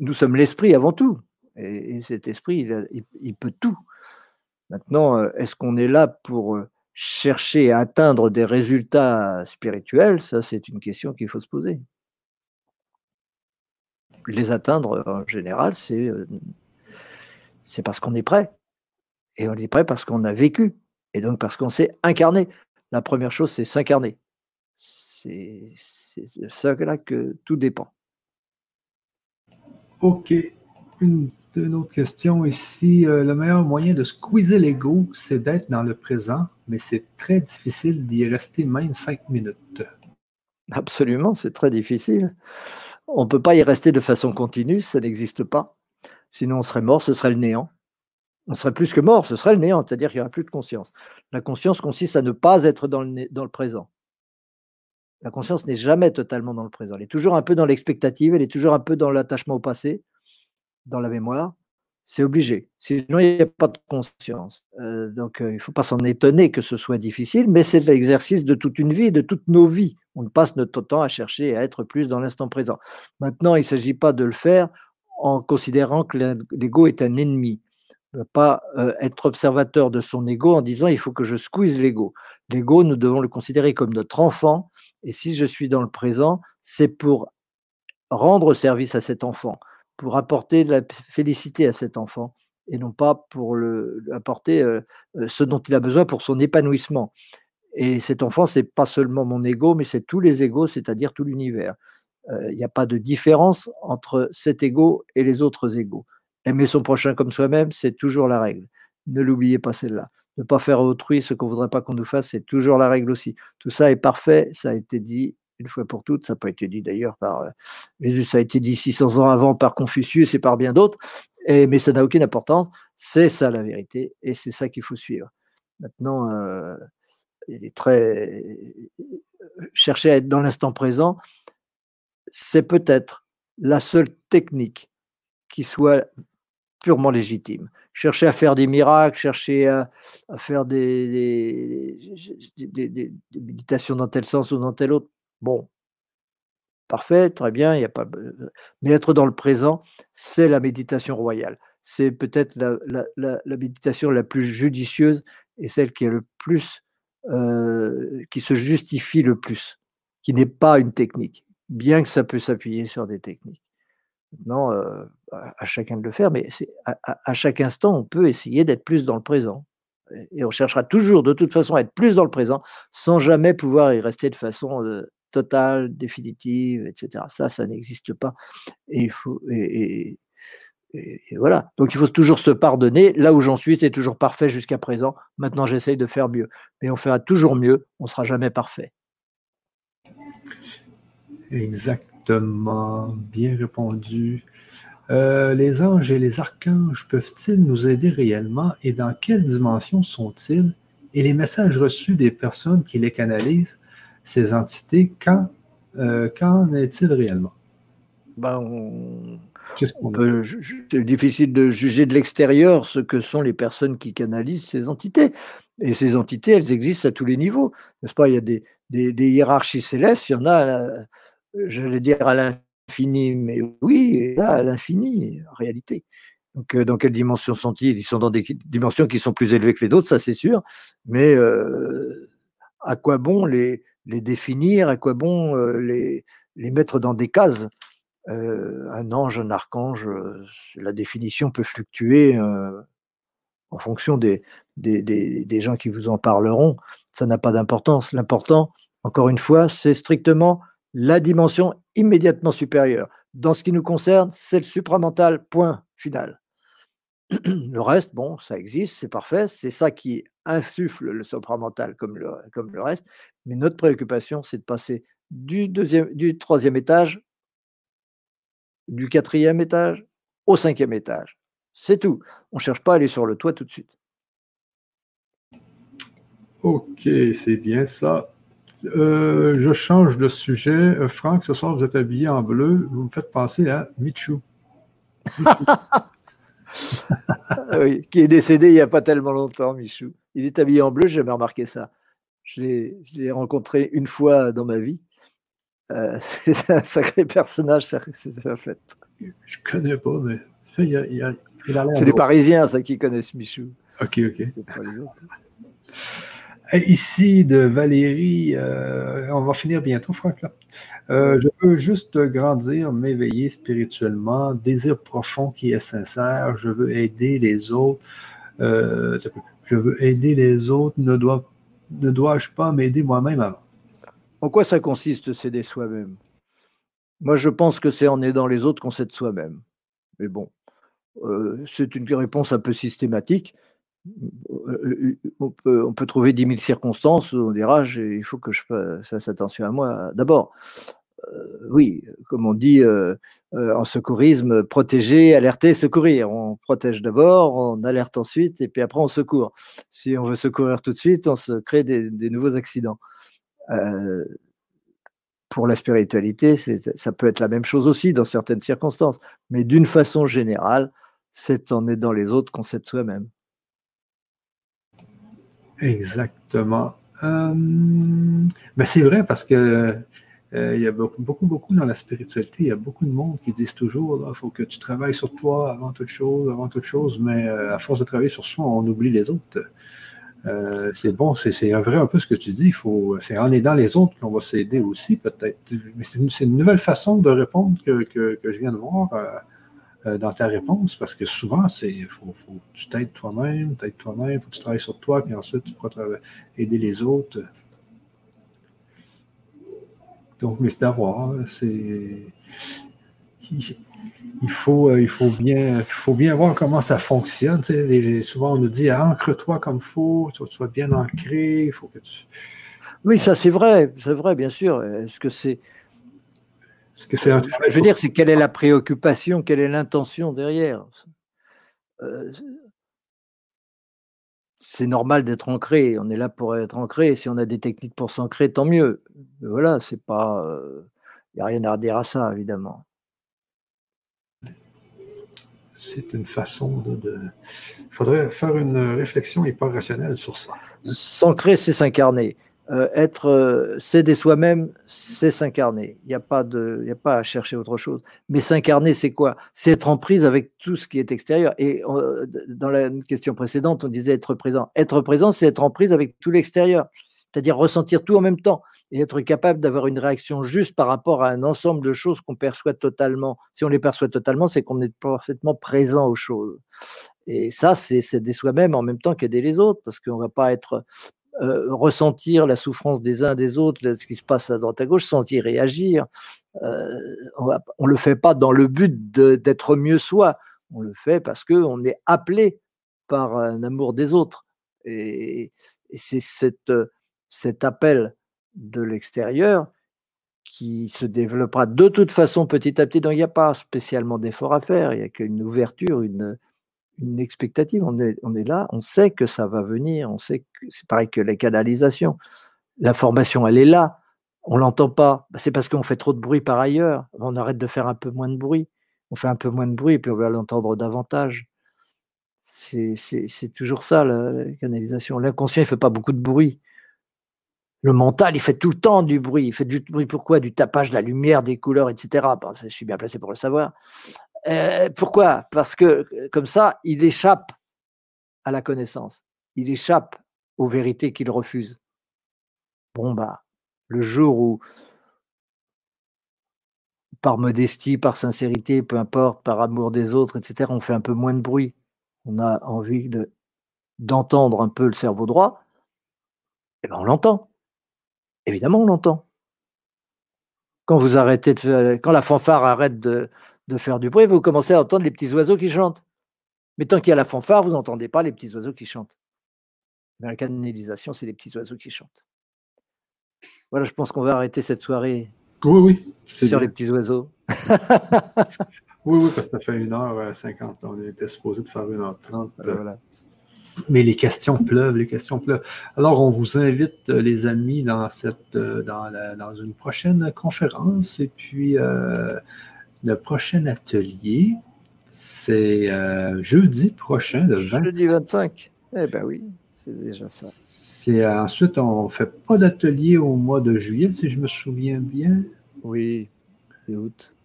nous sommes l'esprit avant tout. Et, cet esprit, il peut tout. Maintenant, euh, est-ce qu'on est là pour euh, chercher à atteindre des résultats spirituels? Ça, c'est une question qu'il faut se poser. Les atteindre, en général, c'est euh, parce qu'on est prêt. Et on est prêt parce qu'on a vécu. Et donc parce qu'on s'est incarné. La première chose, c'est s'incarner. C'est de ça que tout dépend. Ok une, autre question ici. Euh, le meilleur moyen de squeezer l'ego, c'est d'être dans le présent, mais c'est très difficile d'y rester même cinq minutes. Absolument, c'est très difficile. On ne peut pas y rester de façon continue, ça n'existe pas. Sinon, on serait mort, ce serait le néant. On serait plus que mort, ce serait le néant, c'est-à-dire qu'il n'y aura plus de conscience. La conscience consiste à ne pas être dans le, dans le présent. La conscience n'est jamais totalement dans le présent. Elle est toujours un peu dans l'expectative, elle est toujours un peu dans l'attachement au passé, dans la mémoire, c'est obligé. Sinon, il n'y a pas de conscience. Euh, donc, euh, il ne faut pas s'en étonner que ce soit difficile, mais c'est l'exercice de toute une vie, de toutes nos vies. On passe notre temps à chercher à être plus dans l'instant présent. Maintenant, il ne s'agit pas de le faire en considérant que l'ego est un ennemi. Ne pas euh, être observateur de son ego en disant il faut que je squeeze l'ego. L'ego, nous devons le considérer comme notre enfant. Et si je suis dans le présent, c'est pour rendre service à cet enfant pour apporter de la félicité à cet enfant et non pas pour le, apporter euh, euh, ce dont il a besoin pour son épanouissement. Et cet enfant, c'est pas seulement mon ego, mais c'est tous les égos, c'est-à-dire tout l'univers. Euh, il n'y a pas de différence entre cet ego et les autres égos. Aimer son prochain comme soi-même, c'est toujours la règle. Ne l'oubliez pas celle-là. Ne pas faire à autrui ce qu'on ne voudrait pas qu'on nous fasse, c'est toujours la règle aussi. Tout ça est parfait, ça a été dit une fois pour toutes. Ça n'a pas été dit d'ailleurs par euh, Jésus, ça a été dit 600 ans avant par Confucius et par bien d'autres, mais ça n'a aucune importance. C'est ça la vérité et c'est ça qu'il faut suivre. Maintenant, euh, il est très. Chercher à être dans l'instant présent, c'est peut-être la seule technique qui soit purement légitime. Chercher à faire des miracles, chercher à, faire des, des, méditations dans tel sens ou dans tel autre, Bon, parfait, très bien, il y a pas. Mais être dans le présent, c'est la méditation royale. C'est peut-être la, méditation la plus judicieuse et celle qui est le plus, euh, qui se justifie le plus, qui n'est pas une technique, bien que ça peut s'appuyer sur des techniques. Maintenant, euh, à, chacun de le faire, mais à, à, chaque instant, on peut essayer d'être plus dans le présent. Et on cherchera toujours, de toute façon, à être plus dans le présent, sans jamais pouvoir y rester de façon euh, totale, définitive, etc. Ça, ça n'existe pas. Et il faut. Et, voilà. Donc il faut toujours se pardonner. Là où j'en suis, c'est toujours parfait jusqu'à présent. Maintenant, j'essaye de faire mieux. Mais on fera toujours mieux. On sera jamais parfait. Exactement. Bien répondu. Euh, les anges et les archanges peuvent-ils nous aider réellement? Et dans quelle dimension sont-ils? Et les messages reçus des personnes qui les canalisent? Ces entités, quand, euh, qu'en est-il réellement? Ben, c'est difficile de juger de l'extérieur ce que sont les personnes qui canalisent ces entités. Et ces entités, elles existent à tous les niveaux. N'est-ce pas? Il y a des, des, hiérarchies célestes, il y en a j'allais dire à l'infini, mais oui, là, à l'infini, en réalité. Donc, euh, dans quelle dimension sont-ils? Ils sont dans des dimensions qui sont plus élevées que les autres, ça c'est sûr. Mais euh, à quoi bon les, les définir À quoi bon euh, les, mettre dans des cases Un ange, un archange, la définition peut fluctuer en fonction des, gens qui vous en parleront. Ça n'a pas d'importance. L'important, encore une fois, c'est strictement la dimension immédiatement supérieure. Dans ce qui nous concerne, c'est le supramental, point final. Le reste, bon, ça existe, c'est parfait, c'est ça qui insuffle le supramental comme le, comme le reste, mais notre préoccupation, c'est de passer du, deuxième, du troisième étage, du quatrième étage au cinquième étage. C'est tout. On ne cherche pas à aller sur le toit tout de suite. Ok, c'est bien ça. Euh, je change de sujet. Euh, Franck, ce soir, vous êtes habillé en bleu. Vous me faites penser à Michou. oui, qui est décédé il n'y a pas tellement longtemps, Michou. Il est habillé en bleu, j'ai jamais remarqué ça. Je l'ai rencontré une fois dans ma vie. Euh, c'est un sacré personnage, ça, ça fait. Je connais pas, mais C'est les Parisiens, ça, qui connaissent Michou. Ok, ok. Ici de Valérie, euh, on va finir bientôt, Franck. Euh, je veux juste grandir, m'éveiller spirituellement, désir profond qui est sincère. Je veux aider les autres. Je veux aider les autres. Ne, dois, ne dois-je pas m'aider moi-même avant? En quoi ça consiste, s'aider soi-même? Moi, je pense que c'est en aidant les autres qu'on s'aide soi-même. Mais bon, c'est une réponse un peu systématique. Euh, on peut, trouver dix mille circonstances où on dira il faut que je fasse attention à moi. D'abord, euh, oui, comme on dit euh, en secourisme, protéger, alerter, secourir. On protège d'abord, on alerte ensuite, et puis après on secourt. Si on veut secourir tout de suite, on se crée des, nouveaux accidents. pour la spiritualité, ça peut être la même chose aussi dans certaines circonstances, mais d'une façon générale, c'est en aidant les autres qu'on s'aide soi-même. Exactement. Euh, ben c'est vrai parce que euh, il y a beaucoup, beaucoup, beaucoup dans la spiritualité, il y a beaucoup de monde qui disent toujours il faut que tu travailles sur toi avant toute chose, avant toute chose, mais euh, à force de travailler sur soi, on oublie les autres. c'est bon, c'est vrai un peu ce que tu dis. C'est en aidant les autres qu'on va s'aider aussi, peut-être. Mais c'est une, nouvelle façon de répondre que, que, je viens de voir euh, dans ta réponse parce que souvent, c'est faut, faut tu t'aides toi-même, t'aides toi-même, faut que tu travailles sur toi, puis ensuite tu pourras aider les autres. Donc, mais c'est à voir. C'est. Il faut, euh, il, faut bien, il faut bien voir comment ça fonctionne. souvent, on nous dit ancre-toi comme il faut, tu sois bien ancré, il faut que tu. Oui, ça c'est vrai, c'est vrai, bien sûr. Est-ce que c'est que c'est Je veux dire, c'est quelle est la préoccupation, quelle est l'intention derrière? Euh, C'est normal d'être ancré. On est là pour être ancré. Si on a des techniques pour s'ancrer, tant mieux. voilà, c'est pas. Il euh, n'y a rien à redire à ça, évidemment. C'est une façon de. Il faudrait faire une réflexion hyper rationnelle sur ça. S'ancrer, c'est s'incarner. Euh, être euh, céder soi-même, c'est s'incarner. Il n'y a, pas de, a pas à chercher autre chose. Mais s'incarner, c'est quoi? C'est être en prise avec tout ce qui est extérieur. Et euh, dans la question précédente, on disait être présent. Être présent, c'est être en prise avec tout l'extérieur. C'est-à-dire ressentir tout en même temps et être capable d'avoir une réaction juste par rapport à un ensemble de choses qu'on perçoit totalement. Si on les perçoit totalement, c'est qu'on est parfaitement présent aux choses. Et ça, c'est aider soi-même en même temps qu'aider les autres, parce qu'on ne va pas être euh, ressentir la souffrance des uns des autres, ce qui se passe à droite à gauche, sentir réagir. Euh, on ne le fait pas dans le but d'être mieux soi. On le fait parce qu'on est appelé par un amour des autres. Et, c'est cet appel de l'extérieur qui se développera de toute façon petit à petit. Donc il n'y a pas spécialement d'effort à faire, il n'y a qu'une ouverture, une, une expectative. On est, là, on sait que ça va venir, on sait que c'est pareil que les canalisations. L'information, elle est là, on l'entend pas. Bah, c'est parce qu'on fait trop de bruit par ailleurs. On arrête de faire un peu moins de bruit. On fait un peu moins de bruit et puis on va l'entendre davantage. C'est toujours ça, la, canalisation. L'inconscient, il fait pas beaucoup de bruit. Le mental, il fait tout le temps du bruit. Il fait du bruit pourquoi? Du tapage de la lumière, des couleurs, etc. je suis bien placé pour le savoir. Euh, pourquoi? Parce que comme ça, il échappe à la connaissance. Il échappe aux vérités qu'il refuse. Bon, bah, le jour où, par modestie, par sincérité, peu importe, par amour des autres, etc., on fait un peu moins de bruit, on a envie de, d'entendre un peu le cerveau droit, eh ben on l'entend. Évidemment, on l'entend. Quand vous arrêtez quand la fanfare arrête de, de faire du bruit, vous commencez à entendre les petits oiseaux qui chantent. Mais tant qu'il y a la fanfare, vous n'entendez pas les petits oiseaux qui chantent. Mais la canalisation, c'est les petits oiseaux qui chantent. Voilà, je pense qu'on va arrêter cette soirée oui, oui, sur les petits oiseaux. oui, oui, parce que ça fait 1h50. On était supposé de faire 1h30. Voilà. Mais les questions pleuvent, les questions pleuvent. Alors, on vous invite, euh, les amis, dans, cette, euh, dans, dans une prochaine conférence. Et puis, euh, le prochain atelier, c'est jeudi prochain, le 25. Jeudi 25. Eh bien oui, c'est déjà ça. C'est, ensuite, on ne fait pas d'atelier au mois de juillet, si je me souviens bien. Oui, c'est août.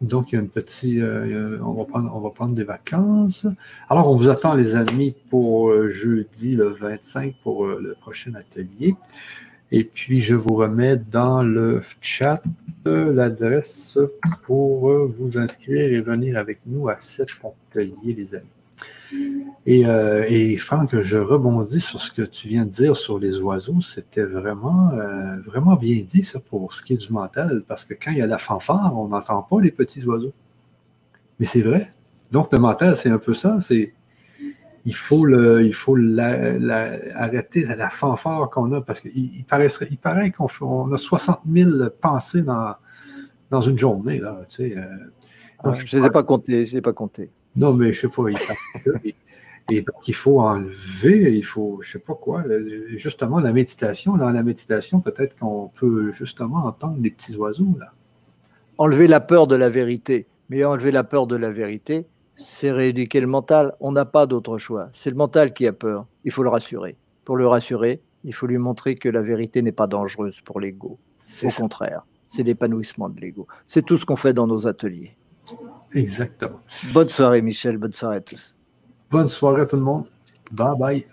Donc, il y a un petit. Euh, on, va prendre, on va prendre des vacances. Alors, on vous attend, les amis, pour euh, jeudi le 25 pour euh, le prochain atelier. Et puis, je vous remets dans le chat l'adresse pour vous inscrire et venir avec nous à cet atelier, les amis. Et, euh, et, Franck, je rebondis sur ce que tu viens de dire sur les oiseaux. C'était vraiment, euh, vraiment bien dit, ça, pour ce qui est du mental, parce que quand il y a la fanfare, on n'entend pas les petits oiseaux. Mais c'est vrai. Donc, le mental, c'est un peu ça. C'est il faut le, il faut arrêter la fanfare qu'on a, parce qu'il il paraît qu'on a 60 000 pensées dans, dans une journée. Là, tu sais, euh. ah, je ne les ai pas comptées, je les ai pas comptées. Non, mais je sais pas. et, donc, il faut enlever, il faut, je sais pas quoi, justement, la méditation. Dans la méditation, peut-être qu'on peut justement entendre des petits oiseaux. là. Enlever la peur de la vérité. Mais enlever la peur de la vérité, c'est rééduquer le mental. On n'a pas d'autre choix. C'est le mental qui a peur. Il faut le rassurer. Pour le rassurer, il faut lui montrer que la vérité n'est pas dangereuse pour l'ego. Au contraire, c'est l'épanouissement de l'ego. C'est tout ce qu'on fait dans nos ateliers. Exactement. Bonne soirée, Michel. Bonne soirée à tous. Bonne soirée à tout le monde. Bye bye.